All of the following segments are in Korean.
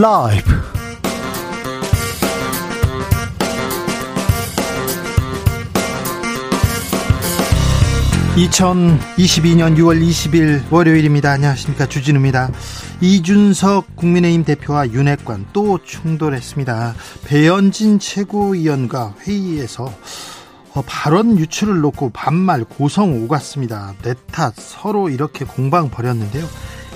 라이브 2022년 6월 20일 월요일입니다. 안녕하십니까. 주진우입니다. 이준석 국민의힘 대표와 윤핵관 또 충돌했습니다. 배현진 최고위원과 회의에서 어, 발언 유출을 놓고 반말 고성 오갔습니다. 내 탓 서로 이렇게 공방 벌였는데요.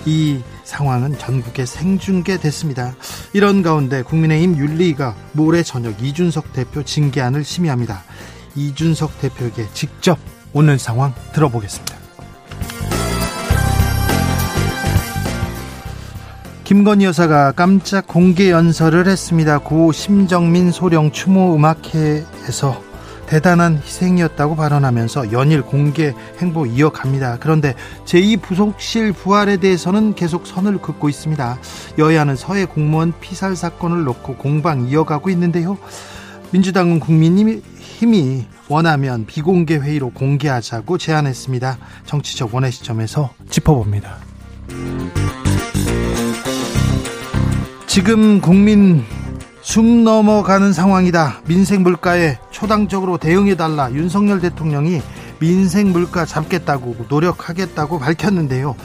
이 상황은 전국에 생중계됐습니다. 이런 가운데 국민의힘 윤리가 모레 저녁 이준석 대표 징계안을 심의합니다. 이준석 대표에게 직접 오늘 상황 들어보겠습니다. 김건희 여사가 깜짝 공개 연설을 했습니다. 고 심정민 소령 추모 음악회에서 대단한 희생이었다고 발언하면서 연일 공개 행보 이어갑니다. 그런데 제2부속실 부활에 대해서는 계속 선을 긋고 있습니다. 여야는 서해 공무원 피살 사건을 놓고 공방 이어가고 있는데요. 민주당은 국민힘이 원하면 비공개 회의로 공개하자고 제안했습니다. 정치적 원의 시점에서 짚어봅니다. 지금 국민 숨 넘어가는 상황이다. 민생 물가에 초당적으로 대응해달라. 윤석열 대통령이 민생 물가 잡겠다고 노력하겠다고 밝혔는데요.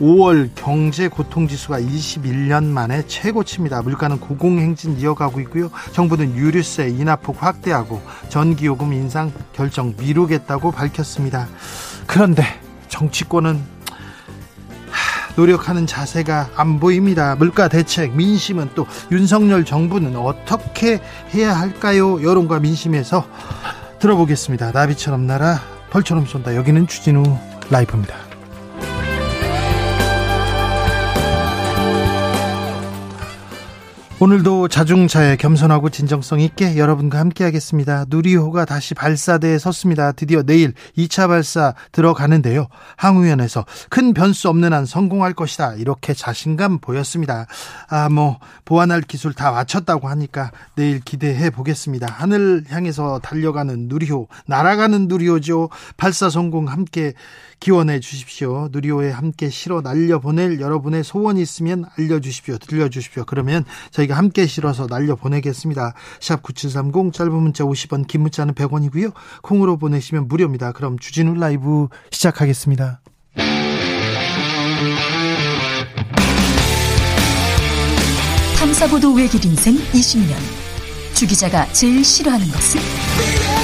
5월 경제 고통 지수가 21년 만에 최고치입니다. 물가는 고공행진 이어가고 있고요. 정부는 유류세 인하폭 확대하고 전기요금 인상 결정 미루겠다고 밝혔습니다. 그런데 정치권은 노력하는 자세가 안 보입니다. 물가 대책, 민심은 또 윤석열 정부는 어떻게 해야 할까요? 여론과 민심에서 들어보겠습니다. 나비처럼 날아 벌처럼 쏜다. 여기는 주진우 라이브입니다. 오늘도 자중차에 겸손하고 진정성 있게 여러분과 함께하겠습니다. 누리호가 다시 발사대에 섰습니다. 드디어 내일 2차 발사 들어가는데요. 항우연에서 큰 변수 없는 한 성공할 것이다. 이렇게 자신감 보였습니다. 아, 뭐 보완할 기술 다 마쳤다고 하니까 내일 기대해 보겠습니다. 하늘 향해서 달려가는 누리호, 날아가는 누리호죠. 발사 성공 함께 기원해 주십시오. 누리호에 함께 실어 날려보낼 여러분의 소원이 있으면 알려주십시오. 들려주십시오. 그러면 저희가 함께 실어서 날려보내겠습니다. 샵 9730 짧은 문자 50원 긴 문자는 100원이고요. 콩으로 보내시면 무료입니다. 그럼 주진우 라이브 시작하겠습니다. 탐사보도 외길 인생 20년 주 기자가 제일 싫어하는 것은?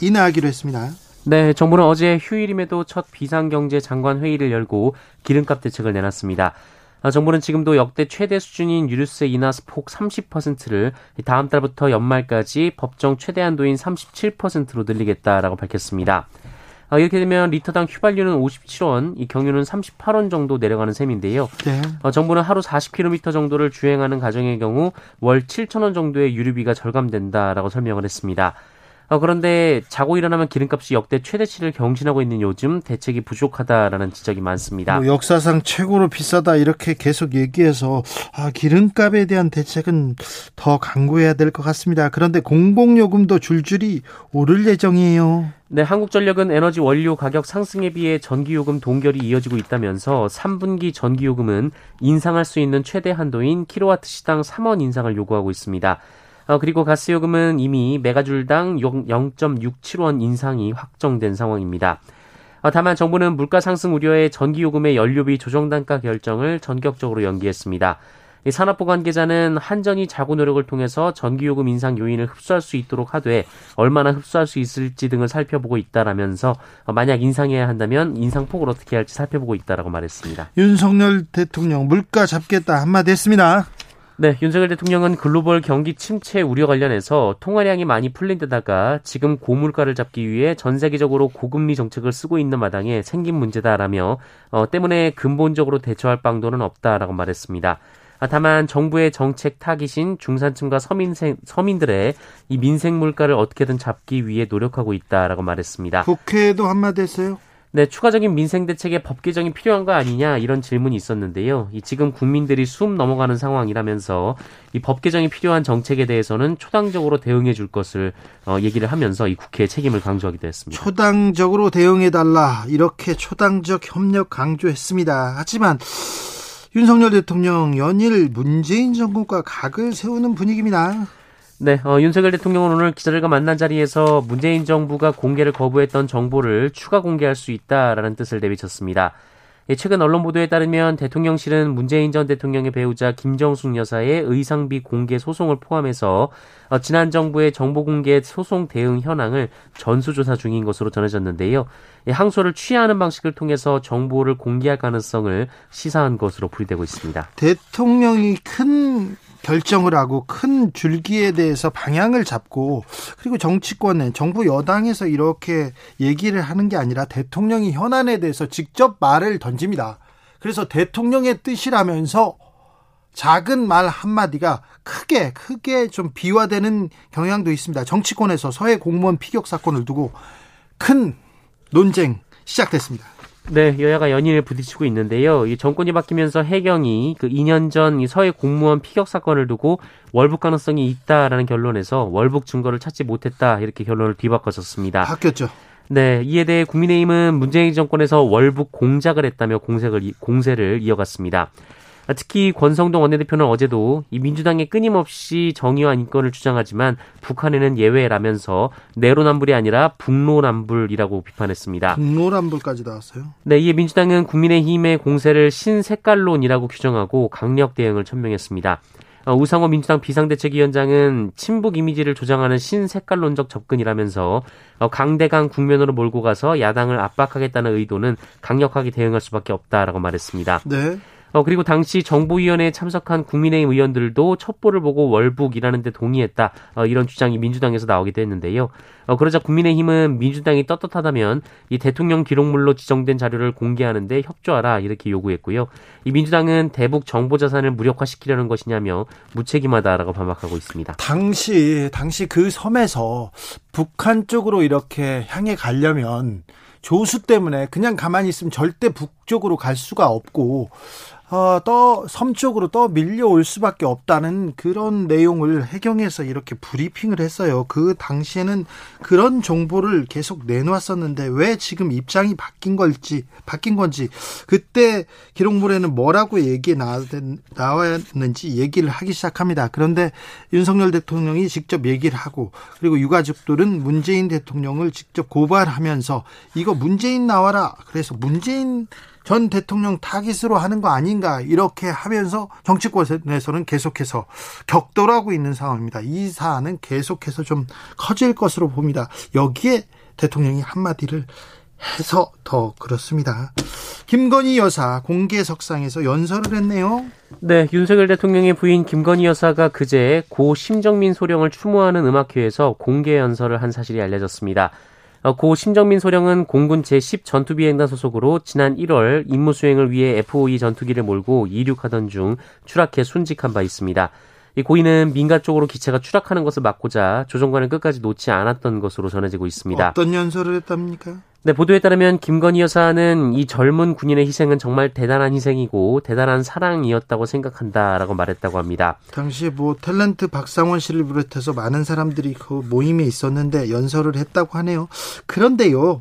인하하기로 했습니다. 네, 정부는 어제 휴일임에도 첫 비상경제 장관 회의를 열고 기름값 대책을 내놨습니다. 아, 정부는 지금도 역대 최대 수준인 유류세 인하 폭 30%를 다음 달부터 연말까지 법정 최대 한도인 37%로 늘리겠다라고 밝혔습니다. 아, 이렇게 되면 리터당 휘발유는 57원, 이 경유는 38원 정도 내려가는 셈인데요. 네. 어, 정부는 하루 40km 정도를 주행하는 가정의 경우 월 7천원 정도의 유류비가 절감된다라고 설명을 했습니다. 어, 그런데 자고 일어나면 기름값이 역대 최대치를 경신하고 있는 요즘 대책이 부족하다라는 지적이 많습니다. 뭐 역사상 최고로 비싸다 이렇게 계속 얘기해서 아, 기름값에 대한 대책은 더 강구해야 될 것 같습니다. 그런데 공공요금도 줄줄이 오를 예정이에요. 네, 한국전력은 에너지 원료 가격 상승에 비해 전기요금 동결이 이어지고 있다면서 3분기 전기요금은 인상할 수 있는 최대 한도인 킬로와트 시당 3원 인상을 요구하고 있습니다. 어, 그리고 가스 요금은 이미 메가줄당 0.67원 인상이 확정된 상황입니다. 어, 다만 정부는 물가 상승 우려에 전기 요금의 연료비 조정 단가 결정을 전격적으로 연기했습니다. 산업부 관계자는 한전이 자구 노력을 통해서 전기요금 인상 요인을 흡수할 수 있도록 하되 얼마나 흡수할 수 있을지 등을 살펴보고 있다라면서 어, 만약 인상해야 한다면 인상폭을 어떻게 할지 살펴보고 있다라고 말했습니다. 윤석열 대통령 물가 잡겠다 한마디 했습니다. 네, 윤석열 대통령은 글로벌 경기 침체 우려 관련해서 통화량이 많이 풀린 데다가 지금 고물가를 잡기 위해 전 세계적으로 고금리 정책을 쓰고 있는 마당에 생긴 문제다라며 어, 때문에 근본적으로 대처할 방도는 없다라고 말했습니다. 아, 다만 정부의 정책 타깃인 중산층과 서민생, 서민들의 이 민생 물가를 어떻게든 잡기 위해 노력하고 있다라고 말했습니다. 국회도 한마디 했어요? 네, 추가적인 민생 대책에 법 개정이 필요한 거 아니냐 이런 질문이 있었는데요. 이 지금 국민들이 숨 넘어가는 상황이라면서 이 법 개정이 필요한 정책에 대해서는 초당적으로 대응해 줄 것을 어, 얘기를 하면서 이 국회의 책임을 강조하기도 했습니다. 초당적으로 대응해 달라 이렇게 초당적 협력 강조했습니다. 하지만 윤석열 대통령 연일 문재인 정권과 각을 세우는 분위기입니다. 네, 어, 윤석열 대통령은 오늘 기자들과 만난 자리에서 문재인 정부가 공개를 거부했던 정보를 추가 공개할 수 있다라는 뜻을 내비쳤습니다. 예, 최근 언론 보도에 따르면 대통령실은 문재인 전 대통령의 배우자 김정숙 여사의 의상비 공개 소송을 포함해서 어, 지난 정부의 정보 공개 소송 대응 현황을 전수조사 중인 것으로 전해졌는데요. 예, 항소를 취하하는 방식을 통해서 정보를 공개할 가능성을 시사한 것으로 풀이되고 있습니다. 대통령이 큰 결정을 하고 큰 줄기에 대해서 방향을 잡고 그리고 정치권에 정부 여당에서 이렇게 얘기를 하는 게 아니라 대통령이 현안에 대해서 직접 말을 던집니다. 그래서 대통령의 뜻이라면서 작은 말 한마디가 크게 크게 좀 비화되는 경향도 있습니다. 정치권에서 서해 공무원 피격 사건을 두고 큰 논쟁 시작됐습니다. 네, 여야가 연일 부딪히고 있는데요. 이 정권이 바뀌면서 해경이 그 2년 전 서해 공무원 피격 사건을 두고 월북 가능성이 있다라는 결론에서 월북 증거를 찾지 못했다 이렇게 결론을 뒤바꿔줬습니다. 바뀌었죠. 네, 이에 대해 국민의힘은 문재인 정권에서 월북 공작을 했다며 공세를 공세를 이어갔습니다. 특히 권성동 원내대표는 어제도 이 민주당이 끊임없이 정의와 인권을 주장하지만 북한에는 예외라면서 내로남불이 아니라 북로남불이라고 비판했습니다. 북로남불까지 나왔어요? 네, 이에 민주당은 국민의힘의 공세를 신색깔론이라고 규정하고 강력 대응을 천명했습니다. 어, 우상호 민주당 비상대책위원장은 친북 이미지를 조장하는 신색깔론적 접근이라면서 어, 강대강 국면으로 몰고 가서 야당을 압박하겠다는 의도는 강력하게 대응할 수밖에 없다라고 말했습니다. 네. 어, 그리고 당시 정부위원회에 참석한 국민의힘 의원들도 첩보를 보고 월북이라는 데 동의했다. 어, 이런 주장이 민주당에서 나오기도 했는데요. 어, 그러자 국민의힘은 민주당이 떳떳하다면 이 대통령 기록물로 지정된 자료를 공개하는데 협조하라 이렇게 요구했고요. 이 민주당은 대북 정보 자산을 무력화시키려는 것이냐며 무책임하다라고 반박하고 있습니다. 당시 당시 그 섬에서 북한 쪽으로 이렇게 향해 가려면 조수 때문에 그냥 가만히 있으면 절대 북쪽으로 갈 수가 없고 어, 떠섬 쪽으로 떠 밀려올 수밖에 없다는 그런 내용을 해경에서 이렇게 브리핑을 했어요. 그 당시에는 그런 정보를 계속 내놓았었는데 왜 지금 입장이 바뀐 걸지 바뀐 건지 그때 기록물에는 뭐라고 얘기 나왔는지 얘기를 하기 시작합니다. 그런데 윤석열 대통령이 직접 얘기를 하고 그리고 유가족들은 문재인 대통령을 직접 고발하면서 이거 문재인 나와라. 그래서 문재인 전 대통령 타깃으로 하는 거 아닌가 이렇게 하면서 정치권에서는 계속해서 격돌하고 있는 상황입니다. 이 사안은 계속해서 좀 커질 것으로 봅니다. 여기에 대통령이 한마디를 해서 더 그렇습니다. 김건희 여사 공개석상에서 연설을 했네요. 네, 윤석열 대통령의 부인 김건희 여사가 그제 고 심정민 소령을 추모하는 음악회에서 공개 연설을 한 사실이 알려졌습니다. 어, 고 심정민 소령은 공군 제10 전투비행단 소속으로 지난 1월 임무 수행을 위해 F-52 전투기를 몰고 이륙하던 중 추락해 순직한 바 있습니다. 이 고인은 민가 쪽으로 기체가 추락하는 것을 막고자 조종관을 끝까지 놓지 않았던 것으로 전해지고 있습니다. 어떤 연설을 했답니까? 네, 보도에 따르면 김건희 여사는 이 젊은 군인의 희생은 정말 대단한 희생이고 대단한 사랑이었다고 생각한다라고 말했다고 합니다. 당시에 뭐 탤런트 박상원 씨를 비롯해서 많은 사람들이 그 모임에 있었는데 연설을 했다고 하네요. 그런데요,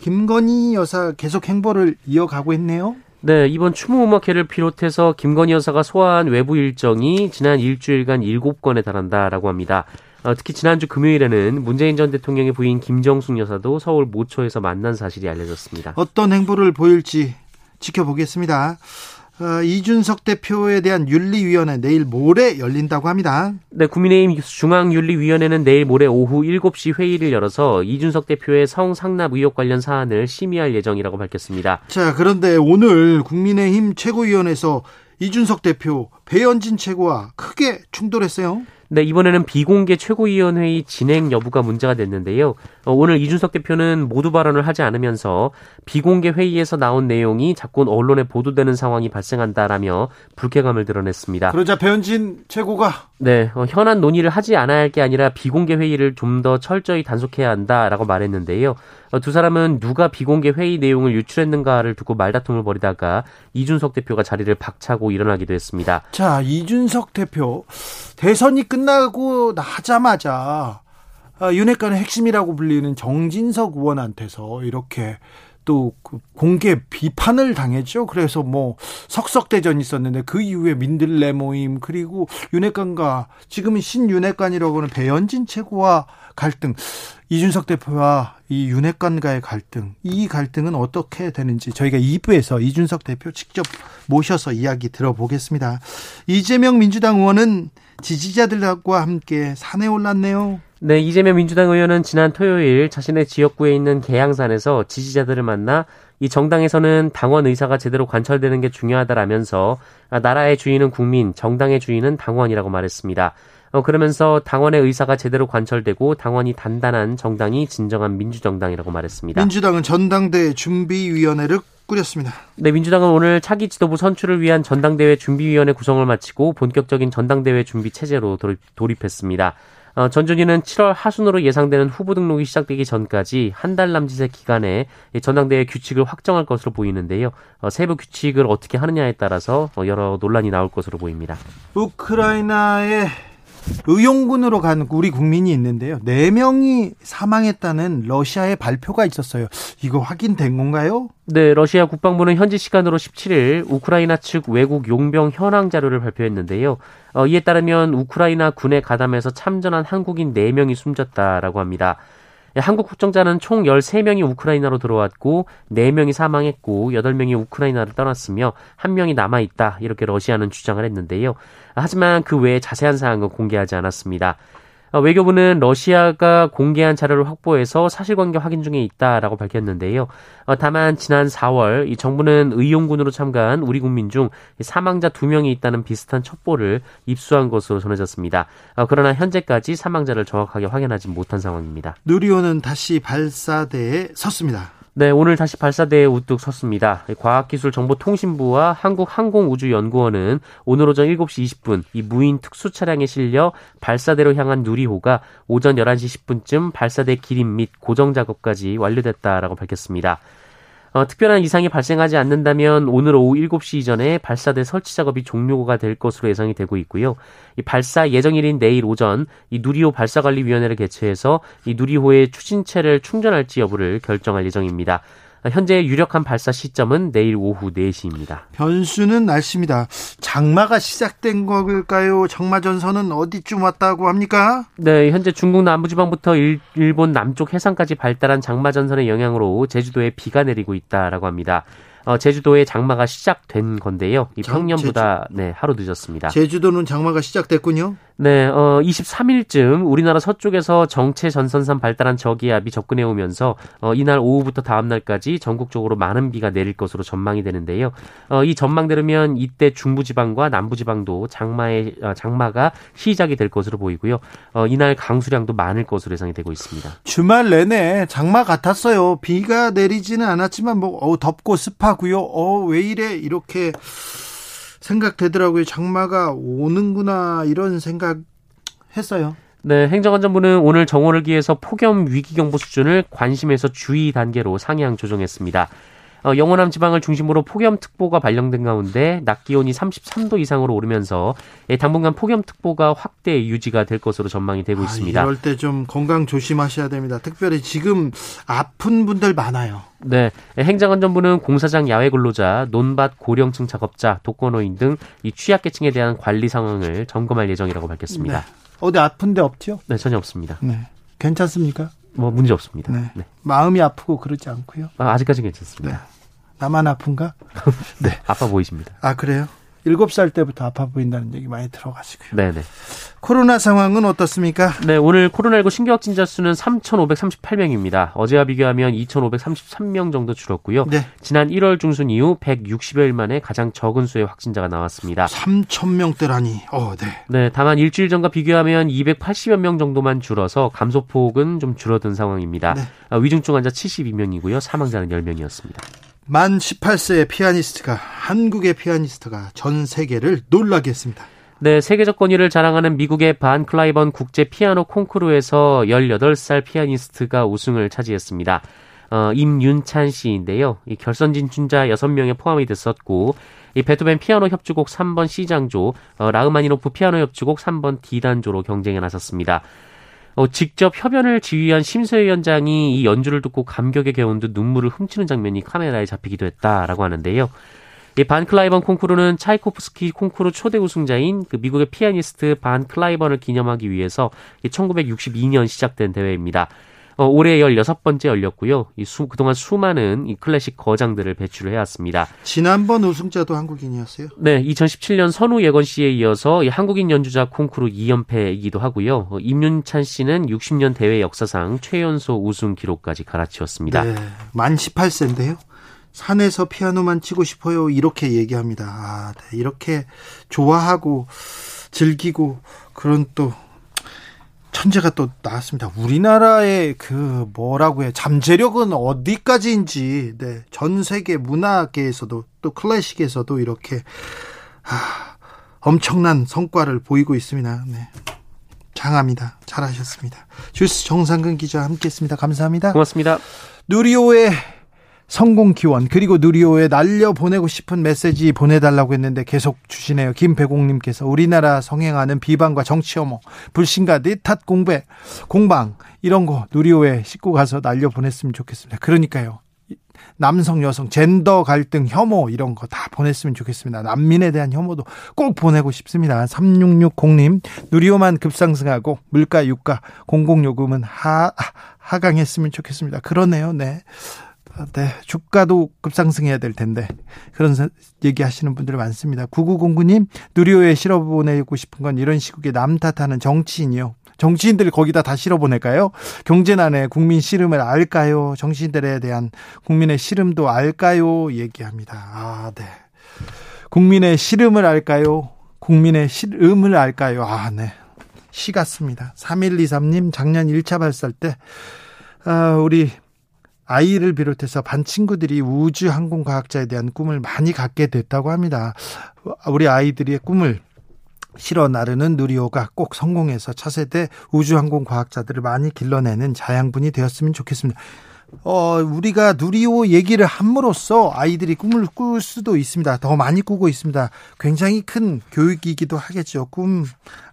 김건희 여사 계속 행보를 이어가고 있네요. 네, 이번 추모 음악회를 비롯해서 김건희 여사가 소화한 외부 일정이 지난 일주일간 7건에 달한다라고 합니다. 어, 특히 지난주 금요일에는 문재인 전 대통령의 부인 김정숙 여사도 서울 모처에서 만난 사실이 알려졌습니다. 어떤 행보를 보일지 지켜보겠습니다. 어, 이준석 대표에 대한 윤리위원회 내일 모레 열린다고 합니다. 네, 국민의힘 중앙윤리위원회는 내일 모레 오후 7시 회의를 열어서 이준석 대표의 성상납 의혹 관련 사안을 심의할 예정이라고 밝혔습니다. 자, 그런데 오늘 국민의힘 최고위원회에서 이준석 대표 배현진 최고와 크게 충돌했어요. 네, 이번에는 비공개 최고위원회의 진행 여부가 문제가 됐는데요. 어, 오늘 이준석 대표는 모두 발언을 하지 않으면서 비공개 회의에서 나온 내용이 자꾸 언론에 보도되는 상황이 발생한다라며 불쾌감을 드러냈습니다. 그러자 배현진 최고가 네, 어, 현안 논의를 하지 않아야 할 게 아니라 비공개 회의를 좀 더 철저히 단속해야 한다라고 말했는데요. 어, 두 사람은 누가 비공개 회의 내용을 유출했는가를 두고 말다툼을 벌이다가 이준석 대표가 자리를 박차고 일어나기도 했습니다. 자, 이준석 대표 대선이 끝 나고 나자마자 아, 윤핵관의 핵심이라고 불리는 정진석 의원한테서 이렇게 또그 공개 비판을 당했죠. 그래서 뭐 석석대전이 있었는데 그 이후에 민들레 모임 그리고 윤핵관과 지금은 신윤핵관이라고 하는 배현진 최고와 갈등 이준석 대표와 이 윤핵관과의 갈등 이 갈등은 어떻게 되는지 저희가 2부에서 이준석 대표 직접 모셔서 이야기 들어보겠습니다. 이재명 민주당 의원은 지지자들과 함께 산에 올랐네요. 네, 이재명 민주당 의원은 지난 토요일 자신의 지역구에 있는 계양산에서 지지자들을 만나 이 정당에서는 당원 의사가 제대로 관철되는 게 중요하다라면서 나라의 주인은 국민, 정당의 주인은 당원이라고 말했습니다. 어, 그러면서 당원의 의사가 제대로 관철되고 당원이 단단한 정당이 진정한 민주정당이라고 말했습니다. 민주당은 전당대 준비위원회를 꾸렸습니다. 네, 민주당은 오늘 차기 지도부 선출을 위한 전당대회 준비위원회 구성을 마치고 본격적인 전당대회 준비 체제로 돌입 했습니다. 어, 전준희는 7월 하순으로 예상되는 후보 등록이 시작되기 전까지 한 달 남짓의 기간에 전당대회 규칙을 확정할 것으로 보이는데요. 어, 세부 규칙을 어떻게 하느냐에 따라서 어, 여러 논란이 나올 것으로 보입니다. 우크라이나의 의용군으로 간 우리 국민이 있는데요. 4명이 사망했다는 러시아의 발표가 있었어요. 이거 확인된 건가요? 네, 러시아 국방부는 현지 시간으로 17일 우크라이나 측 외국 용병 현황 자료를 발표했는데요. 어, 이에 따르면 우크라이나 군에 가담해서 참전한 한국인 4명이 숨졌다라고 합니다. 예, 한국 국정자는 총 13명이 우크라이나로 들어왔고 4명이 사망했고 8명이 우크라이나를 떠났으며 1명이 남아있다 이렇게 러시아는 주장을 했는데요. 하지만 그 외에 자세한 사항은 공개하지 않았습니다. 어, 외교부는 러시아가 공개한 자료를 확보해서 사실관계 확인 중에 있다라고 밝혔는데요. 어, 다만 지난 4월 이 정부는 의용군으로 참가한 우리 국민 중 사망자 2명이 있다는 비슷한 첩보를 입수한 것으로 전해졌습니다. 어, 그러나 현재까지 사망자를 정확하게 확인하지 못한 상황입니다. 누리호는 다시 발사대에 섰습니다. 네, 오늘 다시 발사대에 우뚝 섰습니다. 과학기술정보통신부와 한국항공우주연구원은 오늘 오전 7시 20분 이 무인 특수 차량에 실려 발사대로 향한 누리호가 오전 11시 10분쯤 발사대 기림 및 고정 작업까지 완료됐다라고 밝혔습니다. 어, 특별한 이상이 발생하지 않는다면 오늘 오후 7시 이전에 발사대 설치 작업이 종료가 될 것으로 예상이 되고 있고요. 이 발사 예정일인 내일 오전 이 누리호 발사관리위원회를 개최해서 이 누리호의 추진체를 충전할지 여부를 결정할 예정입니다. 현재 유력한 발사 시점은 내일 오후 4시입니다. 변수는 날씨입니다. 장마가 시작된 걸까요? 장마 전선은 어디쯤 왔다고 합니까? 네, 현재 중국 남부지방부터 일, 본 남쪽 해상까지 발달한 장마 전선의 영향으로 제주도에 비가 내리고 있다라고 합니다. 어, 제주도에 장마가 시작된 건데요. 이 평년보다. 네, 하루 늦었습니다. 제주도는 장마가 시작됐군요. 네, 어, 23일쯤 우리나라 서쪽에서 정체 전선상 발달한 저기압이 접근해 오면서 어, 이날 오후부터 다음 날까지 전국적으로 많은 비가 내릴 것으로 전망이 되는데요. 어, 이 전망대로면 이때 중부지방과 남부지방도 장마의 어, 장마가 시작이 될 것으로 보이고요. 어, 이날 강수량도 많을 것으로 예상이 되고 있습니다. 주말 내내 장마 같았어요. 비가 내리지는 않았지만 뭐 어, 덥고 습하고요. 어, 왜 이래 이렇게 생각되더라고요. 장마가 오는구나 이런 생각 했어요. 네, 행정안전부는 오늘 정오를 기해서 폭염 위기 경보 수준을 관심에서 주의 단계로 상향 조정했습니다. 어, 영호남 지방을 중심으로 폭염특보가 발령된 가운데 낮 기온이 33도 이상으로 오르면서 예, 당분간 폭염특보가 확대 유지가 될 것으로 전망이 되고 아, 있습니다. 이럴 때 좀 건강 조심하셔야 됩니다. 특별히 지금 아픈 분들 많아요. 네, 행정안전부는 공사장 야외 근로자, 논밭 고령층 작업자, 독거노인 등 이 취약계층에 대한 관리 상황을 점검할 예정이라고 밝혔습니다. 네. 어디 아픈데 없죠? 네, 전혀 없습니다. 네. 괜찮습니까? 뭐 문제 없습니다. 네. 네. 마음이 아프고 그러지 않고요. 아, 아직까지 괜찮습니다. 네. 나만 아픈가? 네. 아파 보이십니다. 아, 그래요? 7살 때부터 아파 보인다는 얘기 많이 들어가시고요. 네네. 코로나 상황은 어떻습니까? 네, 오늘 코로나19 신규 확진자 수는 3,538명입니다. 어제와 비교하면 2,533명 정도 줄었고요. 네. 지난 1월 중순 이후 160여일 만에 가장 적은 수의 확진자가 나왔습니다. 3,000명대라니. 어, 네. 네, 다만 일주일 전과 비교하면 280여 명 정도만 줄어서 감소폭은 좀 줄어든 상황입니다. 네. 아, 위중증 환자 72명이고요. 사망자는 10명이었습니다. 만 18세의 피아니스트가 한국의 피아니스트가 전 세계를 놀라게 했습니다. 네, 세계적 권위를 자랑하는 미국의 반 클라이번 국제 피아노 콩쿠르에서 18살 피아니스트가 우승을 차지했습니다. 어, 임윤찬 씨인데요. 이 결선 진출자 6명에 포함이 됐었고, 이 베토벤 피아노 협주곡 3번 C장조, 어, 라흐마니노프 피아노 협주곡 3번 D단조로 경쟁에 나섰습니다. 어, 직접 협연을 지휘한 심사위원장이 이 연주를 듣고 감격에 겨운 듯 눈물을 훔치는 장면이 카메라에 잡히기도 했다라고 하는데요. 이 반 클라이번 콩쿠르는 차이코프스키 콩쿠르 초대 우승자인 그 미국의 피아니스트 반 클라이번을 기념하기 위해서 1962년 시작된 대회입니다. 어, 올해 16번째 열렸고요. 이 수, 그동안 수많은 이 클래식 거장들을 배출을 해왔습니다. 지난번 우승자도 한국인이었어요? 네, 2017년 선우 예건 씨에 이어서 이 한국인 연주자 콩쿠르 2연패이기도 하고요. 어, 임윤찬 씨는 60년 대회 역사상 최연소 우승 기록까지 갈아치웠습니다. 네, 만 18세인데요. 산에서 피아노만 치고 싶어요. 이렇게 얘기합니다. 아, 네. 이렇게 좋아하고 즐기고 그런 또 천재가 또 나왔습니다. 우리나라의 그 뭐라고 해 잠재력은 어디까지인지 네, 전 세계 문화계에서도 또 클래식에서도 이렇게 아, 엄청난 성과를 보이고 있습니다. 네. 장합니다. 잘하셨습니다. 주스 정상근 기자 함께했습니다. 감사합니다. 고맙습니다. 누리호의 성공 기원 그리고 누리호에 날려 보내고 싶은 메시지 보내달라고 했는데 계속 주시네요. 김배공님께서 우리나라 성행하는 비방과 정치 혐오, 불신과 넷탓 공배, 공방 이런 거 누리호에 싣고 가서 날려 보냈으면 좋겠습니다. 그러니까요. 남성, 여성, 젠더 갈등, 혐오 이런 거 다 보냈으면 좋겠습니다. 난민에 대한 혐오도 꼭 보내고 싶습니다. 3660님 누리호만 급상승하고 물가, 유가, 공공요금은 하 하강했으면 좋겠습니다. 그러네요. 네. 네, 주가도 급상승해야 될 텐데 그런 얘기하시는 분들 많습니다. 9909님 누리호에 실어 보내고 싶은 건 이런 시국에 남 탓하는 정치인이요. 정치인들 거기다 다 실어 보낼까요? 경제난에 국민 씨름을 알까요? 정치인들에 대한 국민의 씨름도 알까요? 얘기합니다. 아, 네. 국민의 씨름을 알까요? 국민의 씨름을 알까요? 아, 네. 시 같습니다. 3123님 작년 1차 발사할 때 아, 우리 아이를 비롯해서 반 친구들이 우주 항공 과학자에 대한 꿈을 많이 갖게 됐다고 합니다. 우리 아이들의 꿈을 실어 나르는 누리호가 꼭 성공해서 차세대 우주 항공 과학자들을 많이 길러내는 자양분이 되었으면 좋겠습니다. 어, 우리가 누리호 얘기를 함으로써 아이들이 꿈을 꿀 수도 있습니다. 더 많이 꾸고 있습니다. 굉장히 큰 교육이기도 하겠죠. 꿈,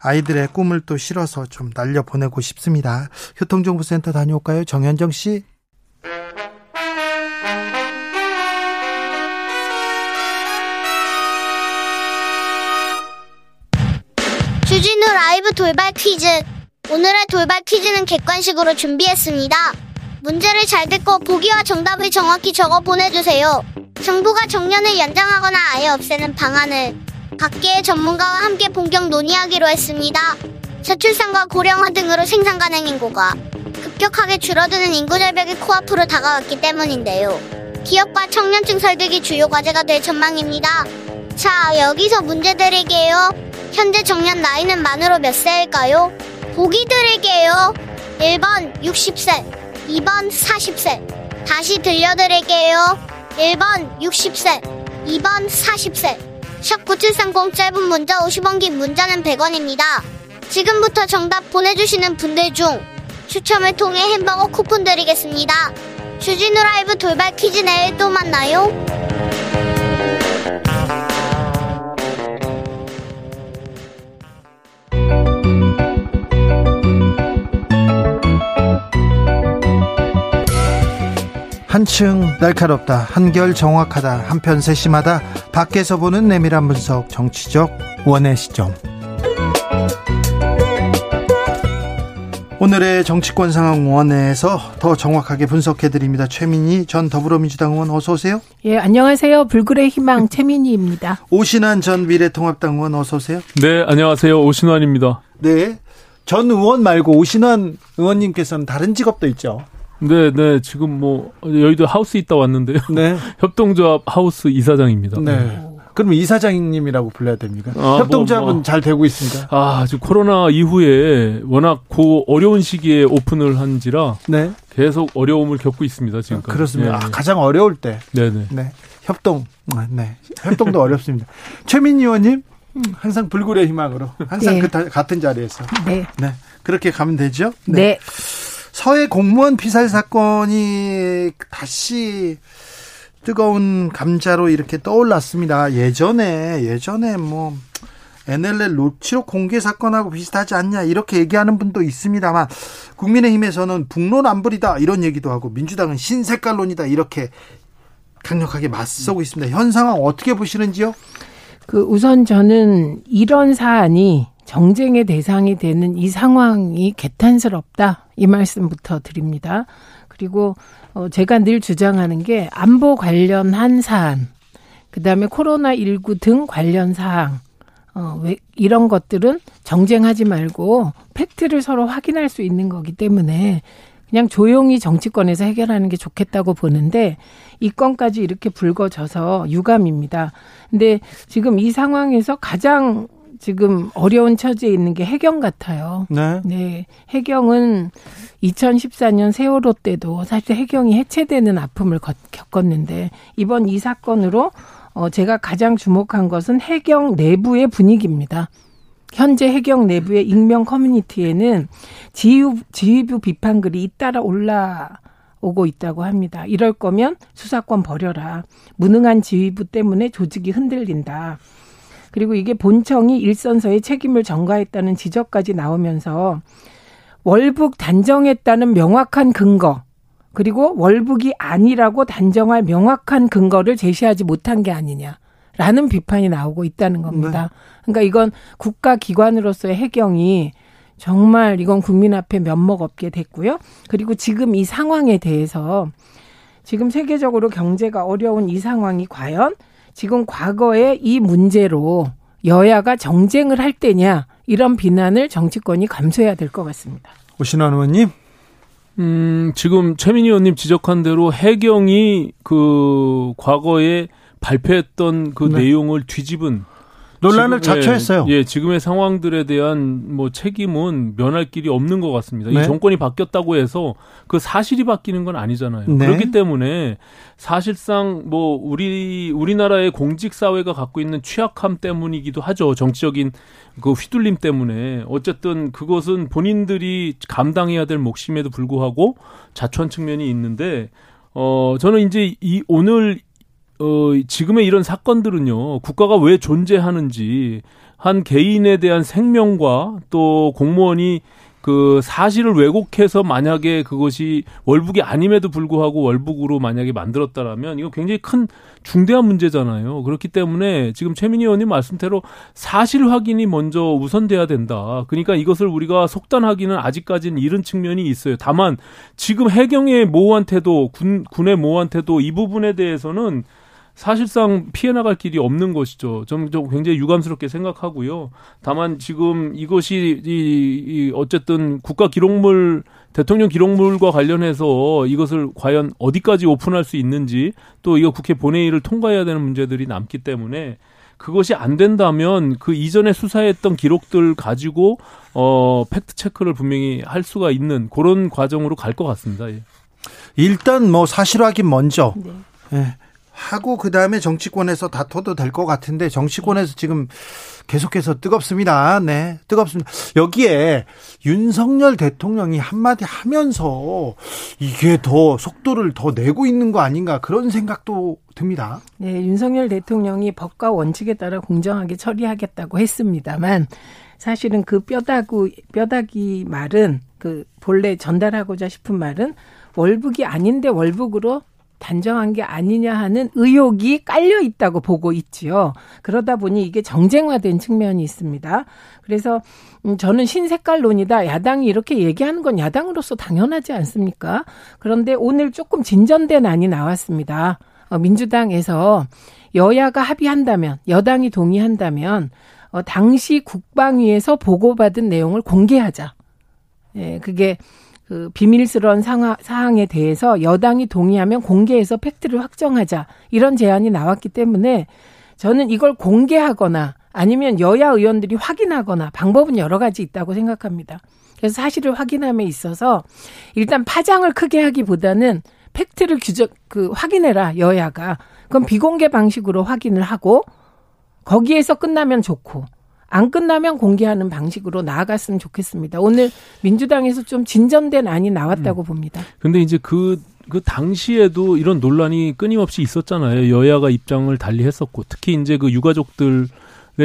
아이들의 꿈을 또 실어서 좀 날려보내고 싶습니다. 교통정보센터 다녀올까요? 정현정 씨? 주진우 라이브 돌발 퀴즈. 오늘의 돌발 퀴즈는 객관식으로 준비했습니다. 문제를 잘 듣고 보기와 정답을 정확히 적어 보내주세요. 정부가 정년을 연장하거나 아예 없애는 방안을 각계의 전문가와 함께 본격 논의하기로 했습니다. 저출산과 고령화 등으로 생산 가능 인구가 급격하게 줄어드는 인구 절벽이 코앞으로 다가왔기 때문인데요. 기업과 청년층 설득이 주요 과제가 될 전망입니다. 자, 여기서 문제 드릴게요. 현재 정년 나이는 만으로 몇 세일까요? 보기 드릴게요. 1번 60세, 2번 40세. 다시 들려드릴게요. 1번 60세, 2번 40세. 샵 9730 짧은 문자 50원 긴 문자는 100원입니다. 지금부터 정답 보내주시는 분들 중 추첨을 통해 햄버거 쿠폰 드리겠습니다. 주진우 라이브 돌발 퀴즈 내일 또 만나요. 한층 날카롭다 한결 정확하다 한편 세심하다 밖에서 보는 내밀한 분석 정치적 원의 시점 오늘의 정치권 상황 원에서 더 정확하게 분석해 드립니다. 최민희 전 더불어민주당 의원 어서 오세요. 예, 안녕하세요. 불굴의 희망 최민희입니다. 오신환 전 미래통합당 의원 어서 오세요. 네, 안녕하세요. 오신환입니다. 네. 전 의원 말고 오신환 의원님께서는 다른 직업도 있죠. 네, 네. 지금 뭐 여의도 하우스 있다 왔는데요. 네. 협동조합 하우스 이사장입니다. 네. 그럼 이사장님이라고 불러야 됩니까? 아, 협동조합은 뭐, 뭐. 잘 되고 있습니다. 아, 지금 코로나 이후에 워낙 고 어려운 시기에 오픈을 한지라 네. 계속 어려움을 겪고 있습니다, 지금. 그렇습니다. 아, 가장 어려울 때. 네, 네. 네. 협동. 아, 네. 협동도 어렵습니다. 최민희 의원님 항상 불굴의 희망으로 항상 네. 그 다- 같은 자리에서. 네. 네. 그렇게 가면 되죠? 네. 서해 공무원 피살 사건이 다시 뜨거운 감자로 이렇게 떠올랐습니다. 예전에 예전에 뭐 NLL 녹취록 공개 사건하고 비슷하지 않냐 이렇게 얘기하는 분도 있습니다만 국민의힘에서는 북론안불이다 이런 얘기도 하고 민주당은 신색깔론이다 이렇게 강력하게 맞서고 있습니다. 현 상황 어떻게 보시는지요? 그 우선 저는 이런 사안이 정쟁의 대상이 되는 이 상황이 개탄스럽다 이 말씀부터 드립니다. 그리고 어 제가 늘 주장하는 게 안보 관련한 사안, 그 다음에 코로나 19 등 관련 사항 어, 왜, 이런 것들은 정쟁하지 말고 팩트를 서로 확인할 수 있는 거기 때문에 그냥 조용히 정치권에서 해결하는 게 좋겠다고 보는데 이 건까지 이렇게 불거져서 유감입니다. 근데 지금 이 상황에서 가장 지금 어려운 처지에 있는 게 해경 같아요. 네. 네. 해경은 2014년 세월호 때도 사실 해경이 해체되는 아픔을 거- 겪었는데 이번 이 사건으로 어 제가 가장 주목한 것은 해경 내부의 분위기입니다. 현재 해경 내부의 익명 커뮤니티에는 지휘, 지휘부 비판 글이 잇따라 올라 오고 있다고 합니다. 이럴 거면 수사권 버려라. 무능한 지휘부 때문에 조직이 흔들린다. 그리고 이게 본청이 일선서의 책임을 전가했다는 지적까지 나오면서 월북 단정했다는 명확한 근거, 그리고 월북이 아니라고 단정할 명확한 근거를 제시하지 못한 게 아니냐라는 비판이 나오고 있다는 겁니다. 그러니까 이건 국가 기관으로서의 해경이 정말 이건 국민 앞에 면목 없게 됐고요. 그리고 지금 이 상황에 대해서 지금 세계적으로 경제가 어려운 이 상황이 과연 지금 과거에 이 문제로 여야가 정쟁을 할 때냐 이런 비난을 정치권이 감수해야 될 것 같습니다. 오신환 의원님. 음, 지금 최민희 의원님 지적한 대로 해경이 그 과거에 발표했던 그 네. 내용을 뒤집은 논란을 지금, 예, 자초했어요. 예, 지금의 상황들에 대한 뭐 책임은 면할 길이 없는 것 같습니다. 네. 이 정권이 바뀌었다고 해서 그 사실이 바뀌는 건 아니잖아요. 네. 그렇기 때문에 사실상 뭐 우리 우리나라의 공직 사회가 갖고 있는 취약함 때문이기도 하죠. 정치적인 그 휘둘림 때문에 어쨌든 그것은 본인들이 감당해야 될 몫임에도 불구하고 자초한 측면이 있는데 어 저는 이제 이 오늘 어, 지금의 이런 사건들은요, 국가가 왜 존재하는지, 한 개인에 대한 생명과 또 공무원이 그 사실을 왜곡해서 만약에 그것이 월북이 아님에도 불구하고 월북으로 만약에 만들었다라면 이거 굉장히 큰 중대한 문제잖아요. 그렇기 때문에 지금 최민희 의원님 말씀대로 사실 확인이 먼저 우선돼야 된다. 그러니까 이것을 우리가 속단하기는 아직까지는 이른 측면이 있어요. 다만 지금 해경의 모호한테도 군, 군의 모호한테도 이 부분에 대해서는 사실상 피해 나갈 길이 없는 것이죠. 좀, 좀 굉장히 유감스럽게 생각하고요. 다만 지금 이것이 이, 이 어쨌든 국가 기록물 대통령 기록물과 관련해서 이것을 과연 어디까지 오픈할 수 있는지 또 이거 국회 본회의를 통과해야 되는 문제들이 남기 때문에 그것이 안 된다면 그 이전에 수사했던 기록들 가지고 어 팩트 체크를 분명히 할 수가 있는 그런 과정으로 갈 것 같습니다. 예. 일단 뭐 사실 확인 먼저 네. 예, 하고 그 다음에 정치권에서 다퉈도 될 것 같은데 정치권에서 지금 계속해서 뜨겁습니다. 네, 뜨겁습니다. 여기에 윤석열 대통령이 한마디 하면서 이게 더 속도를 더 내고 있는 거 아닌가 그런 생각도 듭니다. 네, 윤석열 대통령이 법과 원칙에 따라 공정하게 처리하겠다고 했습니다만 사실은 그 뼈다구 뼈다귀 말은 그 본래 전달하고자 싶은 말은 월북이 아닌데 월북으로 단정한 게 아니냐 하는 의혹이 깔려 있다고 보고 있지요. 그러다 보니 이게 정쟁화된 측면이 있습니다. 그래서 음, 저는 신색깔론이다. 야당이 이렇게 얘기하는 건 야당으로서 당연하지 않습니까? 그런데 오늘 조금 진전된 안이 나왔습니다. 어, 민주당에서 여야가 합의한다면, 여당이 동의한다면, 어, 당시 국방위에서 보고받은 내용을 공개하자. 예, 그게 그 비밀스러운 상하, 사항에 대해서 여당이 동의하면 공개해서 팩트를 확정하자. 이런 제안이 나왔기 때문에 저는 이걸 공개하거나 아니면 여야 의원들이 확인하거나 방법은 여러 가지 있다고 생각합니다. 그래서 사실을 확인함에 있어서 일단 파장을 크게 하기보다는 팩트를 규정 그 확인해라 여야가 그럼 비공개 방식으로 확인을 하고 거기에서 끝나면 좋고 안 끝나면 공개하는 방식으로 나아갔으면 좋겠습니다. 오늘 민주당에서 좀 진전된 안이 나왔다고 음. 봅니다. 근데 이제 그, 그 당시에도 이런 논란이 끊임없이 있었잖아요. 여야가 입장을 달리 했었고, 특히 이제 그 유가족들 의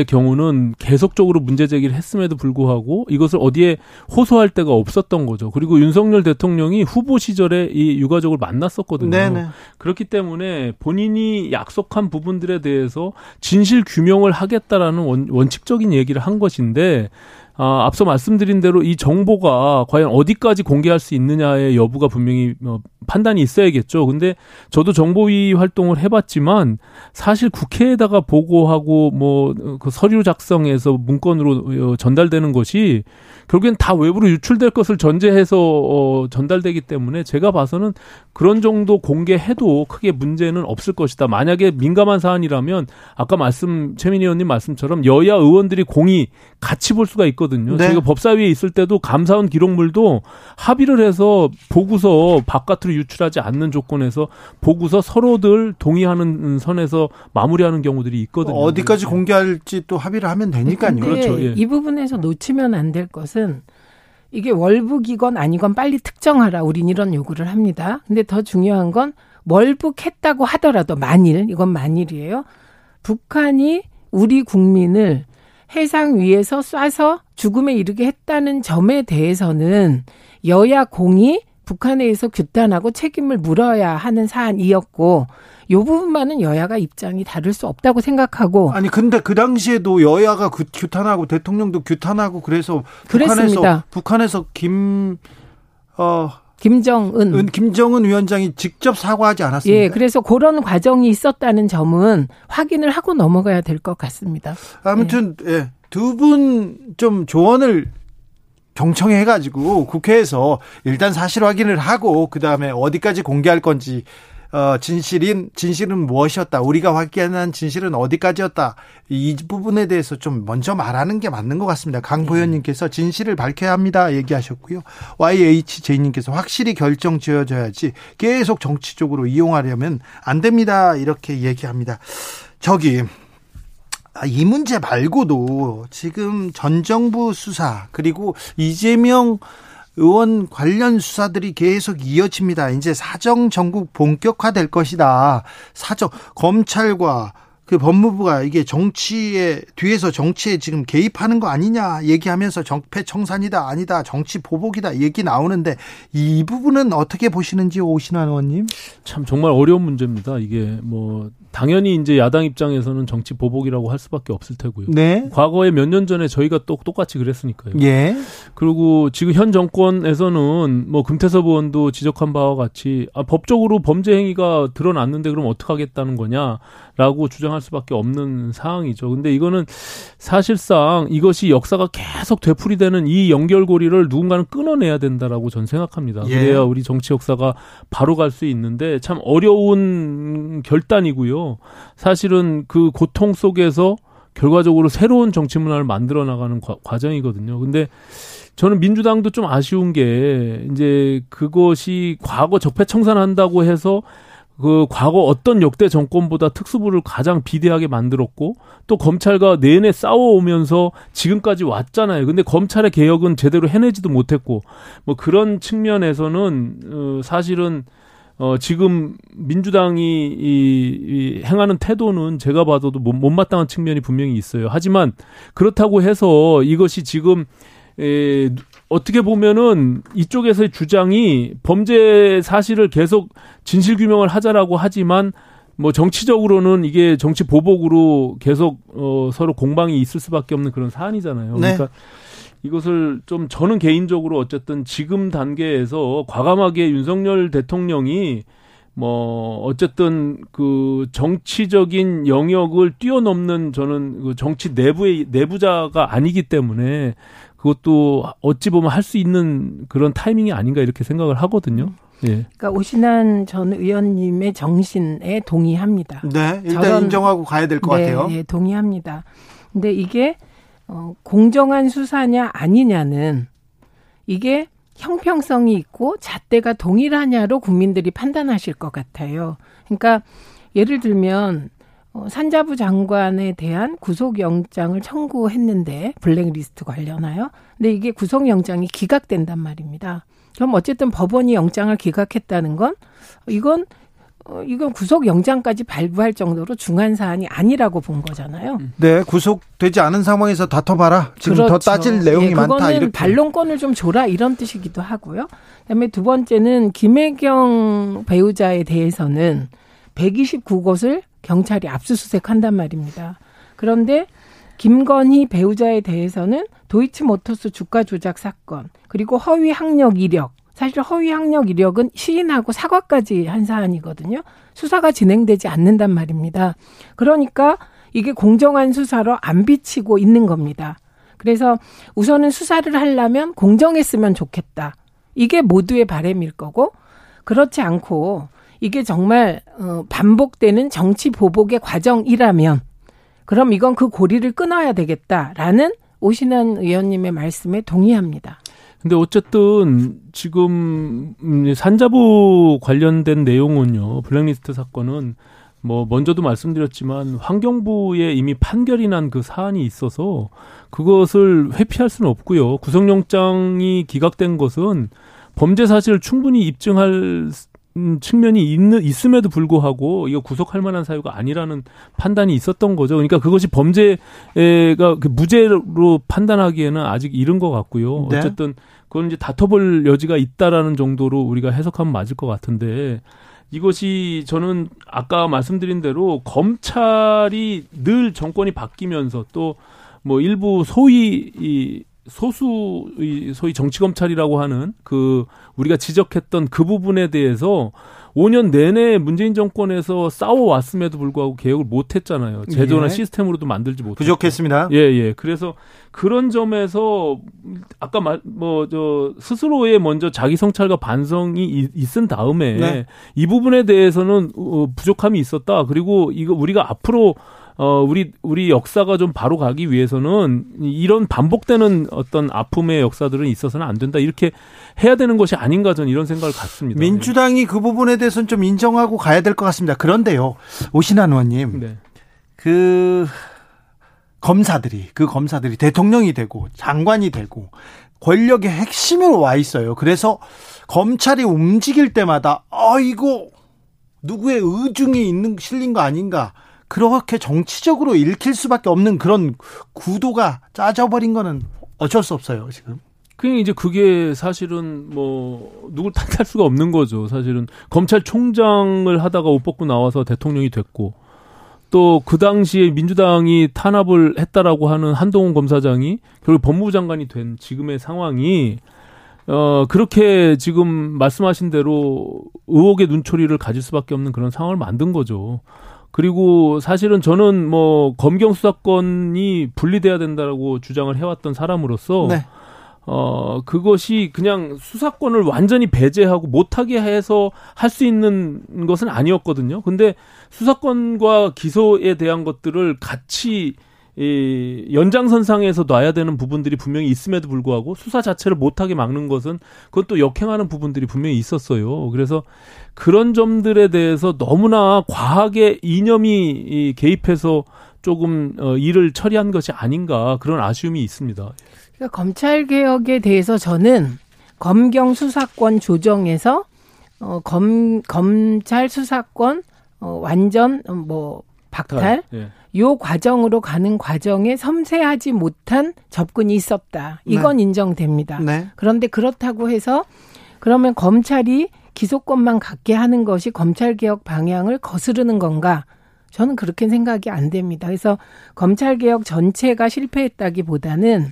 경우는 계속적으로 문제 제기를 했음에도 불구하고 이것을 어디에 호소할 데가 없었던 거죠. 그리고 윤석열 대통령이 후보 시절에 이 유가족을 만났었거든요. 네네. 그렇기 때문에 본인이 약속한 부분들에 대해서 진실 규명을 하겠다라는 원, 원칙적인 얘기를 한 것인데 아, 앞서 말씀드린 대로 이 정보가 과연 어디까지 공개할 수 있느냐의 여부가 분명히 뭐 판단이 있어야겠죠. 근데 저도 정보위 활동을 해봤지만 사실 국회에다가 보고하고 뭐 그 서류 작성해서 문건으로 어, 전달되는 것이 결국엔 다 외부로 유출될 것을 전제해서 어, 전달되기 때문에 제가 봐서는 그런 정도 공개해도 크게 문제는 없을 것이다. 만약에 민감한 사안이라면 아까 말씀 최민희 의원님 말씀처럼 여야 의원들이 공이 같이 볼 수가 있거든요. 네. 저희가 법사위에 있을 때도 감사원 기록물도 합의를 해서 보고서 바깥으로 유출하지 않는 조건에서 보고서 서로들 동의하는 선에서 마무리하는 경우들이 있거든요. 어디까지 공개할지 또 합의를 하면 되니까요. 그렇죠. 예. 이 부분에서 놓치면 안 될 것은 이게 월북이건 아니건 빨리 특정하라. 우린 이런 요구를 합니다. 근데 더 중요한 건 월북했다고 하더라도 만일 이건 만일이에요. 북한이 우리 국민을 해상 위에서 쏴서 죽음에 이르게 했다는 점에 대해서는 여야 공이 북한에 의해서 규탄하고 책임을 물어야 하는 사안이었고 요 부분만은 여야가 입장이 다를 수 없다고 생각하고 아니 근데 그 당시에도 여야가 그 규탄하고 대통령도 규탄하고 그래서 그랬습니다. 북한에서 북한에서 김 어. 김정은 은, 김정은 위원장이 직접 사과하지 않았습니다. 예, 그래서 그런 과정이 있었다는 점은 확인을 하고 넘어가야 될 것 같습니다. 아무튼 예. 예 두분 좀 조언을 경청해 가지고 국회에서 일단 사실 확인을 하고 그 다음에 어디까지 공개할 건지 어, 진실인 진실은 무엇이었다. 우리가 확인한 진실은 어디까지였다. 이 부분에 대해서 좀 먼저 말하는 게 맞는 것 같습니다. 강보현님께서 진실을 밝혀야 합니다. 얘기하셨고요. YHJ님께서 확실히 결정 지어져야지 계속 정치적으로 이용하려면 안 됩니다. 이렇게 얘기합니다. 저기 아, 이 문제 말고도 지금 전 정부 수사 그리고 이재명 의원 관련 수사들이 계속 이어집니다. 이제 사정 전국 본격화될 것이다. 사정 검찰과 그 법무부가 이게 정치에 뒤에서 정치에 지금 개입하는 거 아니냐 얘기하면서 정패 청산이다 아니다 정치 보복이다 얘기 나오는데 이 부분은 어떻게 보시는지 오신환 의원님? 참 정말 어려운 문제입니다. 이게 뭐 당연히 이제 야당 입장에서는 정치 보복이라고 할 수밖에 없을 테고요. 네. 과거에 몇 년 전에 저희가 또 똑같이 그랬으니까요. 예. 그리고 지금 현 정권에서는 뭐 금태섭 의원도 지적한 바와 같이 아, 법적으로 범죄 행위가 드러났는데 그럼 어떻게 하겠다는 거냐라고 주장 할 수밖에 없는 상황이죠. 근데 이거는 사실상 이것이 역사가 계속 되풀이되는 이 연결고리를 누군가는 끊어내야 된다라고 전 생각합니다. 예. 그래야 우리 정치 역사가 바로 갈 수 있는데 참 어려운 결단이고요. 사실은 그 고통 속에서 결과적으로 새로운 정치 문화를 만들어 나가는 과, 정이거든요 근데 저는 민주당도 좀 아쉬운 게 이제 그것이 과거 적폐 청산한다고 해서 그 과거 어떤 역대 정권보다 특수부를 가장 비대하게 만들었고 또 검찰과 내내 싸워오면서 지금까지 왔잖아요. 근데 검찰의 개혁은 제대로 해내지도 못했고 뭐 그런 측면에서는 어 사실은 어, 지금 민주당이 이, 이 행하는 태도는 제가 봐도 못, 못마땅한 측면이 분명히 있어요. 하지만 그렇다고 해서 이것이 지금 에, 어떻게 보면은 이쪽에서의 주장이 범죄 사실을 계속 진실 규명을 하자라고 하지만 뭐 정치적으로는 이게 정치 보복으로 계속 어 서로 공방이 있을 수밖에 없는 그런 사안이잖아요. 네. 그러니까 이것을 좀 저는 개인적으로 어쨌든 지금 단계에서 과감하게 윤석열 대통령이 뭐 어쨌든 그 정치적인 영역을 뛰어넘는 저는 그 정치 내부의 내부자가 아니기 때문에 그것도 어찌 보면 할 수 있는 그런 타이밍이 아닌가 이렇게 생각을 하거든요. 예. 그러니까 오신환 전 의원님의 정신에 동의합니다. 네, 일단 저런- 인정하고 가야 될것 네, 같아요. 네, 동의합니다. 근데 이게 어, 공정한 수사냐 아니냐는 이게 형평성이 있고 잣대가 동일하냐로 국민들이 판단하실 것 같아요. 그러니까 예를 들면 어, 산자부 장관에 대한 구속영장을 청구했는데 블랙리스트 관련하여. 근데 이게 구속영장이 기각된단 말입니다. 그럼 어쨌든 법원이 영장을 기각했다는 건 이건 어, 이건 구속영장까지 발부할 정도로 중한 사안이 아니라고 본 거잖아요. 네, 구속되지 않은 상황에서 다퉈봐라. 지금 더 그렇죠. 따질 내용이 예, 많다. 그거는 이렇게. 반론권을 좀 줘라 이런 뜻이기도 하고요. 그다음에 두 번째는 김혜경 배우자에 대해서는 129곳을 경찰이 압수수색한단 말입니다. 그런데 김건희 배우자에 대해서는 도이치모터스 주가 조작 사건 그리고 허위 학력 이력 사실 허위 학력 이력은 시인하고 사과까지 한 사안이거든요. 수사가 진행되지 않는단 말입니다. 그러니까 이게 공정한 수사로 안 비치고 있는 겁니다. 그래서 우선은 수사를 하려면 공정했으면 좋겠다. 이게 모두의 바람일 거고 그렇지 않고 이게 정말 어, 반복되는 정치 보복의 과정이라면 그럼 이건 그 고리를 끊어야 되겠다라는 오신환 의원님의 말씀에 동의합니다. 근데 어쨌든 지금 음, 산자부 관련된 내용은요. 블랙리스트 사건은 뭐 먼저도 말씀드렸지만 환경부에 이미 판결이 난 그 사안이 있어서 그것을 회피할 수는 없고요. 구속영장이 기각된 것은 범죄 사실을 충분히 입증할 음, 측면이 있는 있음에도 불구하고 이거 구속할 만한 사유가 아니라는 판단이 있었던 거죠. 그러니까 그것이 범죄가 그 무죄로 판단하기에는 아직 이른 것 같고요. 네. 어쨌든 그건 이제 다퉈볼 여지가 있다라는 정도로 우리가 해석하면 맞을 것 같은데 이것이 저는 아까 말씀드린 대로 검찰이 늘 정권이 바뀌면서 또 뭐 일부 소위 이 소수 이 소위 정치 검찰이라고 하는 그 우리가 지적했던 그 부분에 대해서 5년 내내 문재인 정권에서 싸워 왔음에도 불구하고 개혁을 못 했잖아요. 제도나 예. 시스템으로도 만들지 못했고. 부족했습니다. 예, 예. 그래서 그런 점에서 아까 뭐저 스스로의 먼저 자기 성찰과 반성이 이- 있은 다음에 네. 이 부분에 대해서는 어, 부족함이 있었다. 그리고 이거 우리가 앞으로 어 우리 우리 역사가 좀 바로 가기 위해서는 이런 반복되는 어떤 아픔의 역사들은 있어서는 안 된다. 이렇게 해야 되는 것이 아닌가 저는 이런 생각을 갖습니다. 민주당이 그 부분에 대해서는 좀 인정하고 가야 될 것 같습니다. 그런데요, 오신환 의원님, 네. 그 검사들이 그 검사들이 대통령이 되고 장관이 되고 권력의 핵심에 와 있어요. 그래서 검찰이 움직일 때마다 어 이거 누구의 의중이 있는 실린 거 아닌가 그렇게 정치적으로 읽힐 수밖에 없는 그런 구도가 짜져버린 거는 어쩔 수 없어요 지금. 그게 이제 그게 사실은 뭐 누굴 탓할 수가 없는 거죠. 사실은 검찰총장을 하다가 옷 벗고 나와서 대통령이 됐고 또 그 당시에 민주당이 탄압을 했다라고 하는 한동훈 검사장이 결국 법무부 장관이 된 지금의 상황이 어 그렇게 지금 말씀하신 대로 의혹의 눈초리를 가질 수밖에 없는 그런 상황을 만든 거죠. 그리고 사실은 저는 뭐 검경 수사권이 분리돼야 된다라고 주장을 해왔던 사람으로서 네. 어, 그것이 그냥 수사권을 완전히 배제하고 못하게 해서 할 수 있는 것은 아니었거든요. 근데 수사권과 기소에 대한 것들을 같이 이 연장선상에서 놔야 되는 부분들이 분명히 있음에도 불구하고 수사 자체를 못하게 막는 것은 그것도 역행하는 부분들이 분명히 있었어요. 그래서 그런 점들에 대해서 너무나 과하게 이념이 이 개입해서 조금 어, 일을 처리한 것이 아닌가 그런 아쉬움이 있습니다. 그러니까 검찰 개혁에 대해서 저는 검경 수사권 조정에서 어, 검 검찰 수사권 어, 완전 어, 뭐 박탈 예. 요 과정으로 가는 과정에 섬세하지 못한 접근이 있었다. 이건 네. 인정됩니다. 네. 그런데 그렇다고 해서 그러면 검찰이 기소권만 갖게 하는 것이 검찰 개혁 방향을 거스르는 건가? 저는 그렇게 생각이 안 됩니다. 그래서 검찰 개혁 전체가 실패했다기보다는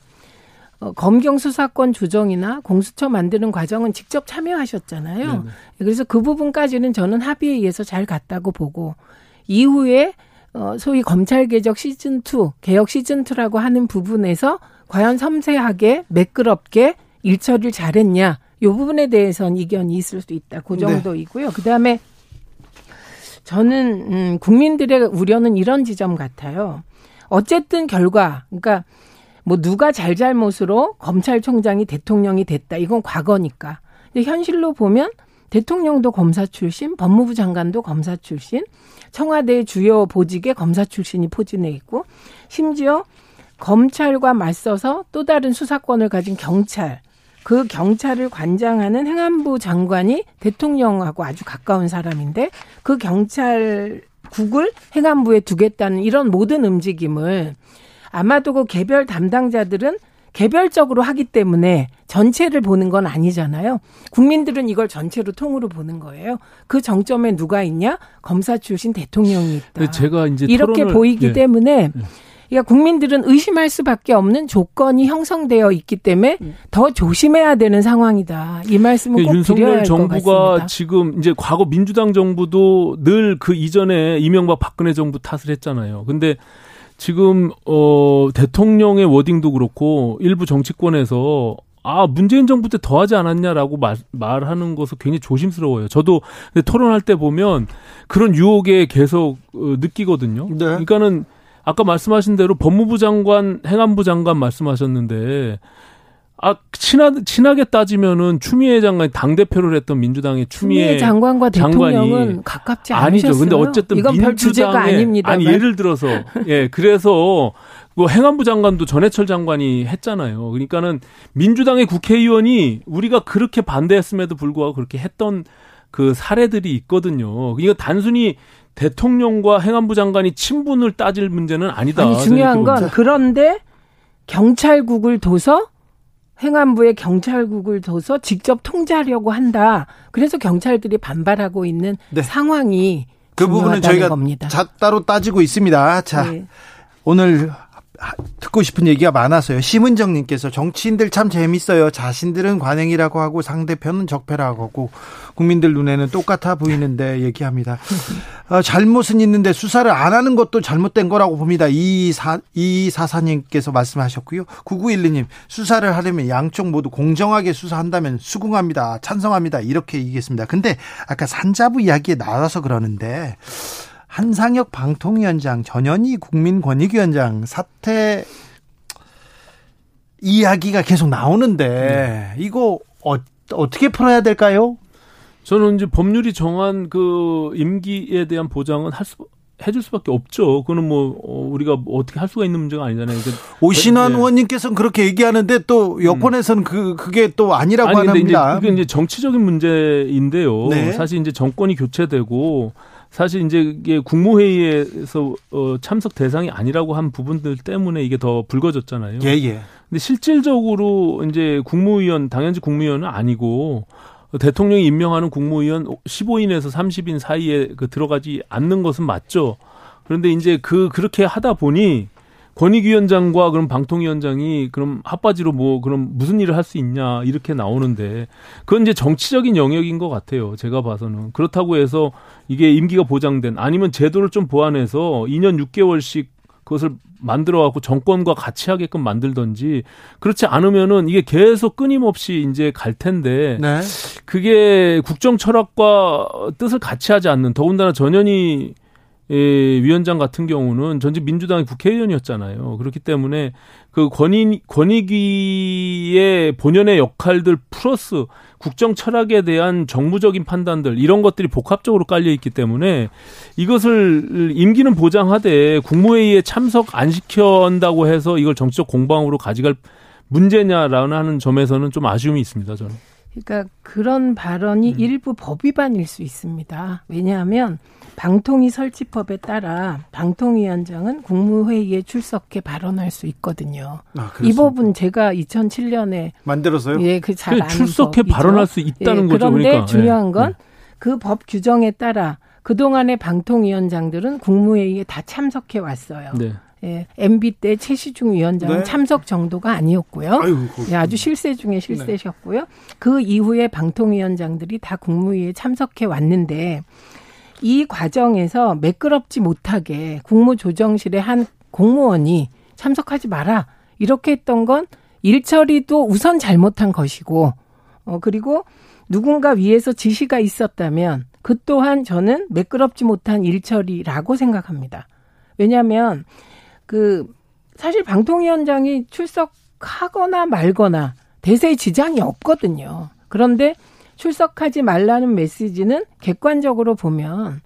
어, 검경 수사권 조정이나 공수처 만드는 과정은 직접 참여하셨잖아요. 네네. 그래서 그 부분까지는 저는 합의에 의해서 잘 갔다고 보고 이후에 어, 소위 검찰 개혁 시즌 2, 개혁 시즌 2라고 하는 부분에서 과연 섬세하게 매끄럽게 일처리를 잘했냐 이 부분에 대해서는 이견이 있을 수 있다. 그 네. 정도이고요. 네. 그다음에 저는 음, 국민들의 우려는 이런 지점 같아요. 어쨌든 결과, 그러니까 뭐 누가 잘잘못으로 검찰총장이 대통령이 됐다. 이건 과거니까. 근데 현실로 보면 대통령도 검사 출신, 법무부 장관도 검사 출신, 청와대 주요 보직에 검사 출신이 포진해 있고, 심지어 검찰과 맞서서 또 다른 수사권을 가진 경찰, 그 경찰을 관장하는 행안부 장관이 대통령하고 아주 가까운 사람인데 그 경찰국을 행안부에 두겠다는 이런 모든 움직임을 아마도 그 개별 담당자들은 개별적으로 하기 때문에 전체를 보는 건 아니잖아요. 국민들은 이걸 전체로 통으로 보는 거예요. 그 정점에 누가 있냐? 검사 출신 대통령이 있다. 제가 이제 이렇게 토론을, 보이기 네. 때문에 네. 그러니까 국민들은 의심할 수밖에 없는 조건이 형성되어 있기 때문에 더 조심해야 되는 상황이다. 이 말씀을 꼭 드려야 할것 같습니다. 정부가 지금 이제 과거 민주당 정부도 늘 그 이전에 이명박 박근혜 정부 탓을 했잖아요. 근데 지금 어 대통령의 워딩도 그렇고 일부 정치권에서 아, 문재인 정부 때 더 하지 않았냐라고 말, 말하는 것은 굉장히 조심스러워요. 저도 토론할 때 보면 그런 유혹에 계속 어, 느끼거든요. 네. 그러니까는 아까 말씀하신 대로 법무부 장관, 행안부 장관 말씀하셨는데 아, 친하, 친하게 따지면은 추미애 장관이 당 대표를 했던 민주당의 추미애, 추미애 장관과 대통령은 가깝지 않으셨어요. 아니죠. 근데 어쨌든 이건 별 주제가 아닙니다. 아니, 예를 들어서, 예, 그래서 뭐 행안부 장관도 전해철 장관이 했잖아요. 그러니까는 민주당의 국회의원이 우리가 그렇게 반대했음에도 불구하고 그렇게 했던 그 사례들이 있거든요. 그러니까 단순히 대통령과 행안부 장관이 친분을 따질 문제는 아니다. 아니, 중요한 건 그런데 경찰국을 둬서 행안부에 경찰국을 둬서 직접 통제하려고 한다. 그래서 경찰들이 반발하고 있는 네. 상황이 그 부분은 저희가 겁니다. 자, 따로 따지고 있습니다. 자, 네. 오늘 듣고 싶은 얘기가 많아서요. 심은정님께서 정치인들 참 재밌어요. 자신들은 관행이라고 하고 상대편은 적폐라고 하고 국민들 눈에는 똑같아 보이는데 얘기합니다. 어, 잘못은 있는데 수사를 안 하는 것도 잘못된 거라고 봅니다. 이사 이사사님께서 말씀하셨고요. 9912님 수사를 하려면 양쪽 모두 공정하게 수사한다면 수긍합니다. 찬성합니다. 이렇게 얘기했습니다. 근데 아까 산자부 이야기에 나와서 그러는데. 한상혁 방통위원장, 전현희 국민권익위원장 사태 이야기가 계속 나오는데 네. 이거 어, 어떻게 풀어야 될까요? 저는 이제 법률이 정한 그 임기에 대한 보장은 할 수, 해줄 수밖에 없죠. 그거는 뭐 어, 우리가 어떻게 할 수가 있는 문제가 아니잖아요. 그러니까 오신환 네. 의원님께서는 그렇게 얘기하는데 또 여권에서는 음. 그 그게 또 아니라고 아니, 합니다. 이제, 이게 이제 정치적인 문제인데요. 네. 사실 이제 정권이 교체되고 사실 이제 이게 국무회의에서 어, 참석 대상이 아니라고 한 부분들 때문에 이게 더 불거졌잖아요. 예, 예. 근데 실질적으로 이제 국무위원 당연지 국무위원은 아니고 대통령이 임명하는 국무위원 15인에서 30인 사이에 그 들어가지 않는 것은 맞죠. 그런데 이제 그 그렇게 하다 보니 권익위원장과 그럼 방통위원장이 그럼 핫바지로 뭐 그럼 무슨 일을 할 수 있냐 이렇게 나오는데 그건 이제 정치적인 영역인 것 같아요. 제가 봐서는 그렇다고 해서 이게 임기가 보장된 아니면 제도를 좀 보완해서 2년 6개월씩 그것을 만들어 갖고 정권과 같이 하게끔 만들던지 그렇지 않으면은 이게 계속 끊임없이 이제 갈 텐데 네. 그게 국정 철학과 뜻을 같이 하지 않는 더군다나 전현희 예, 위원장 같은 경우는 전직 민주당의 국회의원이었잖아요. 그렇기 때문에 그 권익, 권익위의 본연의 역할들 플러스 국정 철학에 대한 정무적인 판단들 이런 것들이 복합적으로 깔려 있기 때문에 이것을 임기는 보장하되 국무회의에 참석 안 시켜한다고 해서 이걸 정치적 공방으로 가져갈 문제냐라는 점에서는 좀 아쉬움이 있습니다. 저는. 그러니까 그런 발언이 음. 일부 법 위반일 수 있습니다. 왜냐하면 방통위 설치법에 따라 방통위원장은 국무회의에 출석해 발언할 수 있거든요. 아, 이 법은 제가 2007년에 만들었어요? 예, 그잘 그 아는 출석해 법이죠. 발언할 수 있다는 예, 거죠. 그런데 그러니까. 중요한 예. 건그법 규정에 따라 그동안의 방통위원장들은 국무회의에 다 참석해 왔어요. 네. 예, MB 때 최시중 위원장은 네. 참석 정도가 아니었고요. 아유, 예, 아주 실세 중에 실세셨고요. 그 이후에 방통위원장들이 다 국무회의에 참석해 왔는데 이 과정에서 매끄럽지 못하게 국무조정실의 한 공무원이 참석하지 마라 이렇게 했던 건 일처리도 우선 잘못한 것이고 어 그리고 누군가 위에서 지시가 있었다면 그 또한 저는 매끄럽지 못한 일처리라고 생각합니다. 왜냐하면 그 사실 방통위원장이 출석하거나 말거나 대세에 지장이 없거든요. 그런데 출석하지 말라는 메시지는 객관적으로 보면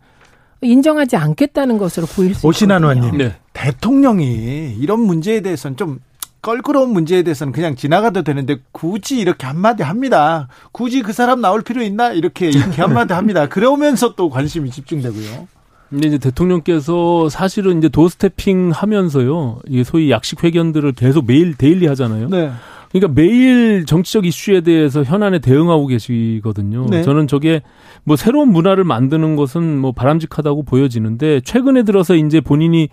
인정하지 않겠다는 것으로 보일 수 오신환 있거든요. 의원님. 네. 대통령이 이런 문제에 대해서는 좀 껄끄러운 문제에 대해서는 그냥 지나가도 되는데 굳이 이렇게 한마디 합니다. 굳이 그 사람 나올 필요 있나? 이렇게 이렇게 한마디 합니다. 그러면서 또 관심이 집중되고요. 근데 이제 대통령께서 사실은 이제 도스태핑 하면서요. 이게 소위 약식 회견들을 계속 매일 데일리 하잖아요. 네. 그러니까 매일 정치적 이슈에 대해서 현안에 대응하고 계시거든요. 네. 저는 저게 뭐 새로운 문화를 만드는 것은 뭐 바람직하다고 보여지는데 최근에 들어서 이제 본인이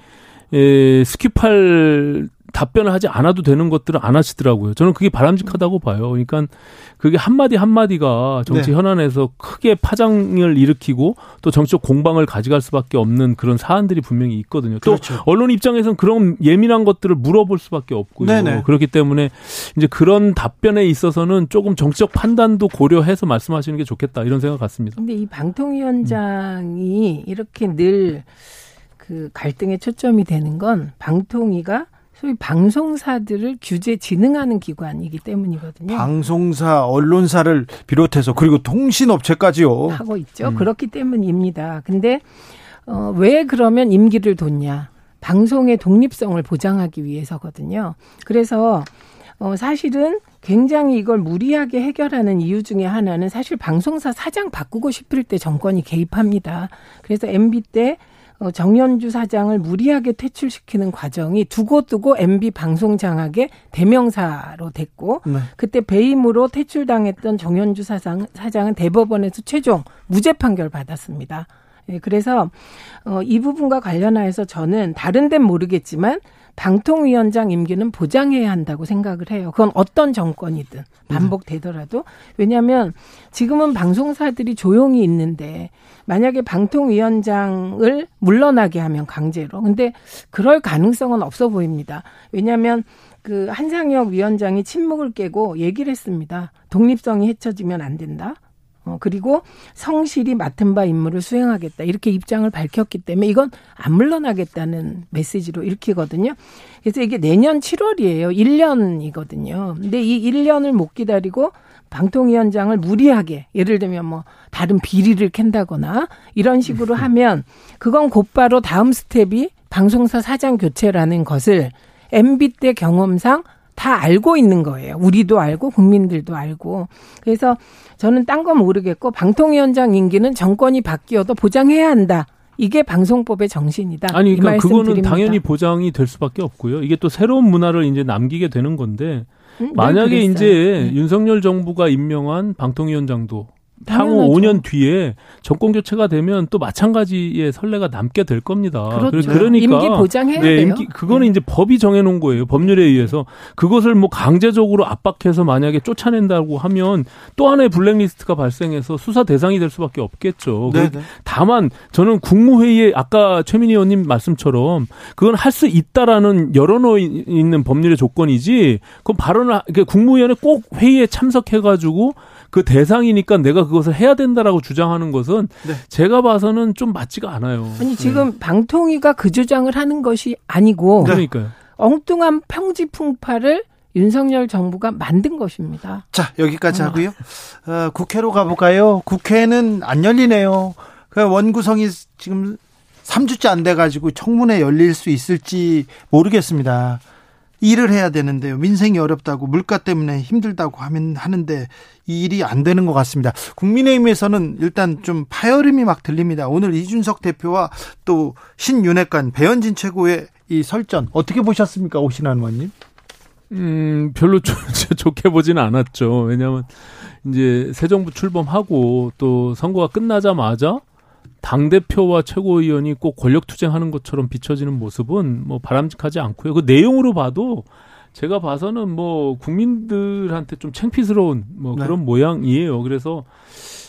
에, 스킵할 답변을 하지 않아도 되는 것들을 안 하시더라고요. 저는 그게 바람직하다고 봐요. 그러니까 그게 한마디 한마디가 정치 네. 현안에서 크게 파장을 일으키고 또 정치적 공방을 가져갈 수밖에 없는 그런 사안들이 분명히 있거든요. 또 그렇죠. 언론 입장에서는 그런 예민한 것들을 물어볼 수밖에 없고요. 네네. 그렇기 때문에 이제 그런 답변에 있어서는 조금 정치적 판단도 고려해서 말씀하시는 게 좋겠다 이런 생각 같습니다. 근데 이 방통위원장이 이렇게 늘 그 갈등의 초점이 되는 건 방통위가 소위 방송사들을 규제 진흥하는 기관이기 때문이거든요. 방송사, 언론사를 비롯해서 그리고 통신업체까지요. 하고 있죠. 음. 그렇기 때문입니다. 근데 어, 왜 그러면 임기를 뒀냐? 방송의 독립성을 보장하기 위해서거든요. 그래서 어, 사실은 굉장히 이걸 무리하게 해결하는 이유 중에 하나는 사실 방송사 사장 바꾸고 싶을 때 정권이 개입합니다. 그래서 MB 때 어, 정연주 사장을 무리하게 퇴출시키는 과정이 두고두고 MB 방송 장악의 대명사로 됐고 네. 그때 배임으로 퇴출당했던 정연주 사장, 사장은 대법원에서 최종 무죄 판결 받았습니다. 예, 그래서 어, 이 부분과 관련하여서 저는 다른 데는 모르겠지만 방통위원장 임기는 보장해야 한다고 생각을 해요. 그건 어떤 정권이든 반복되더라도 왜냐하면 지금은 방송사들이 조용히 있는데 만약에 방통위원장을 물러나게 하면 강제로 근데 그럴 가능성은 없어 보입니다. 왜냐하면 그 한상혁 위원장이 침묵을 깨고 얘기를 했습니다. 독립성이 해쳐지면 안 된다. 어, 그리고 성실히 맡은 바 임무를 수행하겠다. 이렇게 입장을 밝혔기 때문에 이건 안 물러나겠다는 메시지로 읽히거든요. 그래서 이게 내년 7월이에요. 1년이거든요. 근데 이 1년을 못 기다리고 방통위원장을 무리하게 예를 들면 뭐 다른 비리를 캔다거나 이런 식으로 하면 그건 곧바로 다음 스텝이 방송사 사장 교체라는 것을 MB 때 경험상 다 알고 있는 거예요. 우리도 알고 국민들도 알고. 그래서 저는 딴 건 모르겠고 방통위원장 임기는 정권이 바뀌어도 보장해야 한다. 이게 방송법의 정신이다. 아니 이 그러니까 그거는 드립니다. 당연히 보장이 될 수밖에 없고요. 이게 또 새로운 문화를 이제 남기게 되는 건데 음, 늘 만약에. 이제 네. 윤석열 정부가 임명한 방통위원장도 향후 당연하죠. 5년 뒤에 정권 교체가 되면 또 마찬가지의 선례가 남게 될 겁니다. 그렇죠. 그러니까 임기 보장해야 네, 돼요. 임기 그거는 네. 이제 법이 정해놓은 거예요. 법률에 의해서 그것을 뭐 강제적으로 압박해서 만약에 쫓아낸다고 하면 또 하나의 블랙리스트가 발생해서 수사 대상이 될 수밖에 없겠죠. 네, 그- 네. 다만 저는 국무회의에 아까 최민희 의원님 말씀처럼 그건 할 수 있다라는 열어놓어 있는 법률의 조건이지 그건 발언을 하- 그러니까 국무위원회 꼭 회의에 참석해가지고 그 대상이니까 내가 그것을 해야 된다라고 주장하는 것은 네. 제가 봐서는 좀 맞지가 않아요. 아니 지금 방통위가 그 주장을 하는 것이 아니고 그러니까요. 엉뚱한 평지풍파를 윤석열 정부가 만든 것입니다. 자, 여기까지 어. 하고요. 어, 국회로 가볼까요? 국회는 안 열리네요. 그 원구성이 지금 3주째 안 돼가지고 청문회 열릴 수 있을지 모르겠습니다. 일을 해야 되는데요. 민생이 어렵다고 물가 때문에 힘들다고 하면 하는데 이 일이 안 되는 것 같습니다. 국민의힘에서는 일단 좀 파열음이 막 들립니다. 오늘 이준석 대표와 또 신윤핵관 배현진 최고의 이 설전 어떻게 보셨습니까, 오신환 의원님? 음, 별로 좋, 좋게 보지는 않았죠. 왜냐하면 이제 새 정부 출범하고 또 선거가 끝나자마자 당 대표와 최고위원이 꼭 권력 투쟁하는 것처럼 비춰지는 모습은 뭐 바람직하지 않고요. 그 내용으로 봐도 제가 봐서는 뭐 국민들한테 좀 창피스러운 뭐 네. 그런 모양이에요. 그래서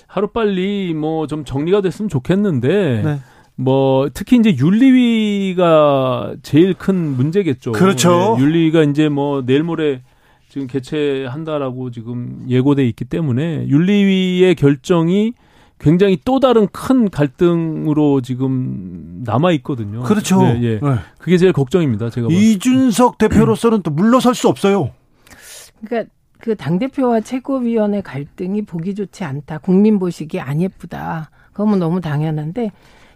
하루 빨리 뭐 좀 정리가 됐으면 좋겠는데 네. 뭐 특히 이제 윤리위가 제일 큰 문제겠죠. 그렇죠. 네, 윤리위가 이제 뭐 내일 모레 지금 개최한다라고 지금 예고돼 있기 때문에 윤리위의 결정이 굉장히 또 다른 큰 갈등으로 지금 남아 있거든요. 그렇죠. 네, 예. 네. 그게 제일 걱정입니다. 제가. 이준석 대표로서는 또 물러설 수 없어요. 그러니까 그 당 대표와 최고위원의 갈등이 보기 좋지 않다. 국민 보시기에 안 예쁘다. 그러면 너무 당연한데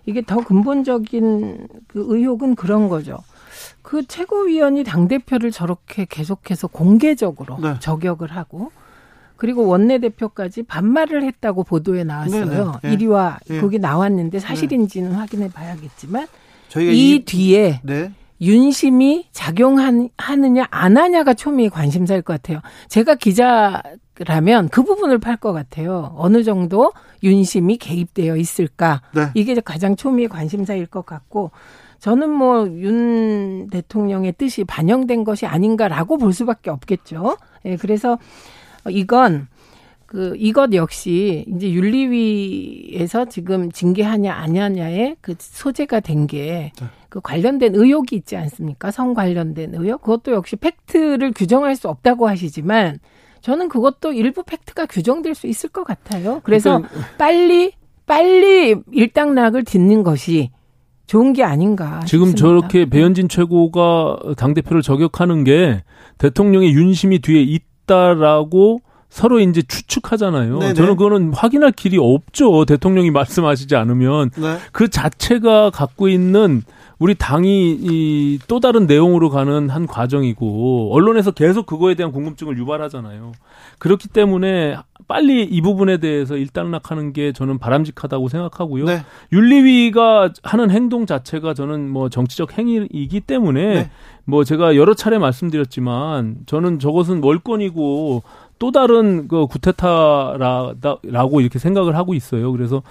이게 더 근본적인 그 의혹은 그런 거죠. 그 최고위원이 당 대표를 저렇게 계속해서 공개적으로 네. 저격을 하고 그리고 원내대표까지 반말을 했다고 보도에 나왔어요. 네, 네. 1위와 예. 거기 나왔는데 사실인지는 확인해 봐야겠지만 저희가 이 뒤에 네. 윤심이 작용하느냐 안 하냐가 초미의 관심사일 것 같아요. 제가 기자라면 그 부분을 팔 것 같아요. 어느 정도 윤심이 개입되어 있을까? 네. 이게 가장 초미의 관심사일 것 같고 저는 뭐 윤 대통령의 뜻이 반영된 것이 아닌가라고 볼 수밖에 없겠죠. 예, 그래서 이건 그 이것 역시 이제 윤리위에서 지금 징계하냐 아니냐의 그 소재가 된 게 그 관련된 의혹이 있지 않습니까? 성 관련된 의혹. 그것도 역시 팩트를 규정할 수 없다고 하시지만 저는 그것도 일부 팩트가 규정될 수 있을 것 같아요. 그래서 그러니까 빨리 빨리 일당락을 듣는 것이 좋은 게 아닌가. 지금 싶습니다. 저렇게 배현진 최고가 당 대표를 저격하는 게 대통령의 윤심이 뒤에 있다라고 서로 이제 추측하잖아요. 네네. 저는 그거는 확인할 길이 없죠. 대통령이 말씀하시지 않으면 네. 그 자체가 갖고 있는 우리 당이 이 또 다른 내용으로 가는 한 과정이고 언론에서 계속 그거에 대한 궁금증을 유발하잖아요. 그렇기 때문에 빨리 이 부분에 대해서 일단락하는 게 저는 바람직하다고 생각하고요. 네. 윤리위가 하는 행동 자체가 저는 뭐 정치적 행위이기 때문에 네. 뭐 제가 여러 차례 말씀드렸지만 저는 저것은 월권이고 또 다른 그 구테타라고 이렇게 생각을 하고 있어요. 그래서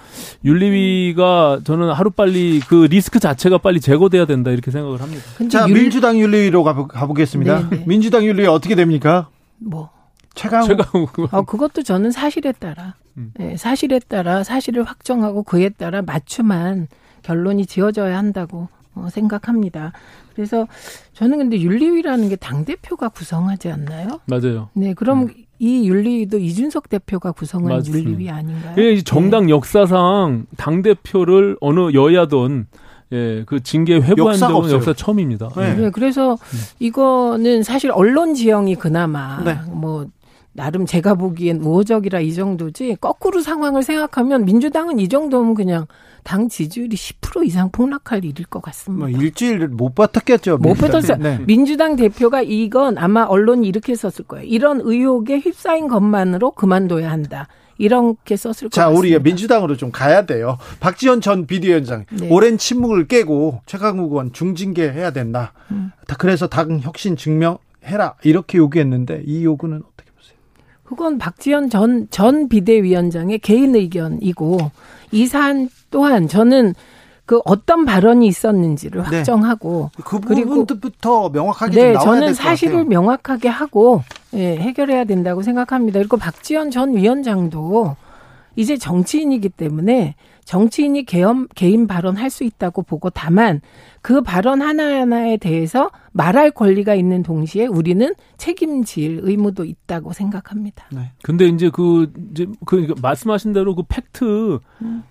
윤리위가 저는 하루 빨리 그 리스크 자체가 빨리 제거돼야 된다 이렇게 생각을 합니다. 자, 윤- 민주당 윤리위로 가보, 가보겠습니다. 네, 네. 민주당 윤리위 어떻게 됩니까? 뭐 최강 제가 어, 그것도 저는 사실에 따라, 음. 예, 사실에 따라 사실을 확정하고 그에 따라 맞춤한 결론이 지어져야 한다고 어, 생각합니다. 그래서 저는 근데 윤리위라는 게 당 대표가 구성하지 않나요? 맞아요. 네, 그럼 이 윤리위도 이준석 대표가 구성한 맞습니다. 윤리위 아닌가요? 이게 이제 정당 역사상 당 대표를 어느 여야든 예, 그 징계 회부한 적은. 역사 처음입니다. 네. 네, 그래서 이거는 사실 언론 지형이 그나마 네. 뭐 나름 제가 보기엔 우호적이라 이 정도지 거꾸로 상황을 생각하면 민주당은 이 정도면 그냥 당 지지율이 10% 이상 폭락할 일일 것 같습니다. 뭐 일주일 못 버텼겠죠. 못. 버텼어요. 네. 민주당 대표가 이건 아마 언론이 이렇게 썼을 거예요. 이런 의혹에 휩싸인 것만으로 그만둬야 한다. 이렇게 썼을 것 자, 같습니다. 우리 민주당으로 좀 가야 돼요. 박지원 전 비대위원장 네. 오랜 침묵을 깨고 최강욱 의원 중징계 해야 된다. 음. 다 그래서 당 혁신 증명해라 이렇게 요구했는데 이 요구는 어떻게? 그건 박지원 전, 전 비대위원장의 개인 의견이고 이 사안 또한 저는 그 어떤 발언이 있었는지를 네. 확정하고 그 부분부터 명확하게 네, 저는 사실을. 명확하게 하고 예, 해결해야 된다고 생각합니다. 그리고 박지원 전 위원장도 이제 정치인이기 때문에 정치인이 개엄, 개인 발언할 수 있다고 보고 다만 그 발언 하나하나에 대해서 말할 권리가 있는 동시에 우리는 책임질 의무도 있다고 생각합니다. 네. 근데 이제 그 이제 그 말씀하신 대로 그 팩트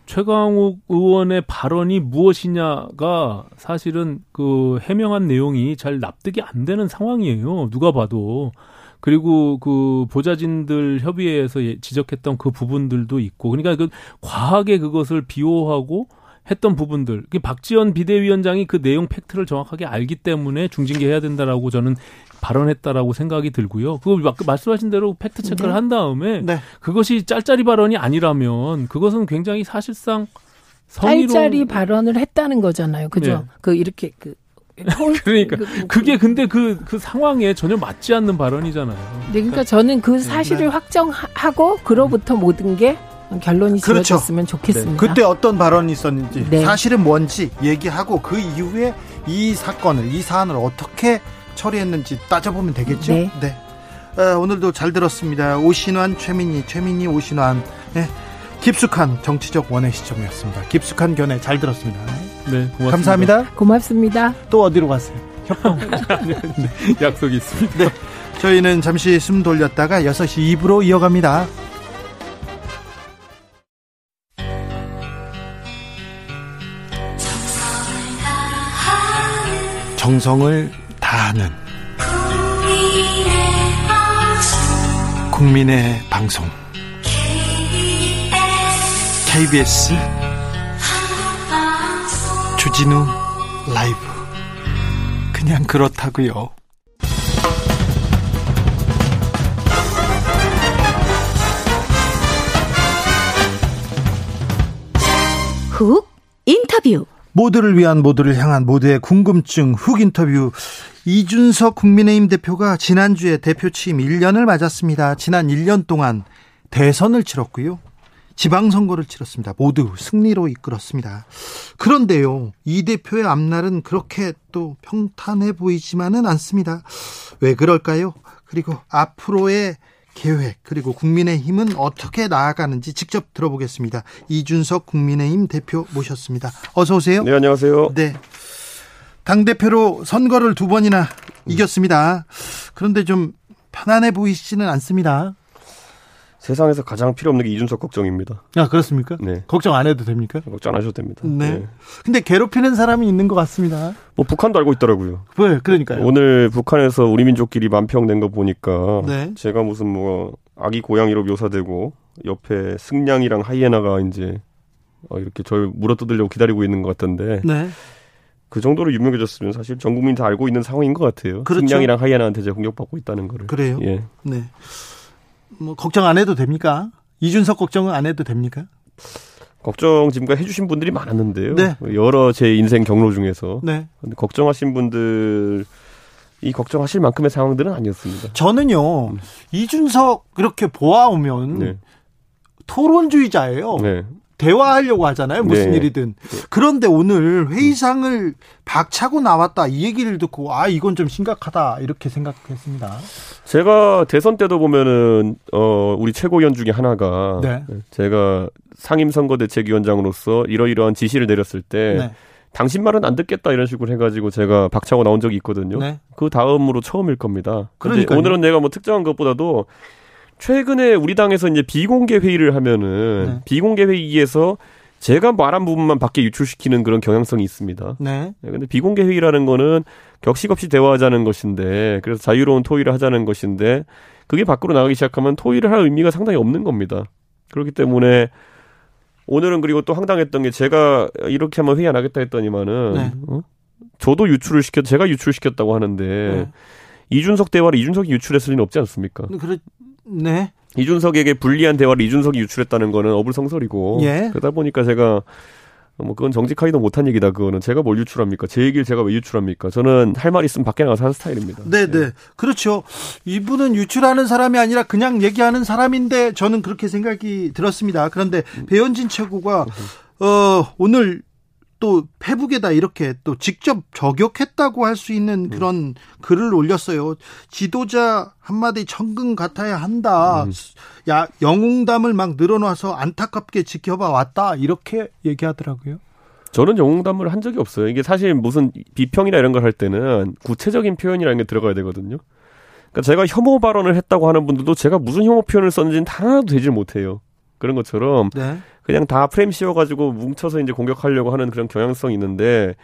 최강욱 의원의 발언이 무엇이냐가 사실은 그 해명한 내용이 잘 납득이 안 되는 상황이에요. 누가 봐도. 그리고 그 보좌진들 협의회에서 예- 지적했던 그 부분들도 있고 그러니까 그 과하게 그것을 비호하고 했던 부분들. 그 박지원 비대위원장이 그 내용 팩트를 정확하게 알기 때문에 중징계해야 된다라고 저는 발언했다라고 생각이 들고요. 그거 말씀하신 대로 팩트 체크를 네. 한 다음에 네. 그것이 짤짤이 발언이 아니라면 그것은 굉장히 사실상 성희롱 짤짤이 발언을 했다는 거잖아요. 그죠? 네. 그 이렇게 그 그러니까 그- 그게 근데 그 그 상황에 전혀 맞지 않는 발언이잖아요. 네, 그러니까 저는 그 사실을 네. 확정하고 그로부터 모든 게 결론이 그렇죠. 지어졌으면 좋겠습니다. 그때 어떤 발언이 있었는지 네. 사실은 뭔지 얘기하고 그 이후에 이 사건을 이 사안을 어떻게 처리했는지 따져보면 되겠죠. 네. 어, 오늘도 잘 들었습니다. 오신환, 최민희, 최민희, 오신환. 네. 깊숙한 정치적 원의 시점이었습니다. 깊숙한 견해 잘 들었습니다. 네, 고맙습니다. 감사합니다. 고맙습니다. 또 어디로 가세요? 협동. 약속이 있습니다. 저희는 잠시 숨 돌렸다가 6시 2부로 이어갑니다. 정성을 다하는 국민의 방송 KBS 주진우 라이브 그냥 그렇다고요. 훅 인터뷰. 모두를 위한 모두를 향한 모두의 궁금증 훅 인터뷰 이준석 국민의힘 대표가 지난주에 대표 취임 1년을 맞았습니다. 지난 1년 동안 대선을 치렀고요. 지방선거를 치렀습니다. 모두 승리로 이끌었습니다. 그런데요, 이 대표의 앞날은 그렇게 또 평탄해 보이지만은 않습니다. 왜 그럴까요? 그리고 앞으로의 계획 그리고 국민의힘은 어떻게 나아가는지 직접 들어보겠습니다. 이준석 국민의힘 대표 모셨습니다. 어서 오세요. 네, 안녕하세요. 네. 당 대표로 선거를 두 번이나 이겼습니다. 그런데 좀 편안해 보이시지는 않습니다. 세상에서 가장 필요 없는 게 이준석 걱정입니다. 아 그렇습니까? 네. 걱정 안 해도 됩니까? 걱정 안 하셔도 됩니다. 네. 근데 괴롭히는 사람이 있는 것 같습니다. 뭐 북한도 알고 있더라고요. 왜? 그러니까요. 오늘 북한에서 우리 민족끼리 만평된 거 보니까 네. 제가 무슨 뭐 아기 고양이로 묘사되고 옆에 승냥이랑 하이에나가 이제 어, 이렇게 저를 물어 뜯으려고 기다리고 있는 것 같던데 네. 그 정도로 유명해졌으면 사실 전 국민이 다 알고 있는 상황인 것 같아요. 그렇죠. 승냥이랑 하이에나한테 제가 공격받고 있다는 거를. 그래요? 예. 네. 뭐 걱정 안 해도 됩니까? 이준석 걱정은 안 해도 됩니까? 걱정 지금까지 해주신 분들이 많았는데요. 네. 여러 제 인생 경로 중에서 네. 근데 걱정하신 분들 이 걱정하실 만큼의 상황들은 아니었습니다. 저는요. 이준석 이렇게 보아오면 네. 토론주의자예요. 네. 대화하려고 하잖아요. 무슨 네. 일이든. 그런데 오늘 회의상을 박차고 나왔다. 이 얘기를 듣고 아 이건 좀 심각하다 이렇게 생각했습니다. 제가 대선 때도 보면은 어 우리 최고위원 중에 하나가 네. 제가 상임선거대책위원장으로서 이러이러한 지시를 내렸을 때 네. 당신 말은 안 듣겠다 이런 식으로 해가지고 제가 박차고 나온 적이 있거든요. 네. 그 다음으로 처음일 겁니다. 근데 그러니까요. 오늘은 내가 뭐 특정한 것보다도 최근에 우리 당에서 이제 비공개 회의를 하면은 네. 비공개 회의에서 제가 말한 부분만 밖에 유출시키는 그런 경향성이 있습니다. 네. 네, 근데 비공개 회의라는 거는 격식 없이 대화하자는 것인데 그래서 자유로운 토의를 하자는 것인데 그게 밖으로 나가기 시작하면 토의를 할 의미가 상당히 없는 겁니다. 그렇기 때문에 오늘은 그리고 또 황당했던 게 제가 이렇게 하면 회의 안 하겠다 했더니만은 네. 어? 저도 유출을 시켰 제가 유출시켰다고 하는데 네. 이준석 대화를 이준석이 유출했을 리는 없지 않습니까? 그래 네. 이준석에게 불리한 대화를 이준석이 유출했다는 거는 어불성설이고 예. 그러다 보니까 제가 뭐 그건 정직하기도 못한 얘기다 그거는 제가 뭘 유출합니까 제 얘기를 제가 왜 유출합니까 저는 할 말 있으면 밖에 나가서 하는 스타일입니다 네, 네. 그렇죠. 이분은 유출하는 사람이 아니라 그냥 얘기하는 사람인데 저는 그렇게 생각이 들었습니다. 그런데 배현진 최고가 어, 오늘 또 페북에다 이렇게 또 직접 저격했다고 할 수 있는 그런 글을 올렸어요. 지도자 한마디 천근 같아야 한다. 야, 영웅담을 막 늘어놔서 안타깝게 지켜봐 왔다. 이렇게 얘기하더라고요. 저는 영웅담을 한 적이 없어요 이게 사실 무슨 비평이나 이런 걸 할 때는 구체적인 표현이라는 게 들어가야 되거든요 그러니까 제가 혐오 발언을 했다고 하는 분들도 제가 무슨 혐오 표현을 썼는지는 단 하나도 되질 못해요 그런 것처럼 네. 그냥 다 프레임 씌워가지고 뭉쳐서 이제 공격하려고 하는 그런 경향성이 있는데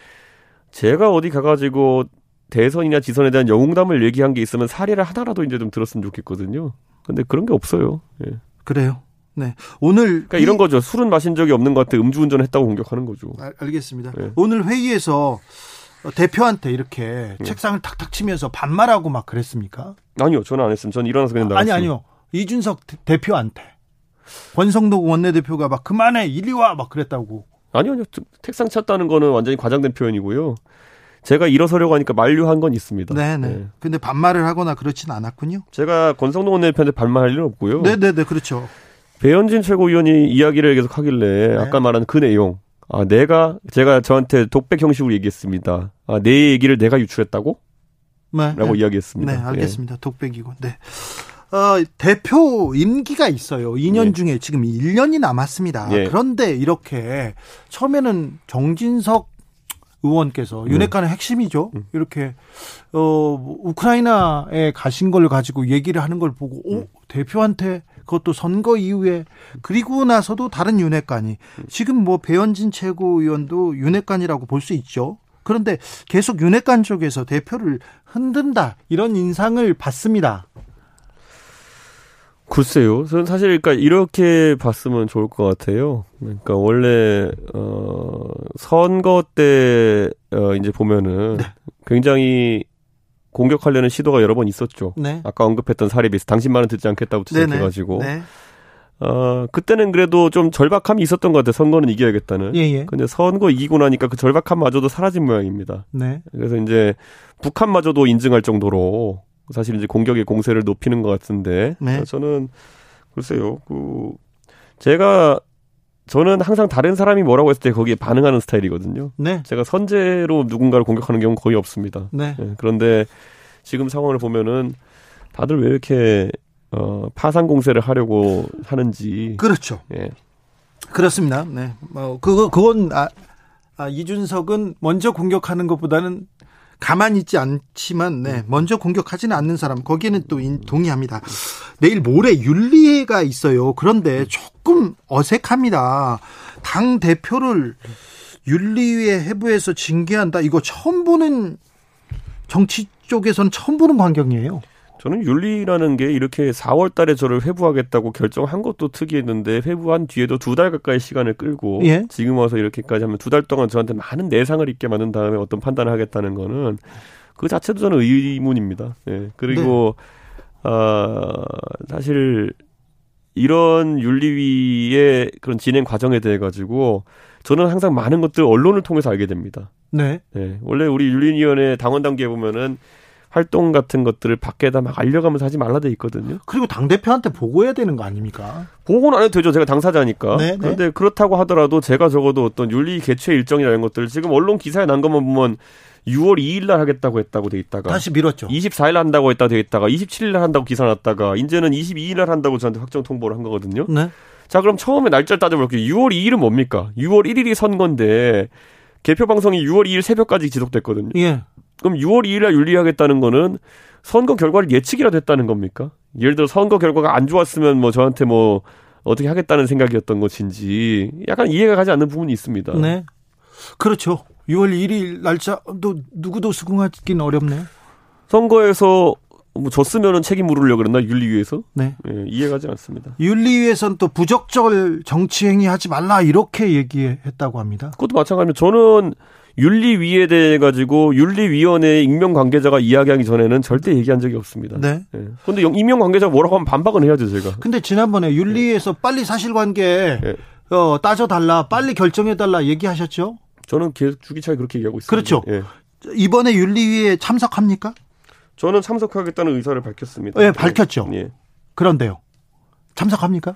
제가 어디 가가지고 대선이나 지선에 대한 영웅담을 얘기한 게 있으면 사례를 하나라도 이제 좀 들었으면 좋겠거든요. 근데 그런 게 없어요. 예. 그래요. 네. 오늘 그러니까 이런 거죠. 술은 마신 적이 없는 것 같아 음주운전을 했다고 공격하는 거죠. 알, 알겠습니다. 네. 오늘 회의에서 어, 대표한테 이렇게 책상을 탁탁 치면서 반말하고 막 그랬습니까? 아니요, 저는 안 했습니다. 저는 일어나서 그냥 아니 나갔습니다. 아니요. 이준석 대- 대표한테 권성동 원내대표가 막 그만해 이리 와 막 그랬다고. 아니요, 아니요. 책상 쳤다는 거는 완전히 과장된 표현이고요. 제가 일어서려고 하니까 만류한 건 있습니다. 네네. 네. 근데 반말을 하거나 그렇진 않았군요. 제가 권성동 원내대표한테 반말할 일은 없고요. 네네네 그렇죠. 배현진 최고위원이 이야기를 계속 하길래 네. 아까 말한 그 내용. 아, 내가 제가 저한테 독백 형식으로 얘기했습니다. 아, 내 얘기를 내가 유출했다고? 네. 라고 네. 이야기했습니다. 네, 예. 알겠습니다. 독백이고. 네. 어, 대표 임기가 있어요. 2년 예. 중에 지금 1년이 남았습니다. 예. 그런데 이렇게 처음에는 정진석 의원께서 네. 윤핵관의 핵심이죠. 음. 이렇게 어뭐 우크라이나에 가신 걸 가지고 얘기를 하는 걸 보고 음. 오 대표한테 그것도 선거 이후에 그리고 나서도 다른 윤핵관이 음. 지금 뭐 배현진 최고위원도 윤핵관이라고 볼 수 있죠. 그런데 계속 윤핵관 쪽에서 대표를 흔든다 이런 인상을 받습니다. 글쎄요. 저는 사실 그러니까 이렇게 봤으면 좋을 것 같아요. 그러니까 원래 어 선거 때 어, 이제 보면은 네. 굉장히 공격하려는 시도가 여러 번 있었죠. 네. 아까 언급했던 사례 비해서 당신 말은 듣지 않겠다고 네네. 지적해가지고 네. 어 그때는 그래도 좀 절박함이 있었던 것 같아요. 선거는 이겨야겠다는. 예, 예. 근데 선거 이기고 나니까 그 절박함마저도 사라진 모양입니다. 네. 그래서 이제 북한마저도 인증할 정도로 사실 이제 공격의 공세를 높이는 것 같은데 네. 저는 글쎄요 그 제가 저는 항상 다른 사람이 뭐라고 했을 때 거기에 반응하는 스타일이거든요. 네. 제가 선제로 누군가를 공격하는 경우는 거의 없습니다. 네. 예, 그런데 지금 상황을 보면은 다들 왜 이렇게 어, 파상 공세를 하려고 하는지 그렇죠. 예. 그렇습니다. 네. 뭐 그거 그건 아, 아 이준석은 먼저 공격하는 것보다는 가만히 있지 않지만 네. 먼저 공격하지는 않는 사람 거기에는 또 인- 동의합니다. 내일 모레 윤리회가 있어요. 그런데 조금 어색합니다. 당 대표를 윤리회 해부에서 징계한다. 이거 처음 보는 정치 쪽에서는 처음 보는 광경이에요. 저는 윤리라는 게 이렇게 4월 달에 저를 회부하겠다고 결정한 것도 특이했는데 회부한 뒤에도 두 달 가까이 시간을 끌고 예. 지금 와서 이렇게까지 하면 두 달 동안 저한테 많은 내상을 입게 만든 다음에 어떤 판단을 하겠다는 거는 그 자체도 저는 의문입니다. 예. 그리고 아 사실 이런 윤리위의 그런 진행 과정에 대해 가지고 저는 항상 많은 것들 언론을 통해서 알게 됩니다. 네. 예. 원래 우리 윤리위원회 당원 단계에 보면은 활동 같은 것들을 밖에다 막 알려가면서 하지 말라 돼 있거든요. 그리고 당 대표한테 보고해야 되는 거 아닙니까? 보고는 안 해도 되죠. 제가 당사자니까. 네, 네. 그런데 그렇다고 하더라도 제가 적어도 어떤 윤리 개최 일정이라는 것들 지금 언론 기사에 난 것만 보면 6월 2일 날 하겠다고 했다고 돼 있다가 다시 미뤘죠. 24일 날 한다고 했다 돼 있다가 27일 날 한다고 기사 났다가 이제는 22일 날 한다고 저한테 확정 통보를 한 거거든요. 네. 자, 그럼 처음에 날짜를 따져볼게요. 6월 2일은 뭡니까? 6월 1일이 선거인데 개표 방송이 6월 2일 새벽까지 지속됐거든요. 예. 그럼 6월 2일 날 윤리하겠다는 거는 선거 결과를 예측이라도 했다는 겁니까? 예를 들어 선거 결과가 안 좋았으면 뭐 저한테 뭐 어떻게 하겠다는 생각이었던 것인지 약간 이해가 가지 않는 부분이 있습니다. 네. 그렇죠. 6월 1일 날짜도 누구도 수긍하기는 어렵네요. 선거에서 뭐 졌으면은 책임 물으려고 그랬나 윤리위에서 네. 예, 이해가지 않습니다. 윤리위에서는 또 부적절 정치 행위 하지 말라 이렇게 얘기했다고 합니다. 그것도 마찬가지로 저는 윤리위에 대해 가지고 윤리위원회 익명 관계자가 이야기하기 전에는 절대 얘기한 적이 없습니다. 네. 예. 근데 영- 익명 관계자가 뭐라고 하면 반박은 해야죠, 제가. 근데 지난번에 윤리위에서 빨리 사실관계 예. 어, 따져달라, 빨리 결정해달라 얘기하셨죠? 저는 계속 주기차게 그렇게 얘기하고 있습니다. 그렇죠. 예. 이번에 윤리위에 참석합니까? 저는 참석하겠다는 의사를 밝혔습니다. 예, 밝혔죠. 예. 그런데요. 참석합니까?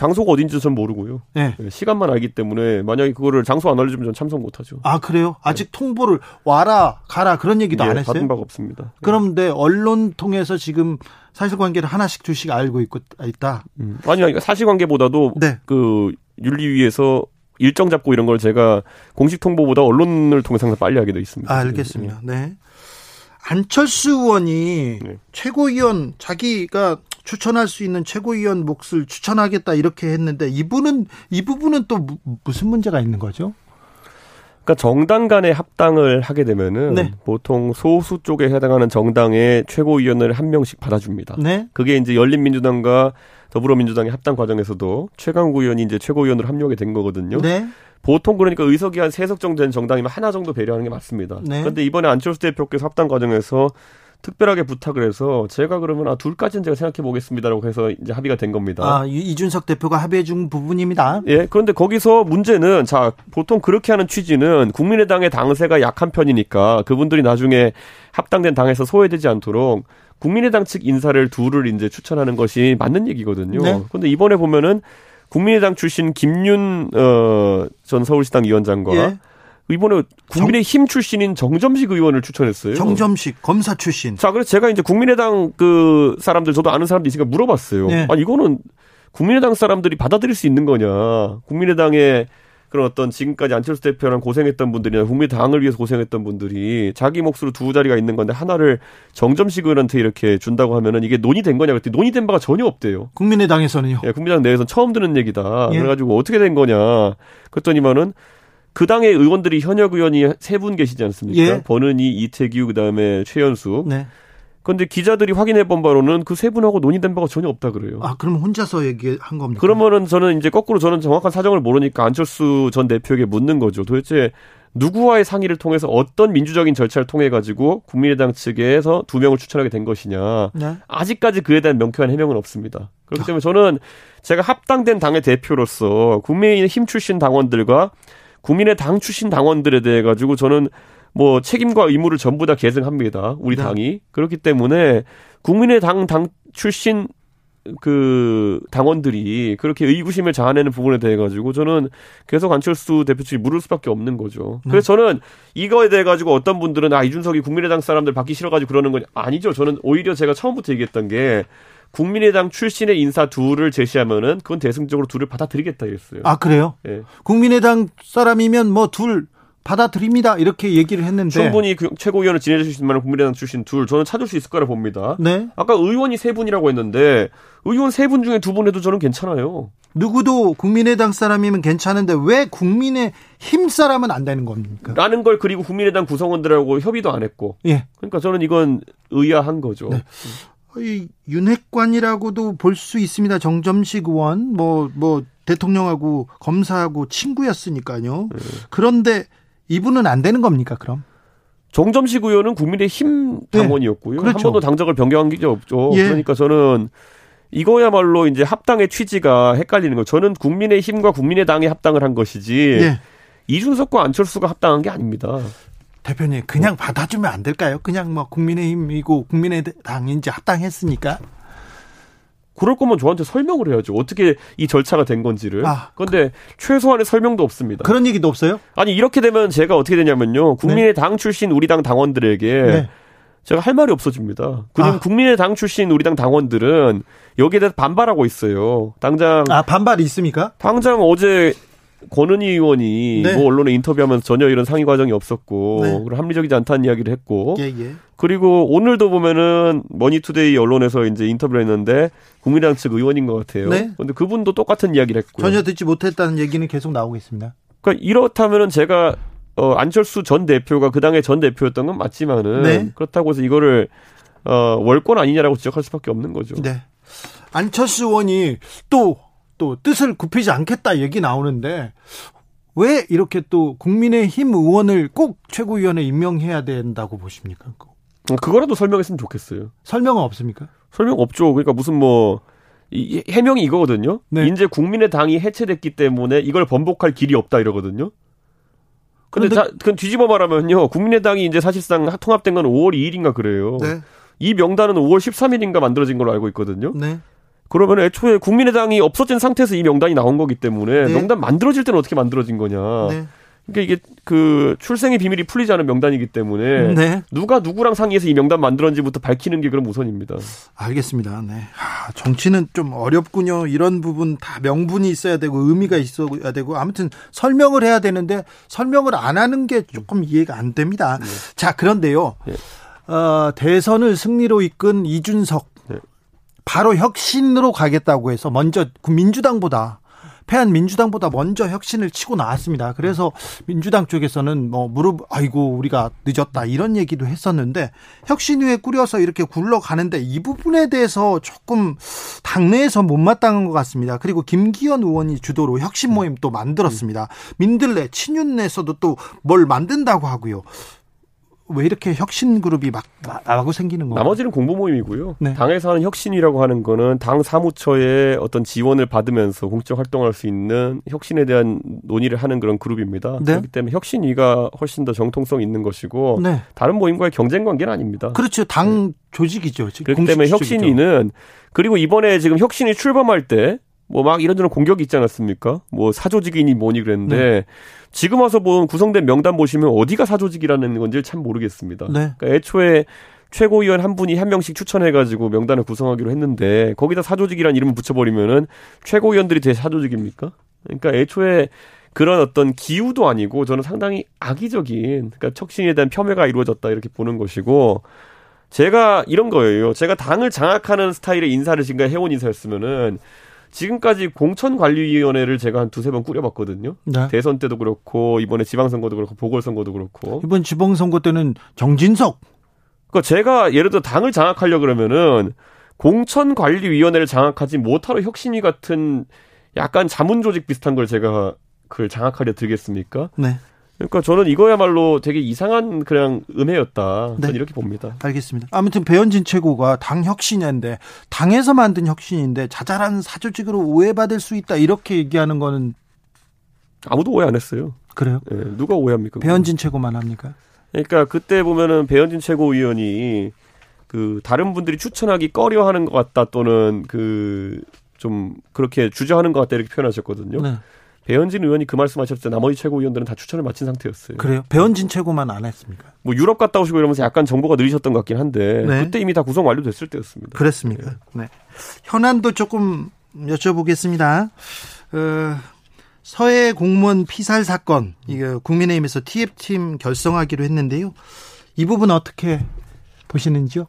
장소가 어딘지 전 모르고요. 예. 예, 시간만 알기 때문에 만약에 그거를 장소 안 알려주면 전 참석 못하죠. 아, 그래요? 아직 통보를 와라, 가라 그런 얘기도 예, 안 했어요? 받은 바가 없습니다. 예. 그런데 언론 통해서 지금 사실관계를 하나씩 둘씩 알고 있고 있다. 음. 아니, 아니 사실관계보다도 네. 그 윤리위에서 일정 잡고 이런 걸 제가 공식 통보보다 언론을 통해서 항상 빨리 하게 돼 있습니다. 아, 알겠습니다. 네. 안철수 의원이 네. 최고위원 자기가 추천할 수 있는 최고위원 몫을 추천하겠다 이렇게 했는데 이분은 이 부분은 또 무- 무슨 문제가 있는 거죠? 그러니까 정당 간의 합당을 하게 되면은 네. 보통 소수 쪽에 해당하는 정당의 최고위원을 한 명씩 받아줍니다. 네. 그게 이제 열린민주당과 더불어민주당의 합당 과정에서도 최강욱 의원이 이제 최고위원으로 합류하게 된 거거든요. 네. 보통 그러니까 의석이 한 세석 정도 되는 정당이면 하나 정도 배려하는 게 맞습니다. 네. 그런데 이번에 안철수 대표께서 합당 과정에서 특별하게 부탁을 해서 제가 그러면 아 둘까지는 제가 생각해 보겠습니다라고 해서 이제 합의가 된 겁니다. 아, 이- 이준석 대표가 합의해 준 부분입니다. 예, 그런데 거기서 문제는 자 보통 그렇게 하는 취지는 국민의당의 당세가 약한 편이니까 그분들이 나중에 합당된 당에서 소외되지 않도록 국민의당 측 인사를 둘을 이제 추천하는 것이 맞는 얘기거든요. 네. 그런데 이번에 보면은 국민의당 출신 김윤 어, 전 서울시당 위원장과 예. 이번에 국민의힘 출신인 정점식 의원을 추천했어요. 정점식 검사 출신. 자, 그래서 제가 이제 국민의당 그 사람들 저도 아는 사람들이 있으니까 물어봤어요. 네. 아, 이거는 국민의당 사람들이 받아들일 수 있는 거냐? 국민의당의 그런 어떤 지금까지 안철수 대표랑 고생했던 분들이나 국민당을 위해서 고생했던 분들이 자기 몫으로 두 자리가 있는 건데 하나를 정점식 의원한테 이렇게 준다고 하면은 이게 논의된 거냐 그랬더니 논의된 바가 전혀 없대요. 국민의당에서는요. 예, 국민당 내에서는 처음 듣는 얘기다. 예. 그래가지고 어떻게 된 거냐. 그랬더니만은 그 당의 의원들이 현역 의원이 세 분 계시지 않습니까? 예. 버는이, 이태규, 그다음에 최연수. 네. 그런데 기자들이 확인해 본 바로는 그 세 분하고 논의된 바가 전혀 없다 그래요. 아, 그럼 혼자서 얘기한 겁니까? 그러면은 저는 이제 거꾸로 저는 정확한 사정을 모르니까 안철수 전 대표에게 묻는 거죠. 도대체 누구와의 상의를 통해서 어떤 민주적인 절차를 통해 가지고 국민의당 측에서 두 명을 추천하게 된 것이냐. 네. 아직까지 그에 대한 명쾌한 해명은 없습니다. 그렇기 때문에 저는 제가 합당된 당의 대표로서 국민의힘 출신 당원들과 국민의당 출신 당원들에 대해 가지고 저는 뭐 책임과 의무를 전부 다 계승합니다. 우리 네. 당이 그렇기 때문에 국민의당 당 출신 그 당원들이 그렇게 의구심을 자아내는 부분에 대해 가지고 저는 계속 안철수 대표 측이 물을 수밖에 없는 거죠. 네. 그래서 저는 이거에 대해 가지고 어떤 분들은 아 이준석이 국민의당 사람들 받기 싫어가지고 그러는 건 아니죠. 저는 오히려 제가 처음부터 얘기했던 게 국민의당 출신의 인사 둘을 제시하면은 그건 대승적으로 둘을 받아들이겠다 했어요. 아, 그래요? 예. 국민의당 사람이면 뭐 둘 받아들입니다. 이렇게 얘기를 했는데. 충분히 그 최고위원을 수 있는 만한 국민의당 출신 둘 저는 찾을 수 있을 거라 봅니다. 네. 아까 의원이 세 분이라고 했는데 의원 세 분 중에 두 분 해도 저는 괜찮아요. 누구도 국민의당 사람이면 괜찮은데 왜 국민의 힘 사람은 안 되는 겁니까? 라는 걸 그리고 국민의당 구성원들하고 협의도 안 했고. 예. 그러니까 저는 이건 의아한 거죠. 네. 이 윤핵관이라고도 볼 수 있습니다. 정점식 의원 뭐뭐 대통령하고 검사하고 친구였으니까요. 네. 그런데 이분은 안 되는 겁니까? 그럼? 정점식 의원은 국민의힘 당원이었고요. 그렇죠. 한 번도 당적을 변경한 게 없죠. 예. 그러니까 저는 이거야말로 이제 합당의 취지가 헷갈리는 거. 저는 국민의힘과 국민의당이 합당을 한 것이지 예. 이준석과 안철수가 합당한 게 아닙니다. 대표님 그냥 받아주면 안 될까요? 그냥 뭐 국민의힘이고 국민의당이 이제 합당했으니까. 그럴 거면 저한테 설명을 해야죠. 어떻게 이 절차가 된 건지를. 아, 그런데 최소한의 설명도 없습니다. 그런 얘기도 없어요? 아니 이렇게 되면 제가 어떻게 되냐면요. 국민의당 출신 우리 당 당원들에게 네. 제가 할 말이 없어집니다. 그리고 아. 국민의당 출신 우리 당 당원들은 여기에 대해서 반발하고 있어요. 당장 아 반발이 있습니까? 당장 어제 권은희 의원이 네. 뭐 언론에 인터뷰하면서 전혀 이런 상의 과정이 없었고 네. 그리고 합리적이지 않다는 이야기를 했고 예 예. 그리고 오늘도 보면은 머니투데이 언론에서 이제 인터뷰를 했는데 국민의당 측 의원인 것 같아요. 네. 근데 그분도 똑같은 이야기를 했고요. 전혀 듣지 못했다는 얘기는 계속 나오고 있습니다. 그러니까 이렇다면은 제가 어 안철수 전 대표가 그 당의 전 대표였던 건 맞지만은 네. 그렇다고 해서 이거를 어 월권 아니냐라고 지적할 수밖에 없는 거죠. 네. 안철수 의원이 또, 또 뜻을 굽히지 않겠다 얘기 나오는데 왜 이렇게 또 국민의힘 의원을 꼭 최고위원에 임명해야 된다고 보십니까? 그거라도 설명했으면 좋겠어요. 설명은 없습니까? 설명 없죠. 그러니까 무슨 뭐 이, 해명이 이거거든요. 네. 이제 국민의 당이 해체됐기 때문에 이걸 번복할 길이 없다 이러거든요. 근데 그런데- 자, 그건 뒤집어 말하면요. 국민의당이 이제 사실상 통합된 건 5월 2일인가 그래요. 네. 이 명단은 5월 13일인가 만들어진 걸로 알고 있거든요. 네. 그러면 애초에 국민의당이 없어진 상태에서 이 명단이 나온 거기 때문에 네. 명단 만들어질 때는 어떻게 만들어진 거냐. 네. 그러니까 이게 그 출생의 비밀이 풀리지 않은 명단이기 때문에 네. 누가 누구랑 상의해서 이 명단 만들었는지부터 밝히는 게 그럼 우선입니다. 알겠습니다. 네. 하, 정치는 좀 어렵군요. 이런 부분 다 명분이 있어야 되고 의미가 있어야 되고 아무튼 설명을 해야 되는데 설명을 안 하는 게 조금 이해가 안 됩니다. 자, 그런데요. 네. 어, 대선을 승리로 이끈 이준석 네. 바로 혁신으로 가겠다고 해서 먼저 그 민주당보다 집회한 민주당보다 먼저 혁신을 치고 나왔습니다. 그래서 민주당 쪽에서는 뭐 무릎 아이고 우리가 늦었다 이런 얘기도 했었는데 혁신위에 꾸려서 이렇게 굴러가는데 이 부분에 대해서 조금 당내에서 못마땅한 것 같습니다. 그리고 김기현 의원이 주도로 혁신 모임 또 만들었습니다. 민들레 친윤에서도 또 뭘 만든다고 하고요. 왜 이렇게 혁신 그룹이 막 나하고 생기는 건가요? 나머지는 공부 모임이고요. 네. 당에서 하는 혁신이라고 하는 거는 당 사무처의 어떤 지원을 받으면서 공적 활동할 수 있는 혁신에 대한 논의를 하는 그런 그룹입니다. 네. 그렇기 때문에 혁신위가 훨씬 더 정통성 있는 것이고 네. 다른 모임과의 경쟁 관계는 아닙니다. 그렇죠. 당 조직이죠. 지금 그렇기 때문에 조직이죠. 혁신위는 그리고 이번에 지금 혁신이 출범할 때 뭐 막 이런저런 공격이 있지 않았습니까? 뭐 사조직이니 뭐니 그랬는데 네. 지금 와서 본 구성된 명단 보시면 어디가 사조직이라는 건지 참 모르겠습니다. 네. 그러니까 애초에 최고위원 한 분이 한 명씩 추천해가지고 명단을 구성하기로 했는데 거기다 사조직이라는 이름을 붙여버리면은 최고위원들이 대 사조직입니까? 그러니까 애초에 그런 어떤 기우도 아니고 저는 상당히 악의적인 그러니까 척신에 대한 폄훼가 이루어졌다 이렇게 보는 것이고 제가 이런 거예요. 제가 당을 장악하는 스타일의 인사를 지금까지 해온 인사였으면은 지금까지 공천관리위원회를 제가 한 두세 번 꾸려봤거든요. 네. 대선 때도 그렇고 이번에 지방선거도 그렇고 보궐선거도 그렇고. 이번 지방선거 때는 정진석 그러니까 제가 예를 들어 당을 장악하려 그러면은 공천관리위원회를 장악하지 못하러 혁신위 같은 약간 자문조직 비슷한 걸 제가 그걸 장악하려 들겠습니까? 네. 그러니까 저는 이거야말로 되게 이상한 그냥 음해였다. 네. 저는 이렇게 봅니다. 알겠습니다. 아무튼 배현진 최고가 당 혁신인데 당에서 만든 혁신인데 자잘한 사조직으로 오해받을 수 있다 이렇게 얘기하는 거는 아무도 오해 안 했어요. 그래요? 예, 누가 오해합니까? 배현진 최고만 합니까? 그러니까 그때 보면은 배현진 최고위원이 그 다른 분들이 추천하기 꺼려하는 것 같다 또는 그 좀 그렇게 주저하는 것 같다 이렇게 표현하셨거든요. 네. 배현진 의원이 그 말씀하셨을 때 나머지 최고위원들은 다 추천을 마친 상태였어요. 그래요? 배현진 최고만 안 했습니까? 뭐 유럽 갔다 오시고 이러면서 약간 정보가 느리셨던 것 같긴 한데 네. 그때 이미 다 구성 완료됐을 때였습니다. 그랬습니까? 네. 현안도 조금 여쭤보겠습니다. 어, 서해 공무원 피살 사건, 이거 국민의힘에서 TF팀 결성하기로 했는데요. 이 부분 어떻게 보시는지요?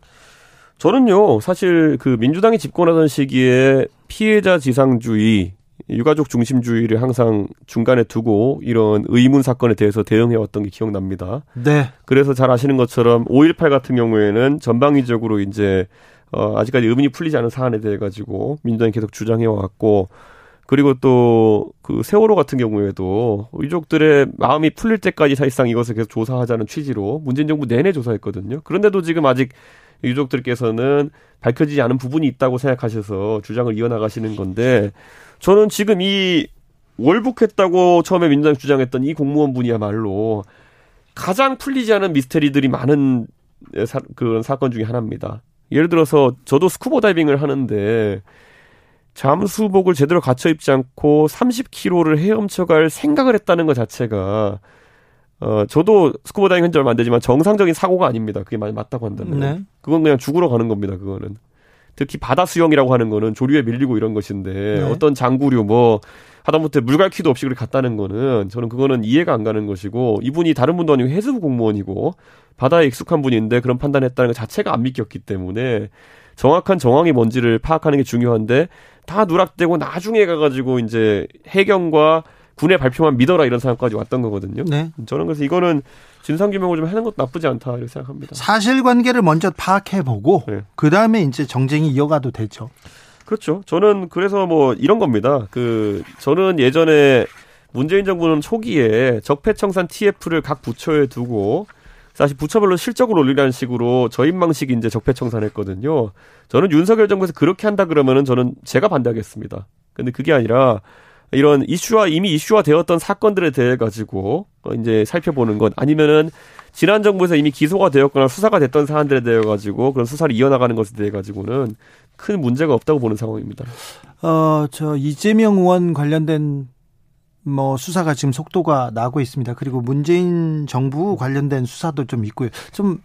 저는요, 사실 그 민주당이 집권하던 시기에 피해자 지상주의, 유가족 중심주의를 항상 중간에 두고 이런 의문 사건에 대해서 대응해 왔던 게 기억납니다. 네. 그래서 잘 아시는 것처럼 5.18 같은 경우에는 전방위적으로 이제 어, 아직까지 의문이 풀리지 않은 사안에 대해 가지고 민주당이 계속 주장해 왔고 그리고 또 그 세월호 같은 경우에도 유족들의 마음이 풀릴 때까지 사실상 이것을 계속 조사하자는 취지로 문재인 정부 내내 조사했거든요. 그런데도 지금 아직 유족들께서는 밝혀지지 않은 부분이 있다고 생각하셔서 주장을 이어나가시는 건데 저는 지금 이 월북했다고 처음에 민주당이 주장했던 이 공무원 분이야말로 가장 풀리지 않은 미스테리들이 많은 사, 그런 사건 중에 하나입니다. 예를 들어서 저도 스쿠버 다이빙을 하는데 잠수복을 제대로 갖춰 입지 않고 30km를 헤엄쳐갈 생각을 했다는 것 자체가 어 저도 스쿠버 다이빙 한지 얼마 안 되지만 정상적인 사고가 아닙니다. 그게 만약 맞다고 한다면 네. 그건 그냥 죽으러 가는 겁니다. 그거는 특히 바다 수영이라고 하는 거는 조류에 밀리고 이런 것인데 네. 어떤 장구류 뭐 하다못해 물갈퀴도 없이 그렇게 갔다는 거는 저는 그거는 이해가 안 가는 것이고 이분이 다른 분도 아니고 해수부 공무원이고 바다에 익숙한 분인데 그런 판단했다는 것 자체가 안 믿겼기 때문에 정확한 정황이 뭔지를 파악하는 게 중요한데 다 누락되고 나중에 가가지고 이제 해경과 군의 발표만 믿어라 이런 상황까지 왔던 거거든요. 네. 저는 그래서 이거는 진상규명을 좀 하는 것도 나쁘지 않다 이렇게 생각합니다. 사실관계를 먼저 파악해보고 네. 그 다음에 이제 정쟁이 이어가도 되죠. 그렇죠. 저는 그래서 뭐 이런 겁니다. 그 저는 예전에 문재인 정부는 초기에 적폐청산 TF를 각 부처에 두고 사실 부처별로 실적을 올리라는 식으로 저인망식 이제 적폐청산했거든요. 저는 윤석열 정부에서 그렇게 한다 그러면은 저는 제가 반대하겠습니다. 근데 그게 아니라 이런 이슈화 이미 이슈화 되었던 사건들에 대해 가지고 어, 이제 살펴보는 것 아니면은 지난 정부에서 이미 기소가 되었거나 수사가 됐던 사안들에 대해 가지고 그런 수사를 이어나가는 것에 대해 가지고는 큰 문제가 없다고 보는 상황입니다. 어, 저 이재명 의원 관련된 뭐 수사가 지금 속도가 나고 있습니다. 그리고 문재인 정부 관련된 수사도 좀 있고요. 좀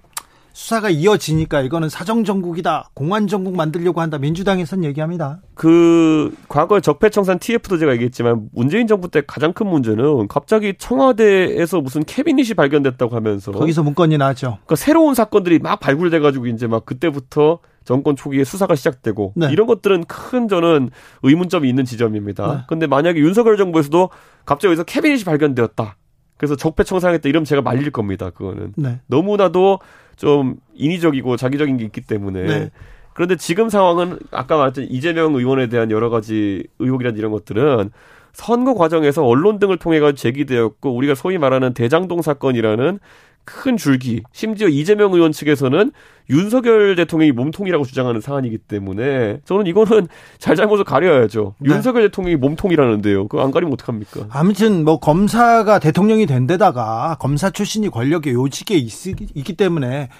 수사가 이어지니까 이거는 사정 정국이다. 공안 정국 만들려고 한다. 민주당에선 얘기합니다. 그 과거에 적폐청산 TF도 제가 얘기했지만 문재인 정부 때 가장 큰 문제는 갑자기 청와대에서 무슨 캐비닛이 발견됐다고 하면서 거기서 문건이 나왔죠. 그러니까 새로운 사건들이 막 발굴돼 가지고 이제 막 그때부터 정권 초기에 수사가 시작되고 네. 이런 것들은 큰 저는 의문점이 있는 지점입니다. 네. 근데 만약에 윤석열 정부에서도 갑자기 여기서 캐비닛이 발견되었다. 그래서 적폐청산했다 이러면 제가 말릴 겁니다. 그거는 네. 너무나도 좀 인위적이고 자기적인 게 있기 때문에 네. 그런데 지금 상황은 아까 말했던 이재명 의원에 대한 여러 가지 의혹이란 이런 것들은 선거 과정에서 언론 등을 통해 가지고 제기되었고 우리가 소위 말하는 대장동 사건이라는 큰 줄기 심지어 이재명 의원 측에서는 윤석열 대통령이 몸통이라고 주장하는 사안이기 때문에 저는 이거는 잘잘못을 가려야죠. 네. 윤석열 대통령이 몸통이라는데요. 그거 안 가리면 어떡합니까? 아무튼 뭐 검사가 대통령이 된 데다가 검사 출신이 권력의 요직에 있, 있기 때문에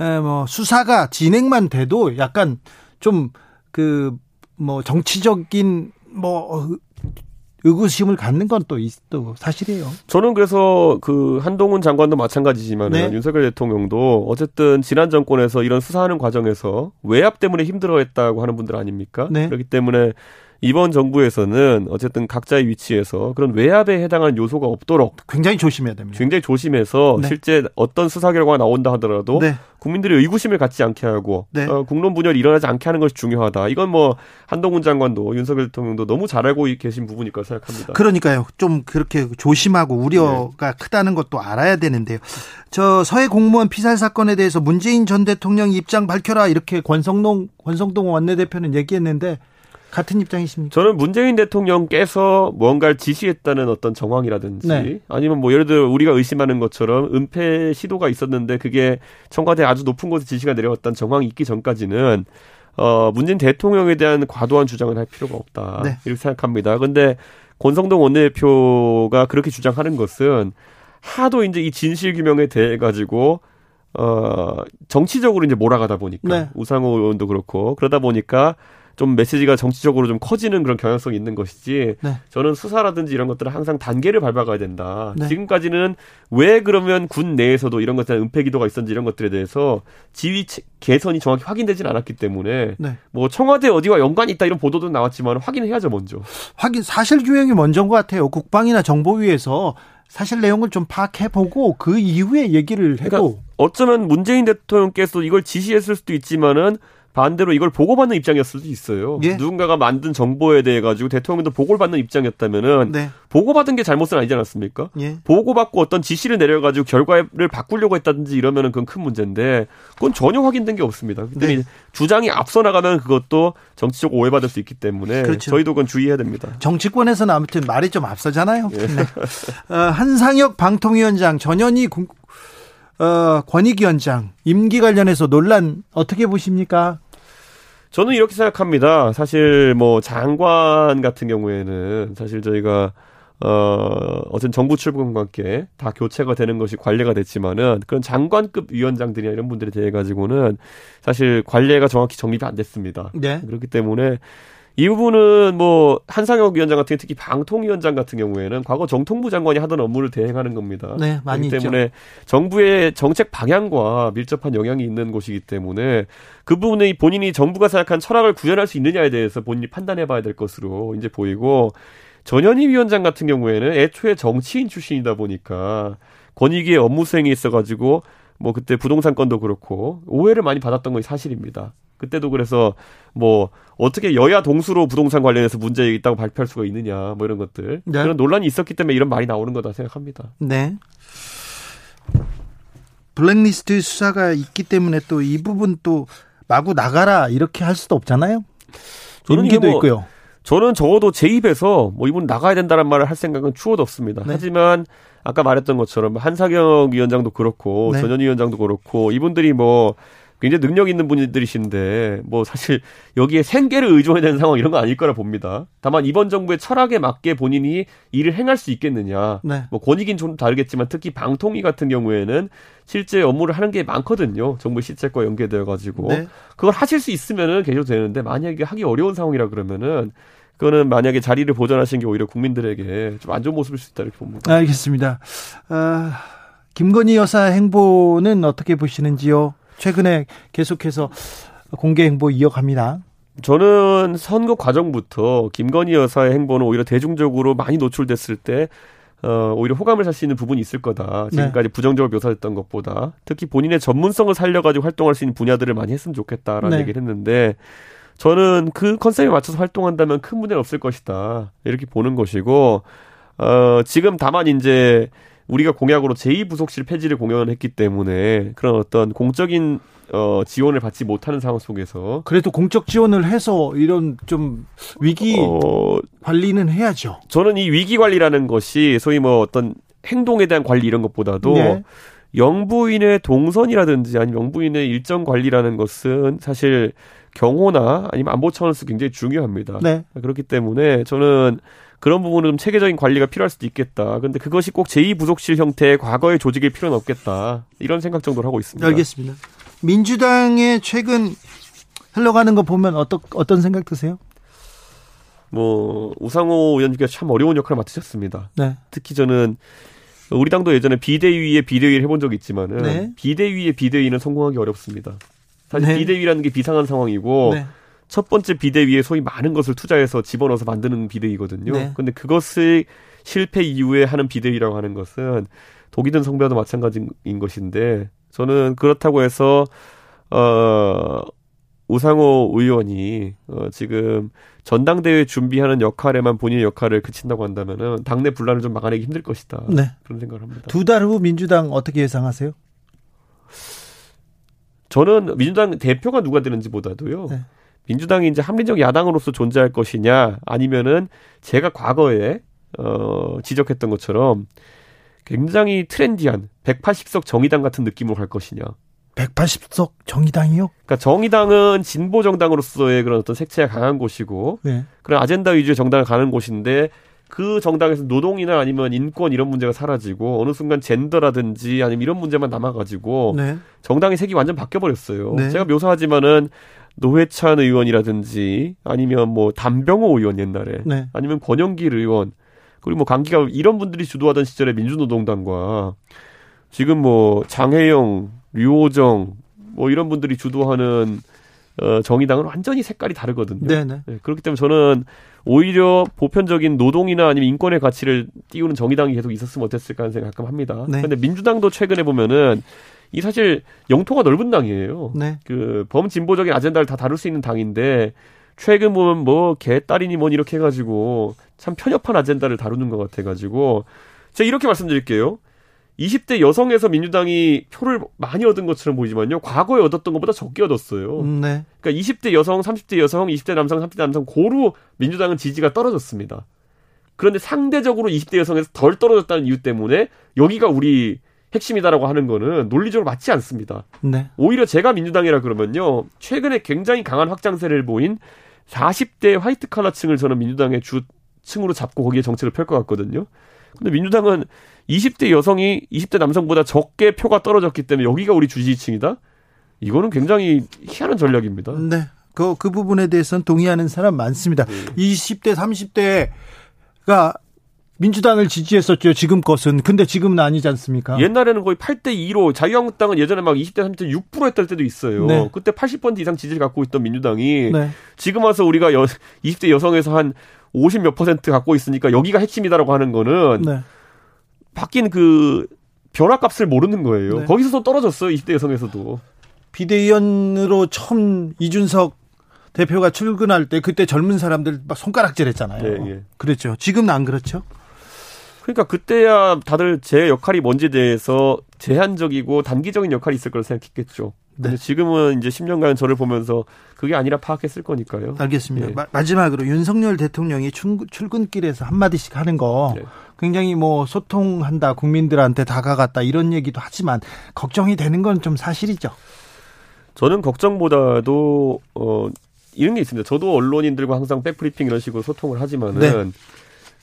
에, 뭐 수사가 진행만 돼도 약간 좀 그 뭐 정치적인 뭐 의구심을 갖는 건 또 또 사실이에요. 저는 그래서 그 한동훈 장관도 마찬가지지만 네. 은 윤석열 대통령도 어쨌든 지난 정권에서 이런 수사하는 과정에서 외압 때문에 힘들어했다고 하는 분들 아닙니까? 네. 그렇기 때문에 이번 정부에서는 어쨌든 각자의 위치에서 그런 외압에 해당하는 요소가 없도록 굉장히 조심해야 됩니다. 굉장히 조심해서 네. 실제 어떤 수사 결과가 나온다 하더라도 네. 국민들의 의구심을 갖지 않게 하고 네. 어, 국론 분열이 일어나지 않게 하는 것이 중요하다. 이건 뭐 한동훈 장관도 윤석열 대통령도 너무 잘 알고 계신 부분일 거라 생각합니다. 그러니까요. 좀 그렇게 조심하고 우려가 크다는 것도 알아야 되는데요. 저 서해 공무원 피살 사건에 대해서 문재인 전 대통령 입장 밝혀라 이렇게 권성동 권성동 원내대표는 얘기했는데 같은 입장이십니까? 저는 문재인 대통령께서 뭔가를 지시했다는 어떤 정황이라든지 네. 아니면 뭐 예를 들어 우리가 의심하는 것처럼 은폐 시도가 있었는데 그게 청와대 아주 높은 곳에 지시가 내려왔다는 정황이 있기 전까지는 어 문재인 대통령에 대한 과도한 주장을 할 필요가 없다 네. 이렇게 생각합니다. 근데 권성동 원내대표가 그렇게 주장하는 것은 하도 이제 이 진실 규명에 대해 가지고 어 정치적으로 이제 몰아가다 보니까 네. 우상호 의원도 그렇고 그러다 보니까 좀 메시지가 정치적으로 좀 커지는 그런 경향성이 있는 것이지 네. 저는 수사라든지 이런 것들은 항상 단계를 밟아가야 된다. 네. 지금까지는 왜 그러면 군 내에서도 이런 것들 은폐 기도가 있었는지 이런 것들에 대해서 체- 개선이 정확히 확인되지는 않았기 때문에 네. 뭐 청와대 어디와 연관이 있다 이런 보도도 나왔지만 확인해야죠 먼저. 확인 사실 규명이 먼저인 것 같아요. 국방이나 정보위에서 사실 내용을 좀 파악해 보고 그 이후에 얘기를 해도 그러니까 어쩌면 문재인 대통령께서 이걸 지시했을 수도 있지만은 반대로 이걸 보고받는 입장이었을 수도 있어요. 예. 누군가가 만든 정보에 대해 가지고 대통령도 보고를 받는 입장이었다면은 네. 보고받은 게 잘못은 아니지 않았습니까? 예. 보고받고 어떤 지시를 내려가지고 결과를 바꾸려고 했다든지 이러면은 그건 큰 문제인데 그건 전혀 확인된 게 없습니다. 그때 네. 주장이 앞서 나가면 그것도 정치적 오해받을 수 있기 때문에 그렇죠. 저희도 그건 주의해야 됩니다. 정치권에서는 아무튼 말이 좀 앞서잖아요. 예. 네. 어, 한상혁 방통위원장 전현희 군- 어, 권익위원장 임기 관련해서 논란 어떻게 보십니까? 저는 이렇게 생각합니다. 사실 뭐 장관 같은 경우에는 사실 저희가 어 어떤 정부 출범과 함께 다 교체가 되는 것이 관례가 됐지만은 그런 장관급 위원장들이나 이런 분들에 대해 가지고는 사실 관례가 정확히 정립이 안 됐습니다. 네. 그렇기 때문에 이 부분은 뭐 한상혁 위원장 같은 특히 방통위원장 같은 경우에는 과거 정통부 장관이 하던 업무를 대행하는 겁니다. 네, 많이 그렇기 있죠. 때문에 정부의 정책 방향과 밀접한 영향이 있는 곳이기 때문에 그 부분에 본인이 정부가 생각한 철학을 구현할 수 있느냐에 대해서 본인이 판단해 봐야 될 것으로 이제 보이고 전현희 위원장 같은 경우에는 애초에 정치인 출신이다 보니까 권익위의 업무 수행이 있어가지고 뭐 그때 부동산 건도 그렇고 오해를 많이 받았던 것이 사실입니다. 그때도 그래서 뭐 어떻게 여야 동수로 부동산 관련해서 문제 있다고 발표할 수가 있느냐 뭐 이런 것들 네. 그런 논란이 있었기 때문에 이런 말이 나오는 거다 생각합니다. 네. 블랙리스트 수사가 있기 때문에 또 이 부분 또 마구 나가라 이렇게 할 수도 없잖아요. 저는 이게 뭐 있고요. 저는 적어도 제 입에서 뭐 이분 나가야 된다는 말을 할 생각은 추호도 없습니다. 네. 하지만 아까 말했던 것처럼 한사경 위원장도 그렇고 네. 전현희 위원장도 그렇고 이분들이 뭐 굉장히 능력 있는 분들이신데 뭐 사실 여기에 생계를 의존해야 되는 상황 이런 건 아닐 거라 봅니다. 다만 이번 정부의 철학에 맞게 본인이 일을 행할 수 있겠느냐. 네. 뭐 권익인 좀 다르겠지만 특히 방통위 같은 경우에는 실제 업무를 하는 게 많거든요. 정부 시책과 연계되어 가지고 네. 그걸 하실 수 있으면은 계셔도 되는데 만약에 하기 어려운 상황이라 그러면은 그거는 만약에 자리를 보존하신 게 오히려 국민들에게 좀 안 좋은 모습일 수 있다 이렇게 봅니다. 알겠습니다. 아, 김건희 여사 행보는 어떻게 보시는지요? 최근에 계속해서 공개 행보 이어갑니다. 저는 선거 과정부터 김건희 여사의 행보는 오히려 대중적으로 많이 노출됐을 때 어, 오히려 호감을 살 수 있는 부분이 있을 거다. 네. 지금까지 부정적으로 묘사했던 것보다 특히 본인의 전문성을 살려가지고 활동할 수 있는 분야들을 많이 했으면 좋겠다라는 네. 얘기를 했는데 저는 그 컨셉에 맞춰서 활동한다면 큰 문제는 없을 것이다. 이렇게 보는 것이고 어, 지금 다만 이제 우리가 공약으로 제2부속실 폐지를 공언했기 때문에 그런 어떤 공적인 어, 지원을 받지 못하는 상황 속에서 그래도 공적 지원을 해서 이런 좀 위기 어, 관리는 해야죠. 저는 이 위기 관리라는 것이 소위 뭐 어떤 행동에 대한 관리 이런 것보다도 네. 영부인의 동선이라든지 아니면 영부인의 일정 관리라는 것은 사실 경호나 아니면 안보 차원에서 굉장히 중요합니다. 네. 그렇기 때문에 저는 그런 부분은 좀 체계적인 관리가 필요할 수도 있겠다. 근데 그것이 꼭 제2부속실 형태의 과거의 조직일 필요는 없겠다. 이런 생각 정도를 하고 있습니다. 알겠습니다. 민주당의 최근 흘러가는 거 보면 어떤 어떤 생각 드세요? 뭐 우상호 의원님께서 참 어려운 역할을 맡으셨습니다. 네. 특히 저는 우리 당도 예전에 비대위의 비대위를 해본 적이 있지만은 네. 비대위의 비대위는 성공하기 어렵습니다. 사실 네. 비대위라는 게 비상한 상황이고 네. 첫 번째 비대위에 소위 많은 것을 투자해서 집어넣어서 만드는 비대위거든요. 네. 근데 그것을 실패 이후에 하는 비대위라고 하는 것은 독이 든 성배와도 마찬가지인 것인데 저는 그렇다고 해서 어 우상호 의원이 어 지금 전당대회 준비하는 역할에만 본인의 역할을 그친다고 한다면은 당내 분란을 좀 막아내기 힘들 것이다. 네. 그런 생각을 합니다. 두 달 후 민주당 어떻게 예상하세요? 저는 민주당 대표가 누가 되는지 보다도요. 네. 민주당이 이제 합리적 야당으로서 존재할 것이냐 아니면은 제가 과거에 어 지적했던 것처럼 굉장히 트렌디한 180석 정의당 같은 느낌으로 갈 것이냐. 180석 정의당이요? 그러니까 정의당은 진보 정당으로서의 그런 어떤 색채가 강한 곳이고 네. 그런 아젠다 위주의 정당을 가는 곳인데 그 정당에서 노동이나 아니면 인권 이런 문제가 사라지고 어느 순간 젠더라든지 아니면 이런 문제만 남아가지고 네. 정당의 색이 완전 바뀌어버렸어요. 네. 제가 묘사하지만은 노회찬 의원이라든지 아니면 뭐 담병호 의원 옛날에 네. 아니면 권영길 의원 그리고 뭐 강기가 이런 분들이 주도하던 시절의 민주노동당과 지금 뭐 장혜영, 류호정 뭐 이런 분들이 주도하는 어, 정의당은 완전히 색깔이 다르거든요. 네, 네. 네, 그렇기 때문에 저는 오히려 보편적인 노동이나 아니면 인권의 가치를 띄우는 정의당이 계속 있었으면 어땠을까 하는 생각 가끔 합니다. 네. 그런데 민주당도 최근에 보면은 이 사실 영토가 넓은 당이에요. 네. 그 범진보적인 아젠다를 다 다룰 수 있는 당인데 최근 보면 뭐 개딸이니 뭐니 이렇게 해가지고 참 편협한 아젠다를 다루는 것 같아가지고 제가 이렇게 말씀드릴게요. 20대 여성에서 민주당이 표를 많이 얻은 것처럼 보이지만요. 과거에 얻었던 것보다 적게 얻었어요. 음, 네. 그러니까 20대 여성, 30대 여성, 20대 남성, 30대 남성 고루 민주당은 지지가 떨어졌습니다. 그런데 상대적으로 20대 여성에서 덜 떨어졌다는 이유 때문에 여기가 우리 핵심이다라고 하는 거는 논리적으로 맞지 않습니다. 네. 오히려 제가 민주당이라 그러면요. 최근에 굉장히 강한 확장세를 보인 40대 화이트 칼라층을 저는 민주당의 주층으로 잡고 거기에 정책을 펼 것 같거든요. 근데 민주당은 20대 여성이 20대 남성보다 적게 표가 떨어졌기 때문에 여기가 우리 주지층이다? 이거는 굉장히 희한한 전략입니다. 네. 그, 그 부분에 대해서는 동의하는 사람 많습니다. 20대, 30대가 민주당을 지지했었죠. 지금 것은. 근데 지금은 아니지 않습니까? 옛날에는 거의 8대 2로 자유한국당은 예전에 막 20대 30대 6% 했던 때도 있어요. 네. 그때 80% 이상 지지를 갖고 있던 민주당이 네. 지금 와서 우리가 여, 20대 여성에서 한 50 몇 퍼센트 갖고 있으니까 여기가 핵심이다라고 하는 거는 네. 바뀐 그 변화값을 모르는 거예요. 네. 거기서도 떨어졌어요. 20대 여성에서도. 비대위원으로 처음 이준석 대표가 출근할 때 그때 젊은 사람들 막 손가락질 했잖아요. 예, 예. 그랬죠. 지금은 안 그렇죠? 그러니까 그때야 다들 제 역할이 뭔지에 대해서 제한적이고 단기적인 역할이 있을 거라 생각했겠죠. 근데 네. 지금은 이제 10년간 저를 보면서 그게 아니라 파악했을 거니까요. 알겠습니다. 예. 마, 지막으로 윤석열 대통령이 출, 출근 길에서 한마디씩 하는 거 네. 굉장히 뭐 소통한다, 국민들한테 다가갔다 이런 얘기도 하지만 걱정이 되는 건 좀 사실이죠. 저는 걱정보다도 어 이런 게 있습니다. 저도 언론인들과 항상 백브리핑 이런 식으로 소통을 하지만은 네.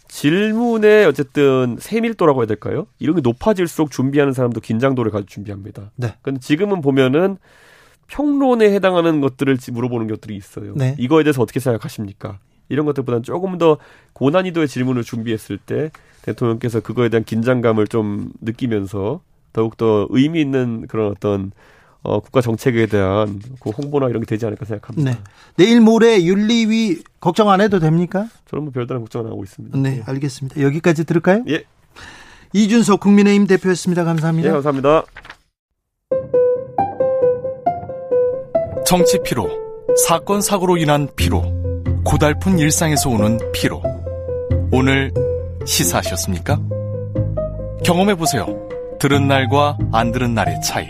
질문의 어쨌든 세밀도라고 해야 될까요? 이런 게 높아질수록 준비하는 사람도 긴장도를 가지고 준비합니다. 네. 근데 지금은 보면은 평론에 해당하는 것들을 물어보는 것들이 있어요. 네. 이거에 대해서 어떻게 생각하십니까? 이런 것들보다는 조금 더 고난이도의 질문을 준비했을 때 대통령께서 그거에 대한 긴장감을 좀 느끼면서 더욱더 의미 있는 그런 어떤 어, 국가 정책에 대한 그 홍보나 이런 게 되지 않을까 생각합니다. 네. 내일 모레 윤리위 걱정 안 해도 됩니까? 저는 뭐 별다른 걱정은 안 하고 있습니다. 네, 알겠습니다. 여기까지 들을까요? 예. 이준석 국민의힘 대표였습니다. 감사합니다. 예, 감사합니다. 정치 피로, 사건 사고로 인한 피로, 고달픈 일상에서 오는 피로. 오늘 시사하셨습니까? 경험해 보세요. 들은 날과 안 들은 날의 차이.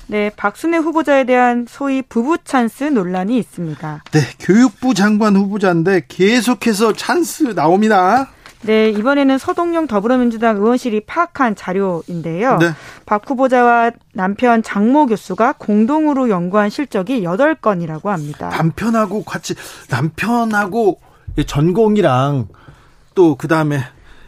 네, 박순애 후보자에 대한 소위 부부 찬스 논란이 있습니다. 네, 교육부 장관 후보자인데 계속해서 찬스 나옵니다. 네, 이번에는 서동용 더불어민주당 의원실이 파악한 자료인데요. 네. 박 후보자와 남편 장모 교수가 공동으로 연구한 실적이 8건이라고 합니다. 남편하고 같이 남편하고 전공이랑 또 그다음에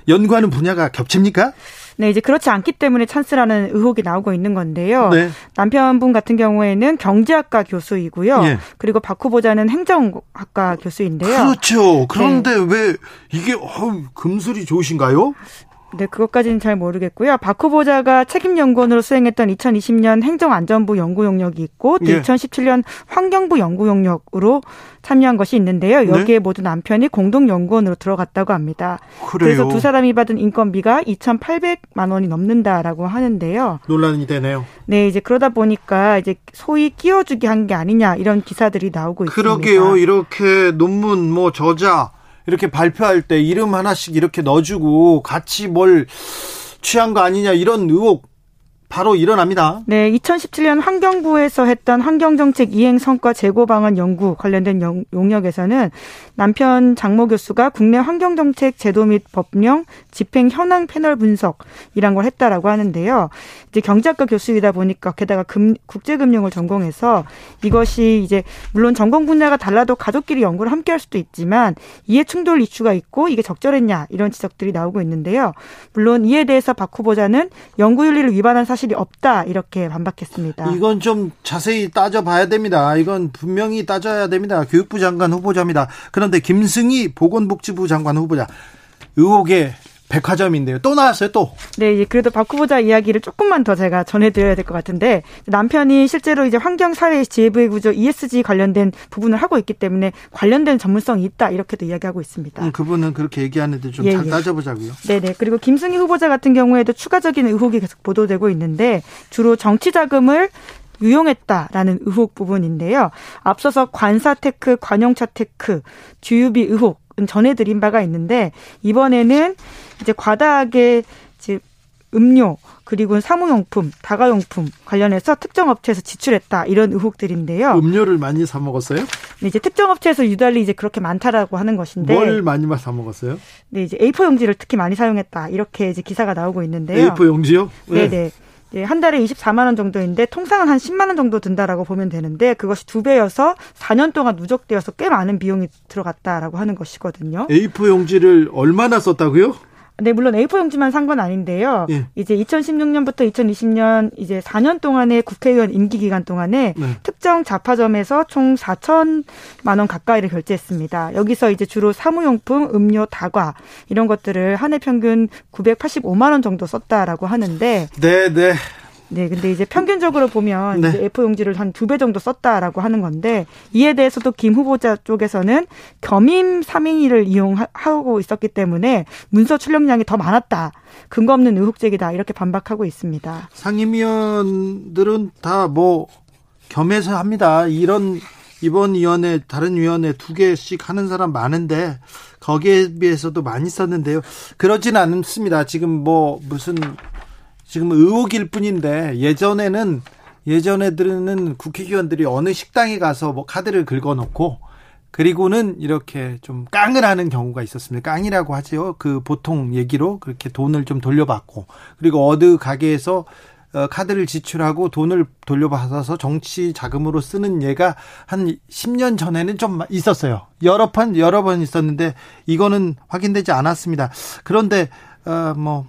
연구하는 분야가 겹칩니까? 네, 이제 그렇지 않기 때문에 찬스라는 의혹이 나오고 있는 건데요. 네. 남편분 같은 경우에는 경제학과 교수이고요. 예. 그리고 박 후보자는 행정학과 교수인데요. 그렇죠. 그런데 왜 이게 어우, 금술이 좋으신가요? 네, 그것까지는 잘 모르겠고요. 박 후보자가 책임연구원으로 수행했던 2020년 행정안전부 연구 용역이 있고 또 예. 2017년 환경부 연구 용역으로 참여한 것이 있는데요. 네. 여기에 모두 남편이 공동 연구원으로 들어갔다고 합니다. 그래요. 그래서 두 사람이 받은 인건비가 2,800만 원이 넘는다라고 하는데요. 논란이 되네요. 네, 이제 그러다 보니까 이제 소위 끼워주기 한 게 아니냐 이런 기사들이 나오고 있습니다. 그러게요. 이렇게 논문 뭐 저자 이렇게 발표할 때 이름 하나씩 이렇게 넣어주고 같이 뭘 취한 거 아니냐 이런 의혹 바로 일어납니다. 네, 2017년 환경부에서 했던 환경정책 이행 성과 재고 방안 연구 관련된 영- 용역에서는 남편 장모 교수가 국내 환경정책 제도 및 법령 집행 현황 패널 분석 이란 걸 했다라고 하는데요. 이제 경제학과 교수이다 보니까 게다가 금, 국제금융을 전공해서 이것이 이제 물론 전공 분야가 달라도 가족끼리 연구를 함께 할 수도 있지만 이해 충돌 이슈가 있고 이게 적절했냐 이런 지적들이 나오고 있는데요. 물론 이에 대해서 박 후보자는 연구 윤리를 위반한 사실 이 없다 이렇게 반박했습니다. 이건 좀 자세히 따져봐야 됩니다. 이건 분명히 따져야 됩니다. 교육부 장관 후보자입니다. 그런데 김승희 보건복지부 장관 후보자 의혹의 백화점인데요. 또 나왔어요. 또. 네, 이제 그래도 박 후보자 이야기를 조금만 더 제가 전해드려야 될 것 같은데 남편이 실제로 이제 환경 사회 지배구조 ESG 관련된 부분을 하고 있기 때문에 관련된 전문성이 있다 이렇게도 이야기하고 있습니다. 음, 그분은 그렇게 얘기하는데 좀 예, 잘 예. 따져보자고요. 네 네. 그리고 김승희 후보자 같은 경우에도 추가적인 의혹이 계속 보도되고 있는데 주로 정치 자금을 유용했다라는 의혹 부분인데요. 앞서서 관사테크, 관용차 테크, 주유비 의혹은 전해드린 바가 있는데 이번에는 이제 과다하게 음료 그리고 사무용품, 다가용품 관련해서 특정 업체에서 지출했다 이런 의혹들인데요. 음료를 많이 사 먹었어요? 이제 특정 업체에서 유달리 이제 그렇게 많다라고 하는 것인데, 뭘 많이 사 먹었어요? 네 이제 A4 용지를 특히 많이 사용했다 이렇게 이제 기사가 나오고 있는데요. A4 용지요? 네. 네 네. 네, 한 달에 24만 원 정도인데 통상은 한 10만 원 정도 든다라고 보면 되는데 그것이 두 배여서 4년 동안 누적되어서 꽤 많은 비용이 들어갔다라고 하는 것이거든요. A4 용지를 얼마나 썼다고요? 네, 물론 A4 용지만 산 건 아닌데요. 예. 이제 2016년부터 2020년 이제 4년 동안의 국회의원 임기 기간 동안에 네. 특정 자파점에서 총 4천만 원 가까이를 결제했습니다. 여기서 이제 주로 사무용품, 음료, 다과 이런 것들을 한 해 평균 985만 원 정도 썼다라고 하는데 네, 네. 네, 근데 이제 평균적으로 보면 네. 이제 F 용지를 한 두 배 정도 썼다라고 하는 건데 이에 대해서도 김 후보자 쪽에서는 겸임 삼행위를 이용하고 있었기 때문에 문서 출력량이 더 많았다. 근거 없는 의혹 제기다. 이렇게 반박하고 있습니다. 상임위원들은 다 뭐 겸해서 합니다. 이런 이번 위원회 다른 위원회 두 개씩 하는 사람 많은데 거기에 비해서도 많이 썼는데요. 그러진 않습니다. 지금 뭐 무슨 지금 의혹일 뿐인데 예전에는 예전에들은 국회의원들이 어느 식당에 가서 뭐 카드를 긁어놓고 그리고는 이렇게 좀 깡을 하는 경우가 있었습니다. 깡이라고 하죠. 그 보통 얘기로 그렇게 돈을 좀 돌려받고 그리고 어느 가게에서 어, 카드를 지출하고 돈을 돌려받아서 정치 자금으로 쓰는 예가 한 10년 전에는 좀 있었어요. 여러 번 여러 번 있었는데 이거는 확인되지 않았습니다. 그런데 어, 뭐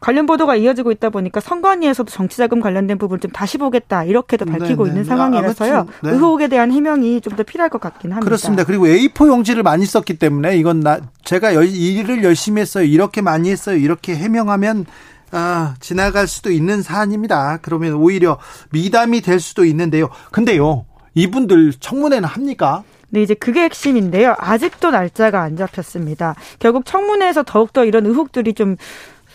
관련 보도가 이어지고 있다 보니까 선관위에서도 정치자금 관련된 부분 좀 다시 보겠다 이렇게도 밝히고 네, 있는 네. 상황이라서요. 아무튼, 네. 의혹에 대한 해명이 좀 더 필요할 것 같긴 합니다. 그렇습니다. 그리고 A4 용지를 많이 썼기 때문에 이건 나 제가 열, 일을 열심히 했어요. 이렇게 많이 했어요. 이렇게 해명하면 아, 지나갈 수도 있는 사안입니다. 그러면 오히려 미담이 될 수도 있는데요. 근데요. 이분들 청문회는 합니까? 네, 이제 그게 핵심인데요. 아직도 날짜가 안 잡혔습니다. 결국 청문회에서 더욱더 이런 의혹들이 좀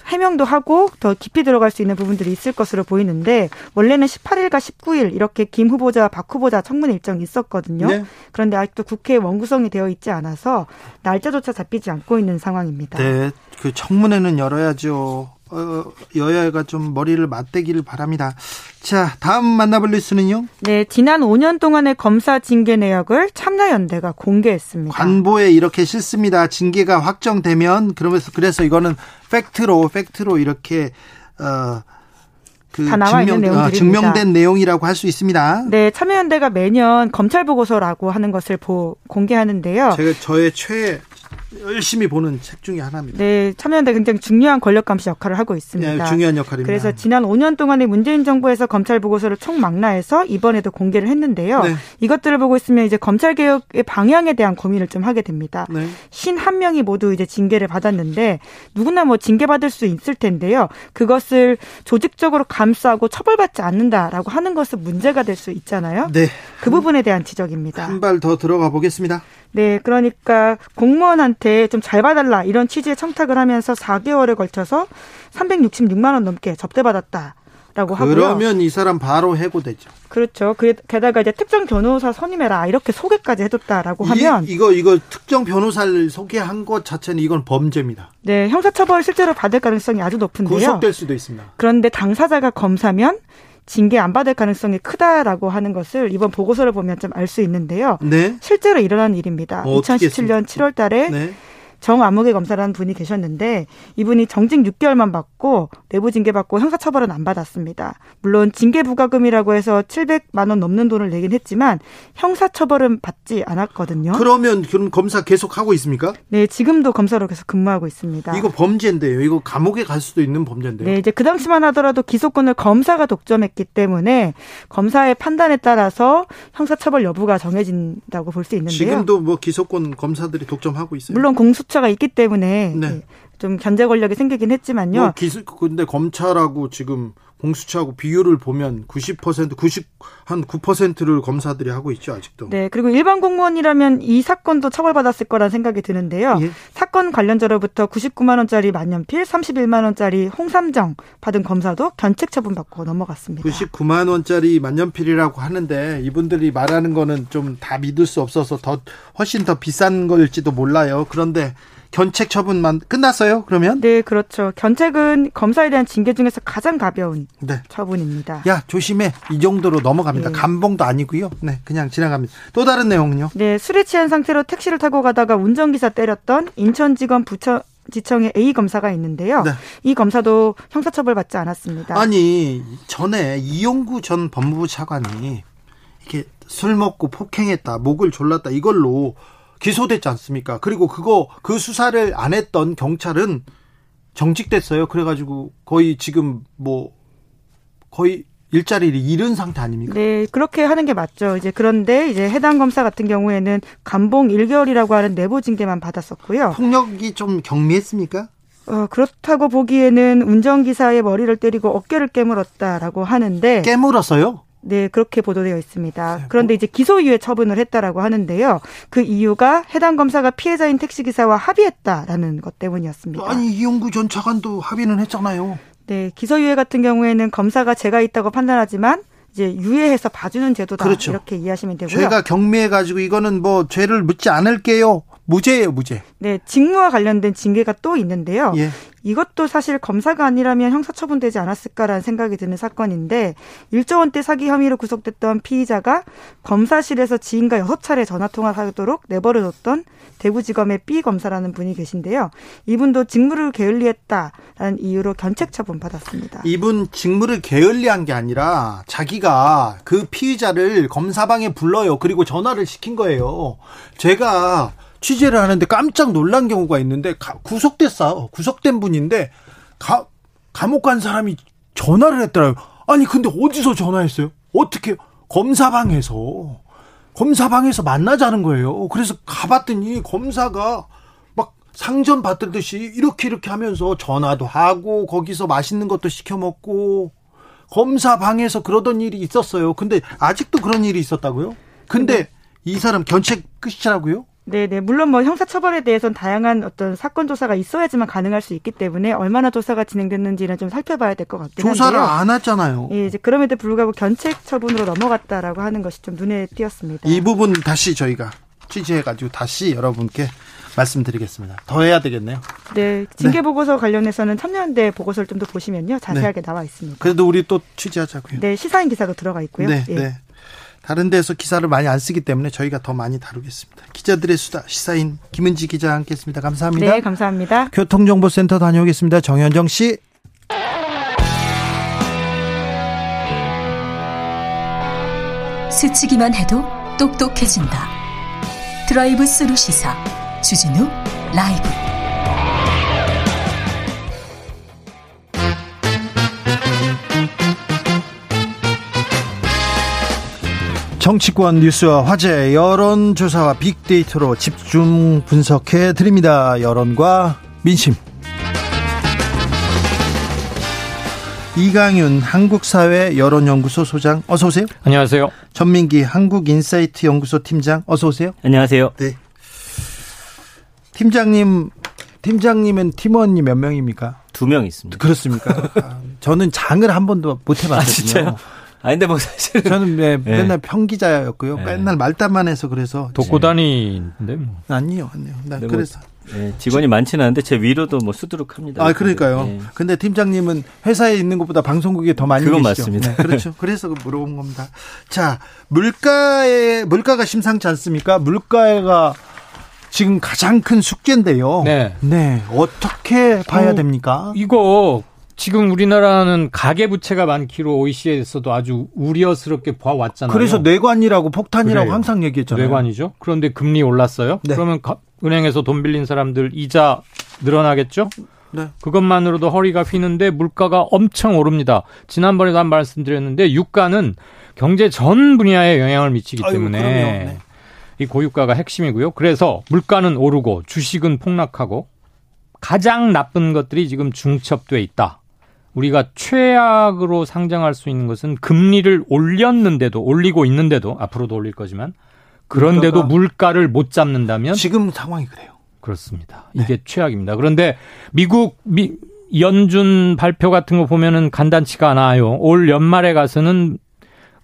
해명도 하고 더 깊이 들어갈 수 있는 부분들이 있을 것으로 보이는데 원래는 18일과 19일 이렇게 김 후보자, 박 후보자 청문회 일정이 있었거든요. 네. 그런데 아직도 국회에 원구성이 되어 있지 않아서 날짜조차 잡히지 않고 있는 상황입니다. 네. 그 청문회는 열어야죠. 어, 여야가 좀 머리를 맞대기를 바랍니다. 자, 다음 만나볼 뉴스는요. 네, 지난 5년 동안의 검사 징계 내역을 참나연대가 공개했습니다. 관보에 이렇게 싫습니다. 징계가 확정되면 그러면서 그래서 이거는 팩트로 팩트로 이렇게 어. 그 다 나와 있는 증명, 어, 내용들입니다. 증명된 내용이라고 할 수 있습니다. 네, 참여연대가 매년 검찰 보고서라고 하는 것을 보, 공개하는데요. 제가 저의 최 열심히 보는 책 중에 하나입니다. 네, 참여연대 굉장히 중요한 권력 감시 역할을 하고 있습니다. 네, 중요한 역할입니다. 그래서 지난 5년 동안의 문재인 정부에서 검찰 보고서를 총망라해서 이번에도 공개를 했는데요. 네. 이것들을 보고 있으면 이제 검찰 개혁의 방향에 대한 고민을 좀 하게 됩니다. 네. 신한 명이 모두 이제 징계를 받았는데 누구나 뭐 징계 받을 수 있을 텐데요. 그것을 조직적으로 감싸고 처벌받지 않는다라고 하는 것은 문제가 될 수 있잖아요. 네. 그 부분에 대한 지적입니다. 한 발 더 들어가 보겠습니다. 네, 그러니까 공무원한테 좀 잘 봐달라 이런 취지의 청탁을 하면서 4개월에 걸쳐서 366만 원 넘게 접대받았다 라고 하고요. 그러면 이 사람 바로 해고되죠. 그렇죠. 그- 게다가 이제 특정 변호사 선임해라 이렇게 소개까지 해줬다라고 하면 이, 이거 이거 특정 변호사를 소개한 것 자체는 이건 범죄입니다. 네 형사처벌 실제로 받을 가능성이 아주 높은데요. 구속될 수도 있습니다. 그런데 당사자가 검사면 징계 안 받을 가능성이 크다라고 하는 것을 이번 보고서를 보면 좀 알 수 있는데요. 네. 실제로 일어난 일입니다. 어, 어떻게 2017년 7월 달에 네. 정아무개 검사라는 분이 계셨는데 이분이 정직 6개월만 받고 내부 징계 받고 형사 처벌은 안 받았습니다. 물론 징계 부과금이라고 해서 700만 원 넘는 돈을 내긴 했지만 형사 처벌은 받지 않았거든요. 그러면 그럼 검사 계속 하고 있습니까? 네, 지금도 검사로 계속 근무하고 있습니다. 이거 범죄인데요. 이거 감옥에 갈 수도 있는 범죄인데요. 네, 이제 그 당시만 하더라도 기소권을 검사가 독점했기 때문에 검사의 판단에 따라서 형사 처벌 여부가 정해진다고 볼 수 있는데요. 지금도 뭐 기소권 검사들이 독점하고 있어요. 물론 공 수처가 있기 때문에 네. 네, 좀 견제 권력이 생기긴 했지만요. 뭐 기소 근데 검찰하고 지금 공수처하고 비율을 보면 90% 90한 9%를 검사들이 하고 있죠 아직도. 네, 그리고 일반 공무원이라면 이 사건도 처벌받았을 거란 생각이 드는데요. 예. 사건 관련자로부터 99만 원짜리 만년필, 31만 원짜리 홍삼정 받은 검사도 견책 처분 받고 넘어갔습니다. 99만 원짜리 만년필이라고 하는데 이분들이 말하는 거는 좀 다 믿을 수 없어서 더 훨씬 더 비싼 걸지도 몰라요. 그런데 견책 처분만 끝났어요? 그러면? 네, 그렇죠. 견책은 검사에 대한 징계 중에서 가장 가벼운 네. 처분입니다. 야 조심해 이 정도로 넘어갑니다. 네. 감봉도 아니고요. 네 그냥 지나갑니다. 또 다른 내용은요? 네, 술에 취한 상태로 택시를 타고 가다가 운전기사 때렸던 인천지검 부처 지청의 A 검사가 있는데요. 네. 이 검사도 형사처벌 받지 않았습니다. 아니 전에 이용구 전 법무부 차관이 이렇게 술 먹고 폭행했다, 목을 졸랐다 이걸로 기소됐지 않습니까? 그리고 그거 그 수사를 안 했던 경찰은 정직됐어요. 그래가지고 거의 지금 뭐 거의 일자리를 잃은 상태 아닙니까? 네, 그렇게 하는 게 맞죠. 이제 그런데 이제 해당 검사 같은 경우에는 감봉 1개월이라고 하는 내부 징계만 받았었고요. 폭력이 좀 경미했습니까? 어, 그렇다고 보기에는 운전기사의 머리를 때리고 어깨를 깨물었다라고 하는데 깨물었어요. 네, 그렇게 보도되어 있습니다. 그런데 이제 기소유예 처분을 했다라고 하는데요. 그 이유가 해당 검사가 피해자인 택시기사와 합의했다라는 것 때문이었습니다. 아니 이용구 전 차관도 합의는 했잖아요. 네, 기소유예 같은 경우에는 검사가 죄가 있다고 판단하지만 이제 유예해서 봐주는 제도다 그렇죠. 이렇게 이해하시면 되고요. 죄가 경미해 가지고 이거는 뭐 죄를 묻지 않을게요. 무죄예요, 무죄. 네, 직무와 관련된 징계가 또 있는데요. 예. 이것도 사실 검사가 아니라면 형사처분되지 않았을까라는 생각이 드는 사건인데 1조 원대 사기 혐의로 구속됐던 피의자가 검사실에서 지인과 여섯 차례 전화 통화를 하도록 내버려뒀던 대구지검의 B 검사라는 분이 계신데요. 이분도 직무를 게을리했다라는 이유로 견책 처분 받았습니다. 이분 직무를 게을리한 게 아니라 자기가 그 피의자를 검사방에 불러요. 그리고 전화를 시킨 거예요. 제가 취재를 하는데 깜짝 놀란 경우가 있는데 가- 구속됐어. 구속된 분인데 가- 감옥 간 사람이 전화를 했더라고요. 아니 근데 어디서 전화했어요? 어떻게 검사방에서 검사방에서 만나자는 거예요. 그래서 가봤더니 검사가 막 상점 받듯이 이렇게 이렇게 하면서 전화도 하고 거기서 맛있는 것도 시켜 먹고 검사방에서 그러던 일이 있었어요. 근데 아직도 그런 일이 있었다고요? 근데 이 사람 견책 끝이라고요? 네네. 물론 뭐 형사처벌에 대해서는 다양한 어떤 사건 조사가 있어야지만 가능할 수 있기 때문에 얼마나 조사가 진행됐는지는 좀 살펴봐야 될 것 같긴 한데요. 조사를 안 했잖아요. 예, 이제 그럼에도 불구하고 견책 처분으로 넘어갔다라고 하는 것이 좀 눈에 띄었습니다. 이 부분 다시 저희가 취재해가지고 다시 여러분께 말씀드리겠습니다. 더 해야 되겠네요. 네, 징계 보고서 관련해서는 청년대 보고서를 좀 더 보시면요 자세하게 나와 있습니다. 그래도 우리 또 취재하자고요. 네, 시사인 기사가 들어가 있고요. 네, 예. 네. 다른 데서 기사를 많이 안 쓰기 때문에 저희가 더 많이 다루겠습니다. 기자들의 수다 시사인 김은지 기자와 함께했습니다. 감사합니다. 네, 감사합니다. 교통정보센터 다녀오겠습니다. 정현정 씨. 스치기만 해도 똑똑해진다. 드라이브 스루 시사 주진우 라이브. 정치권 뉴스와 화제, 여론조사와 빅데이터로 집중 분석해 드립니다. 여론과 민심. 이강윤 한국사회 여론연구소 소장 어서 오세요. 안녕하세요. 전민기 한국인사이트 연구소 팀장 어서 오세요. 안녕하세요. 네. 팀장님 팀장님은 팀원이 몇 명입니까? 두 명 있습니다. 그렇습니까? 아, 저는 장을 한 번도 못 해봤거든요. 아, 진짜요? 아, 근데 뭐 사실은. 저는 네, 네. 맨날 평기자였고요. 네. 맨날 말단만 해서 그래서 독고다니인데 뭐. 아니요, 아니요. 나 네, 뭐 그래서 네, 직원이 많지는 않은데 제 위로도 뭐 수두룩합니다. 아 그러니까요. 네. 근데 팀장님은 회사에 있는 것보다 방송국에 더 많이 그건 계시죠. 맞습니다. 네, 그렇죠. 그래서 물어본 겁니다. 자, 물가에 물가가 심상치 않습니까? 물가가 지금 가장 큰 숙제인데요. 네. 네, 어떻게 봐야 어, 됩니까? 이거 지금 우리나라는 가계 부채가 많기로 OECD에서도 아주 우려스럽게 봐왔잖아요. 그래서 뇌관이라고 폭탄이라고 그래요. 항상 얘기했잖아요. 뇌관이죠. 그런데 금리 올랐어요. 네. 그러면 가- 은행에서 돈 빌린 사람들 이자 늘어나겠죠? 네. 그것만으로도 허리가 휘는데 물가가 엄청 오릅니다. 지난번에도 한 말씀드렸는데 유가는 경제 전 분야에 영향을 미치기 아유, 때문에. 네. 이 고유가가 핵심이고요. 그래서 물가는 오르고 주식은 폭락하고 가장 나쁜 것들이 지금 중첩돼 있다. 우리가 최악으로 상정할 수 있는 것은 금리를 올렸는데도 올리고 있는데도 앞으로도 올릴 거지만 그런데도 물가를 못 잡는다면 지금 상황이 그래요. 그렇습니다. 네. 이게 최악입니다. 그런데 미국 미, 연준 발표 같은 거 보면은 간단치가 않아요. 올 연말에 가서는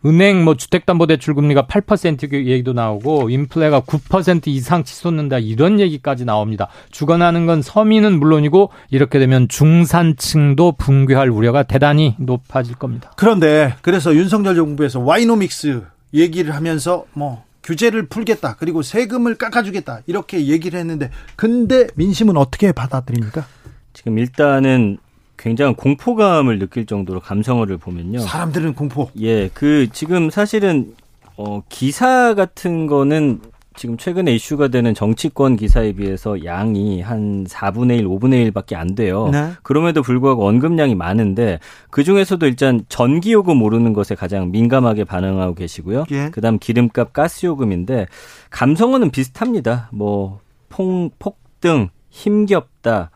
은행 뭐 주택담보대출 금리가 8% 얘기도 나오고 인플레가 9% 이상 치솟는다 이런 얘기까지 나옵니다. 주거나는 건 서민은 물론이고 이렇게 되면 중산층도 붕괴할 우려가 대단히 높아질 겁니다. 그런데 그래서 윤석열 정부에서 와이노믹스 얘기를 하면서 뭐 규제를 풀겠다 그리고 세금을 깎아주겠다 이렇게 얘기를 했는데 근데 민심은 어떻게 받아들입니까? 지금 일단은 굉장한 공포감을 느낄 정도로 감성어를 보면요. 사람들은 공포. 예, 그 지금 사실은 어 기사 같은 거는 지금 최근에 이슈가 되는 정치권 기사에 비해서 양이 한 4분의 1, 5분의 1밖에 안 돼요. 네. 그럼에도 불구하고 언급량이 많은데 그 중에서도 일단 전기요금 오르는 것에 가장 민감하게 반응하고 계시고요. 예. 그다음 기름값, 가스요금인데 감성어는 비슷합니다. 뭐 폭, 폭등, 힘겹다.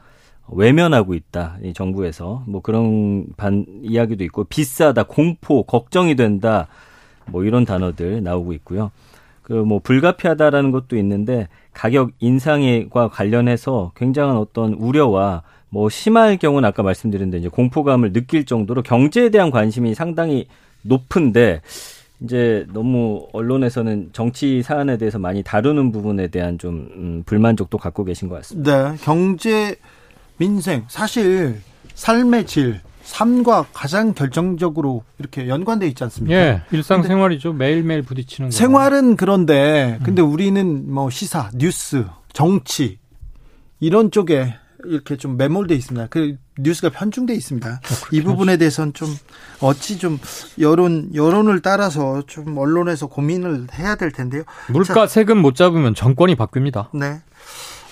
외면하고 있다. 이 정부에서 뭐 그런 반 이야기도 있고 비싸다, 공포, 걱정이 된다. 뭐 이런 단어들 나오고 있고요. 그 뭐 불가피하다라는 것도 있는데 가격 인상과 관련해서 굉장한 어떤 우려와 뭐 심할 경우는 아까 말씀드린 데 이제 공포감을 느낄 정도로 경제에 대한 관심이 상당히 높은데 이제 너무 언론에서는 정치 사안에 대해서 많이 다루는 부분에 대한 좀 음, 불만족도 갖고 계신 것 같습니다. 네, 경제 민생 사실 삶의 질 삶과 가장 결정적으로 이렇게 연관돼 있지 않습니까? 예, 일상생활이죠. 매일매일 부딪히는 거. 생활은 그런데 근데 우리는 뭐 시사, 뉴스, 정치 이런 쪽에 이렇게 좀 매몰돼 있습니다. 그 뉴스가 편중돼 있습니다. 이 부분에 대해서는 좀 어찌 좀 여론 여론을 따라서 좀 언론에서 고민을 해야 될 텐데요. 물가 세금 못 잡으면 정권이 바뀝니다. 네.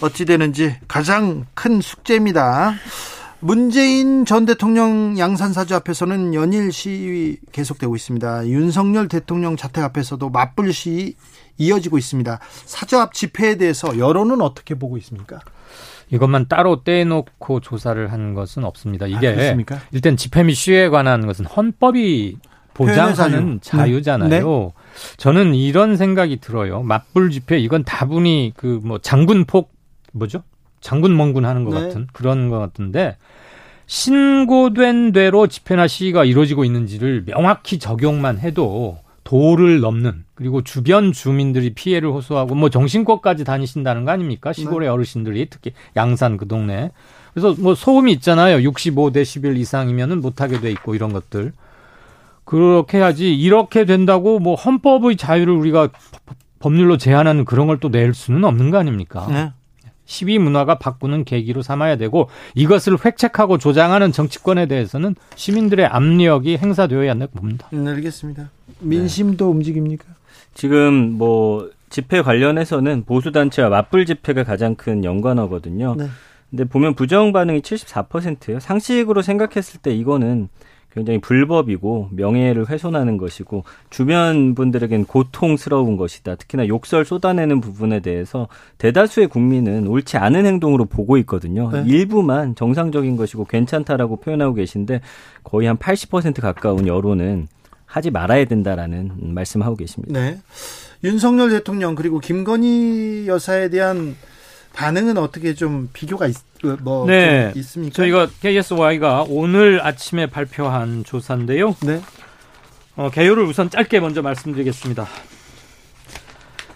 어찌 되는지 가장 큰 숙제입니다. 문재인 전 대통령 양산사주 앞에서는 연일 시위 계속되고 있습니다. 윤석열 대통령 자택 앞에서도 맞불 시위 이어지고 있습니다. 사주 앞 집회에 대해서 여론은 어떻게 보고 있습니까? 이것만 따로 떼놓고 조사를 한 것은 없습니다. 이게 아? 일단 집회 및 시위에 관한 것은 헌법이 보장하는 자유. 자유잖아요. 네. 저는 이런 생각이 들어요. 맞불 집회 이건 다분히 그 뭐 장군폭 뭐죠? 장군 멍군 하는 것 네. 같은 그런 것 같은데 신고된 대로 집회나 시위가 이루어지고 있는지를 명확히 적용만 해도 도를 넘는 그리고 주변 주민들이 피해를 호소하고 뭐 정신과까지 다니신다는 거 아닙니까? 시골의 어르신들이 특히 양산 그 동네. 그래서 뭐 소음이 있잖아요. 65데시벨 이상이면은 못 하게 돼 있고 이런 것들. 그렇게 해야지 이렇게 된다고 뭐 헌법의 자유를 우리가 법- 법률로 제한하는 그런 걸 또 낼 수는 없는 거 아닙니까? 네. 시위 문화가 바꾸는 계기로 삼아야 되고 이것을 획책하고 조장하는 정치권에 대해서는 시민들의 압력이 행사되어야 한다고 봅니다. 음, 알겠습니다. 민심도 움직입니까? 지금 뭐 집회 관련해서는 보수 단체와 맞불 집회가 가장 큰 연관어거든요. 네. 근데 보면 부정 반응이 74%예요. 상식으로 생각했을 때 이거는 굉장히 불법이고 명예를 훼손하는 것이고 주변 분들에겐 고통스러운 것이다. 특히나 욕설 쏟아내는 부분에 대해서 대다수의 국민은 옳지 않은 행동으로 보고 있거든요. 네. 일부만 정상적인 것이고 괜찮다라고 표현하고 계신데 거의 한 80% 가까운 여론은 하지 말아야 된다라는 말씀하고 계십니다. 네. 윤석열 대통령 그리고 김건희 여사에 대한 반응은 어떻게 좀 비교가 있, 뭐 네. 좀 있습니까? 저희가 KSY가 오늘 아침에 발표한 조사인데요. 네. 어, 개요를 우선 짧게 먼저 말씀드리겠습니다.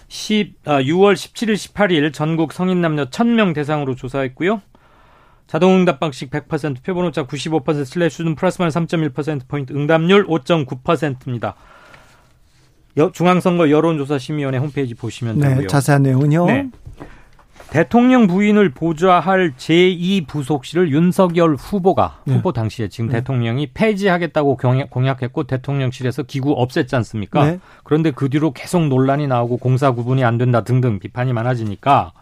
10, 아, 6월 17일, 18일 전국 성인 남녀 1000명 대상으로 조사했고요. 자동응답 방식 100%, 표본오차 95%, 신뢰 수준 플러스 마이너스 3.1%포인트, 응답률 5.9%입니다. 중앙선거 여론조사심의위원회 홈페이지 보시면 네, 되고요. 자세한 내용은요. 네. 대통령 부인을 보좌할 제2부속실을 윤석열 후보가 네. 후보 당시에 지금 네. 대통령이 폐지하겠다고 공약, 공약 했고 대통령실에서 기구 없앴지 않습니까? 네. 그런데 그 뒤로 계속 논란이 나오고 공사 구분이 안 된다 등등 비판이 많아지니까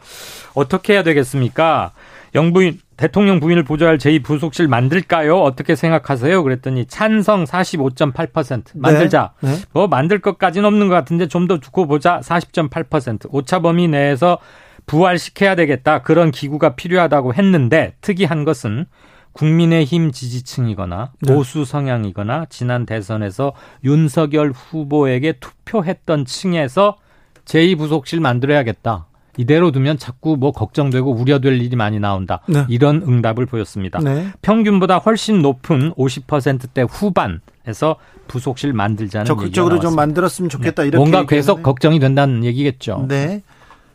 어떻게 해야 되겠습니까? 영부인 대통령 부인을 보좌할 제2부속실 만들까요? 어떻게 생각하세요? 그랬더니 찬성 45.8% 만들자. 네. 네. 뭐 만들 것까지는 없는 것 같은데 좀 더 두고 보자 40.8% 오차 범위 내에서 부활시켜야 되겠다 그런 기구가 필요하다고 했는데 특이한 것은 국민의힘 지지층이거나 네. 보수 성향이거나 지난 대선에서 윤석열 후보에게 투표했던 층에서 제2부속실 만들어야겠다. 이대로 두면 자꾸 뭐 걱정되고 우려될 일이 많이 나온다. 네. 이런 응답을 보였습니다. 네. 평균보다 훨씬 높은 50%대 후반에서 부속실 만들자는 적극적으로 좀. 만들었으면 좋겠다 이렇게 뭔가. 계속 걱정이 된다는 얘기겠죠. 네.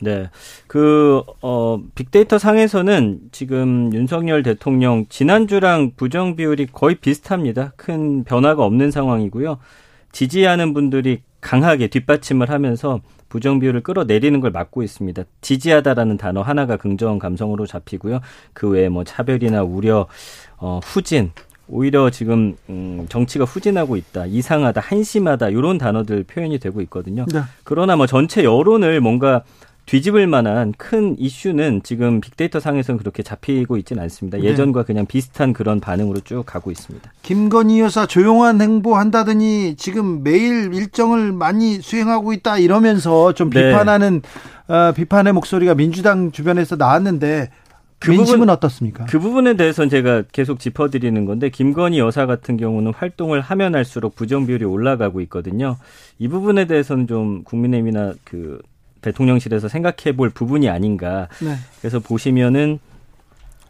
네. 그, 어, 빅데이터 상에서는 지금 윤석열 대통령 지난주랑 부정 비율이 거의 비슷합니다. 큰 변화가 없는 상황이고요. 지지하는 분들이 강하게 뒷받침을 하면서 부정 비율을 끌어내리는 걸 막고 있습니다. 지지하다라는 단어 하나가 긍정 감성으로 잡히고요. 그 외에 뭐 차별이나 우려, 어, 후진, 오히려 지금 음, 정치가 후진하고 있다, 이상하다, 한심하다 이런 단어들 표현이 되고 있거든요. 네. 그러나 뭐 전체 여론을 뭔가 뒤집을 만한 큰 이슈는 지금 빅데이터 상에서는 그렇게 잡히고 있지는 않습니다. 네. 예전과 그냥 비슷한 그런 반응으로 쭉 가고 있습니다. 김건희 여사 조용한 행보 한다더니 지금 매일 일정을 많이 수행하고 있다 이러면서 좀 네. 비판하는 어, 비판의 목소리가 민주당 주변에서 나왔는데 그 민심은 부분- 어떻습니까? 그 부분에 대해서는 제가 계속 짚어드리는 건데 김건희 여사 같은 경우는 활동을 하면 할수록 부정 비율이 올라가고 있거든요. 이 부분에 대해서는 좀 국민의힘이나 그 대통령실에서 생각해 볼 부분이 아닌가. 네. 그래서 보시면은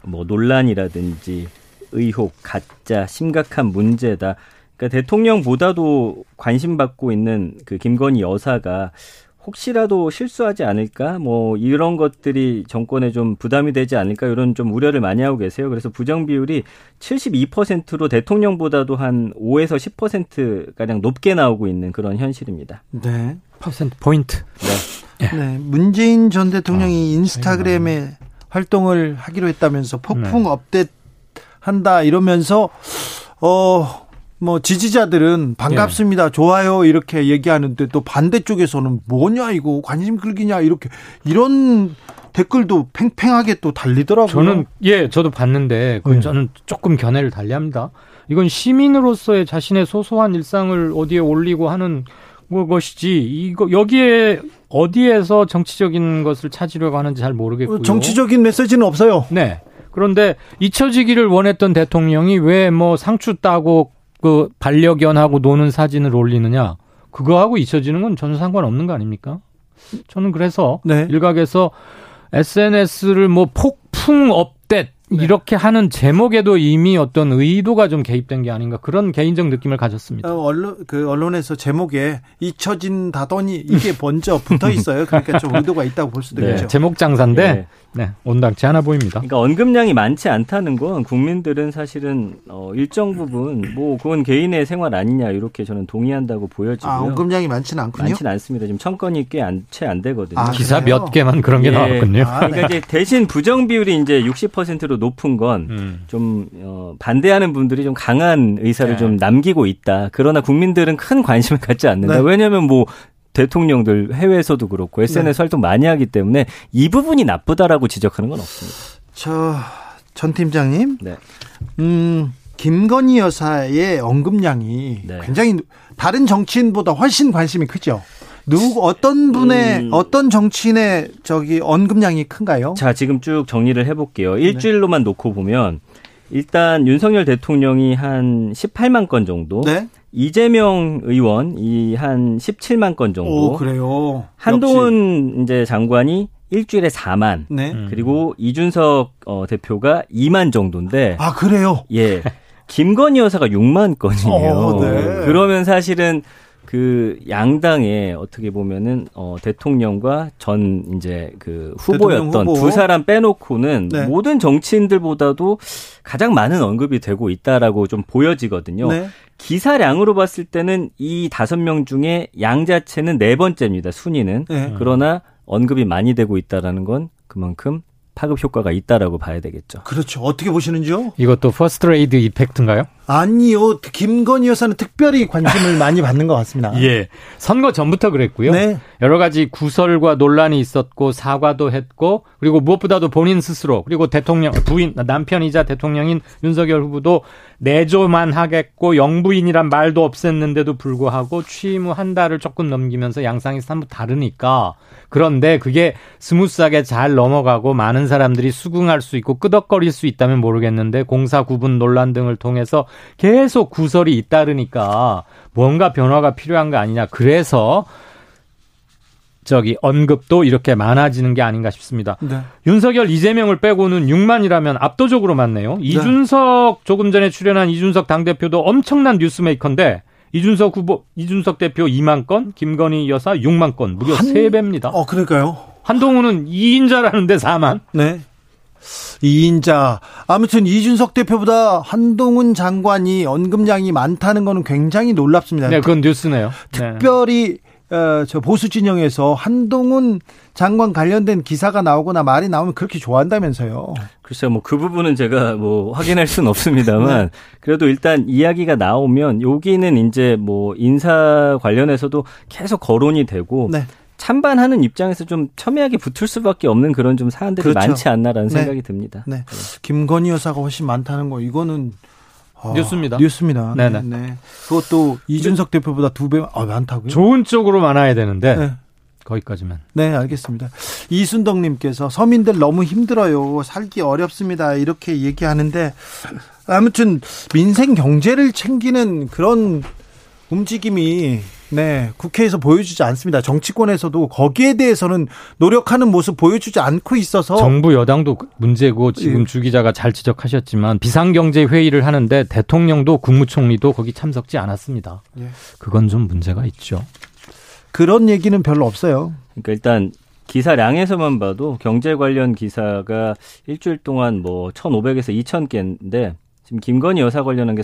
뭐 논란이라든지 의혹, 가짜, 심각한 문제다. 그러니까 대통령보다도 관심받고 있는 그 김건희 여사가 혹시라도 실수하지 않을까? 뭐 이런 것들이 정권에 좀 부담이 되지 않을까? 이런 좀 우려를 많이 하고 계세요. 그래서 부정 비율이 72%로 대통령보다도 한 5에서 10% 가량 높게 나오고 있는 그런 현실입니다. 네. 퍼센트 포인트. 네. 문재인 전 대통령이 아, 인스타그램에 활동을 하기로 했다면서 폭풍 네. 업데이트 한다 이러면서 어. 뭐 지지자들은 반갑습니다, 예. 좋아요 이렇게 얘기하는데 또 반대쪽에서는 뭐냐 이거 관심 끌기냐 이렇게 이런 댓글도 팽팽하게 또 달리더라고요. 저는 예, 저도 봤는데 그 네. 저는 조금 견해를 달리합니다. 이건 시민으로서의 자신의 소소한 일상을 어디에 올리고 하는 뭐 것이지 이거 여기에 어디에서 정치적인 것을 찾으려고 하는지 잘 모르겠고요. 정치적인 메시지는 없어요. 네. 그런데 잊혀지기를 원했던 대통령이 왜 뭐 상추 따고 그 반려견하고 노는 사진을 올리느냐? 그거하고 잊혀지는 건 전혀 상관없는 거 아닙니까? 저는 그래서 네. 일각에서 SNS를 뭐 폭풍 업댓 네. 이렇게 하는 제목에도 이미 어떤 의도가 좀 개입된 게 아닌가 그런 개인적 느낌을 가졌습니다. 어, 언론 그 언론에서 제목에 잊혀진다더니 이게 먼저 붙어 있어요. 그러니까 좀 의도가 있다고 볼 수도 네. 있죠. 제목 장사인데 예. 네, 온당치 않아 보입니다. 그러니까 언급량이 많지 않다는 건 국민들은 사실은 어, 일정 부분 뭐 그건 개인의 생활 아니냐 이렇게 저는 동의한다고 보여지고요. 아, 언급량이 많지는 않군요. 많지는 않습니다. 지금 천 건이 꽤 채안 되거든요. 아, 기사 그래요? 몇 개만 그런 게 예. 나왔군요. 아, 그러니까 이제 대신 부정 비율이 이제 60%로 높은 건 음. 좀 어, 반대하는 분들이 좀 강한 의사를 네. 좀 남기고 있다. 그러나 국민들은 큰 관심을 갖지 않는다. 네. 왜냐하면 뭐 대통령들 해외에서도 그렇고 SNS 네. 활동 많이 하기 때문에 이 부분이 나쁘다라고 지적하는 건 없습니다. 저 전 팀장님, 네. 음, 김건희 여사의 언급량이 네. 굉장히 다른 정치인보다 훨씬 관심이 크죠. 누구 어떤 분의 음. 어떤 정치인의 저기 언급량이 큰가요? 자, 지금 쭉 정리를 네. 해볼게요. 일주일로만 놓고 보면 일단 윤석열 대통령이 한 18만 건 정도, 네. 이재명 의원 이 한 17만 건 정도, 오 그래요. 한동훈 이제 장관이 일주일에 4만, 역시. 네. 음. 그리고 이준석 어, 대표가 2만 정도인데, 아 그래요. 예, 김건희 여사가 6만 건이에요. 어, 네. 그러면 사실은 그 양당에 어떻게 보면은 어 대통령과 전 이제 그 후보였던 후보. 두 사람 빼놓고는 네. 모든 정치인들보다도 가장 많은 언급이 되고 있다라고 좀 보여지거든요. 네. 기사량으로 봤을 때는 이 다섯 명 중에 양 자체는 네 번째입니다. 순위는. 네. 그러나 언급이 많이 되고 있다라는 건 그만큼 파급 효과가 있다라고 봐야 되겠죠. 그렇죠. 어떻게 보시는지요? 이것도 first lady effect인가요? 아니요. 김건희 여사는 특별히 관심을 많이 받는 것 같습니다. 예. 선거 전부터 그랬고요. 네. 여러 가지 구설과 논란이 있었고 사과도 했고 그리고 무엇보다도 본인 스스로 그리고 대통령 부인 남편이자 대통령인 윤석열 후보도 내조만 하겠고 영부인이란 말도 없앴는데도 불구하고 취임 후 한 달을 조금 넘기면서 양상이 사뭇 다르니까 그런데 그게 smooth하게 잘 넘어가고 많은 사람들이 수긍할 수 있고 끄덕거릴 수 있다면 모르겠는데 공사 구분 논란 등을 통해서 계속 구설이 잇따르니까 뭔가 변화가 필요한 거 아니냐. 그래서 저기 언급도 이렇게 많아지는 게 아닌가 싶습니다. 네. 윤석열, 이재명을 빼고는 6만이라면 압도적으로 많네요. 이준석 조금 전에 출연한 이준석 당대표도 엄청난 뉴스메이커인데 이준석 후보, 이준석 대표 2만 건, 김건희 여사 6만 건, 무려 한- 3배입니다. 어 그러니까요. 한동훈은 2인자라는데 4만. 네. 이인자 아무튼 이준석 대표보다 한동훈 장관이 언급량이 많다는 거는 굉장히 놀랍습니다. 네, 그건 뉴스네요. 네. 특별히 어, 저 보수 진영에서 한동훈 장관 관련된 기사가 나오거나 말이 나오면 그렇게 좋아한다면서요. 글쎄요, 뭐 그 부분은 제가 뭐 확인할 수는 없습니다만 네. 그래도 일단 이야기가 나오면 여기는 이제 뭐 인사 관련해서도 계속 거론이 되고 네. 찬반하는 입장에서 좀 첨예하게 붙을 수밖에 없는 그런 좀 사안들이 그렇죠. 많지 않나라는 네. 생각이 듭니다. 네. 김건희 여사가 훨씬 많다는 거 이거는 아, 뉴스입니다. 뉴스입니다. 네네. 네. 그것도 이준석 대표보다 두 배 아, 많다고요? 좋은 쪽으로 많아야 되는데 네. 거기까지만. 네, 알겠습니다. 이순덕님께서 서민들 너무 힘들어요. 살기 어렵습니다. 이렇게 얘기하는데 아무튼 민생 경제를 챙기는 그런 움직임이 네 국회에서 보여주지 않습니다. 정치권에서도 거기에 대해서는 노력하는 모습 보여주지 않고 있어서 정부 여당도 문제고 지금 예. 주 기자가 잘 지적하셨지만 비상경제 회의를 하는데 대통령도 국무총리도 거기 참석지 않았습니다. 예. 그건 좀 문제가 있죠. 그런 얘기는 별로 없어요. 그러니까 일단 기사량에서만 봐도 경제 관련 기사가 일주일 동안 뭐 1,500에서 2,000개인데 지금 김건희 여사 관련한 게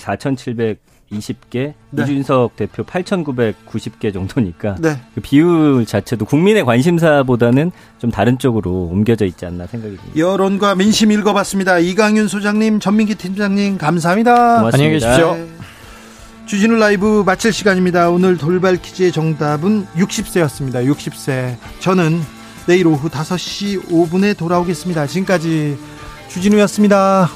4,720개, 네. 이준석 대표 8,990개 정도니까 네. 그 비율 자체도 국민의 관심사보다는 좀 다른 쪽으로 옮겨져 있지 않나 생각이 듭니다. 여론과 민심 읽어봤습니다. 이강윤 소장님, 전민기 팀장님 감사합니다. 고맙습니다. 안녕히 계십시오. 네. 주진우 라이브 마칠 시간입니다. 오늘 돌발 퀴즈의 정답은 60세였습니다. 60세. 저는 내일 오후 5시 5분에 돌아오겠습니다. 지금까지 주진우였습니다.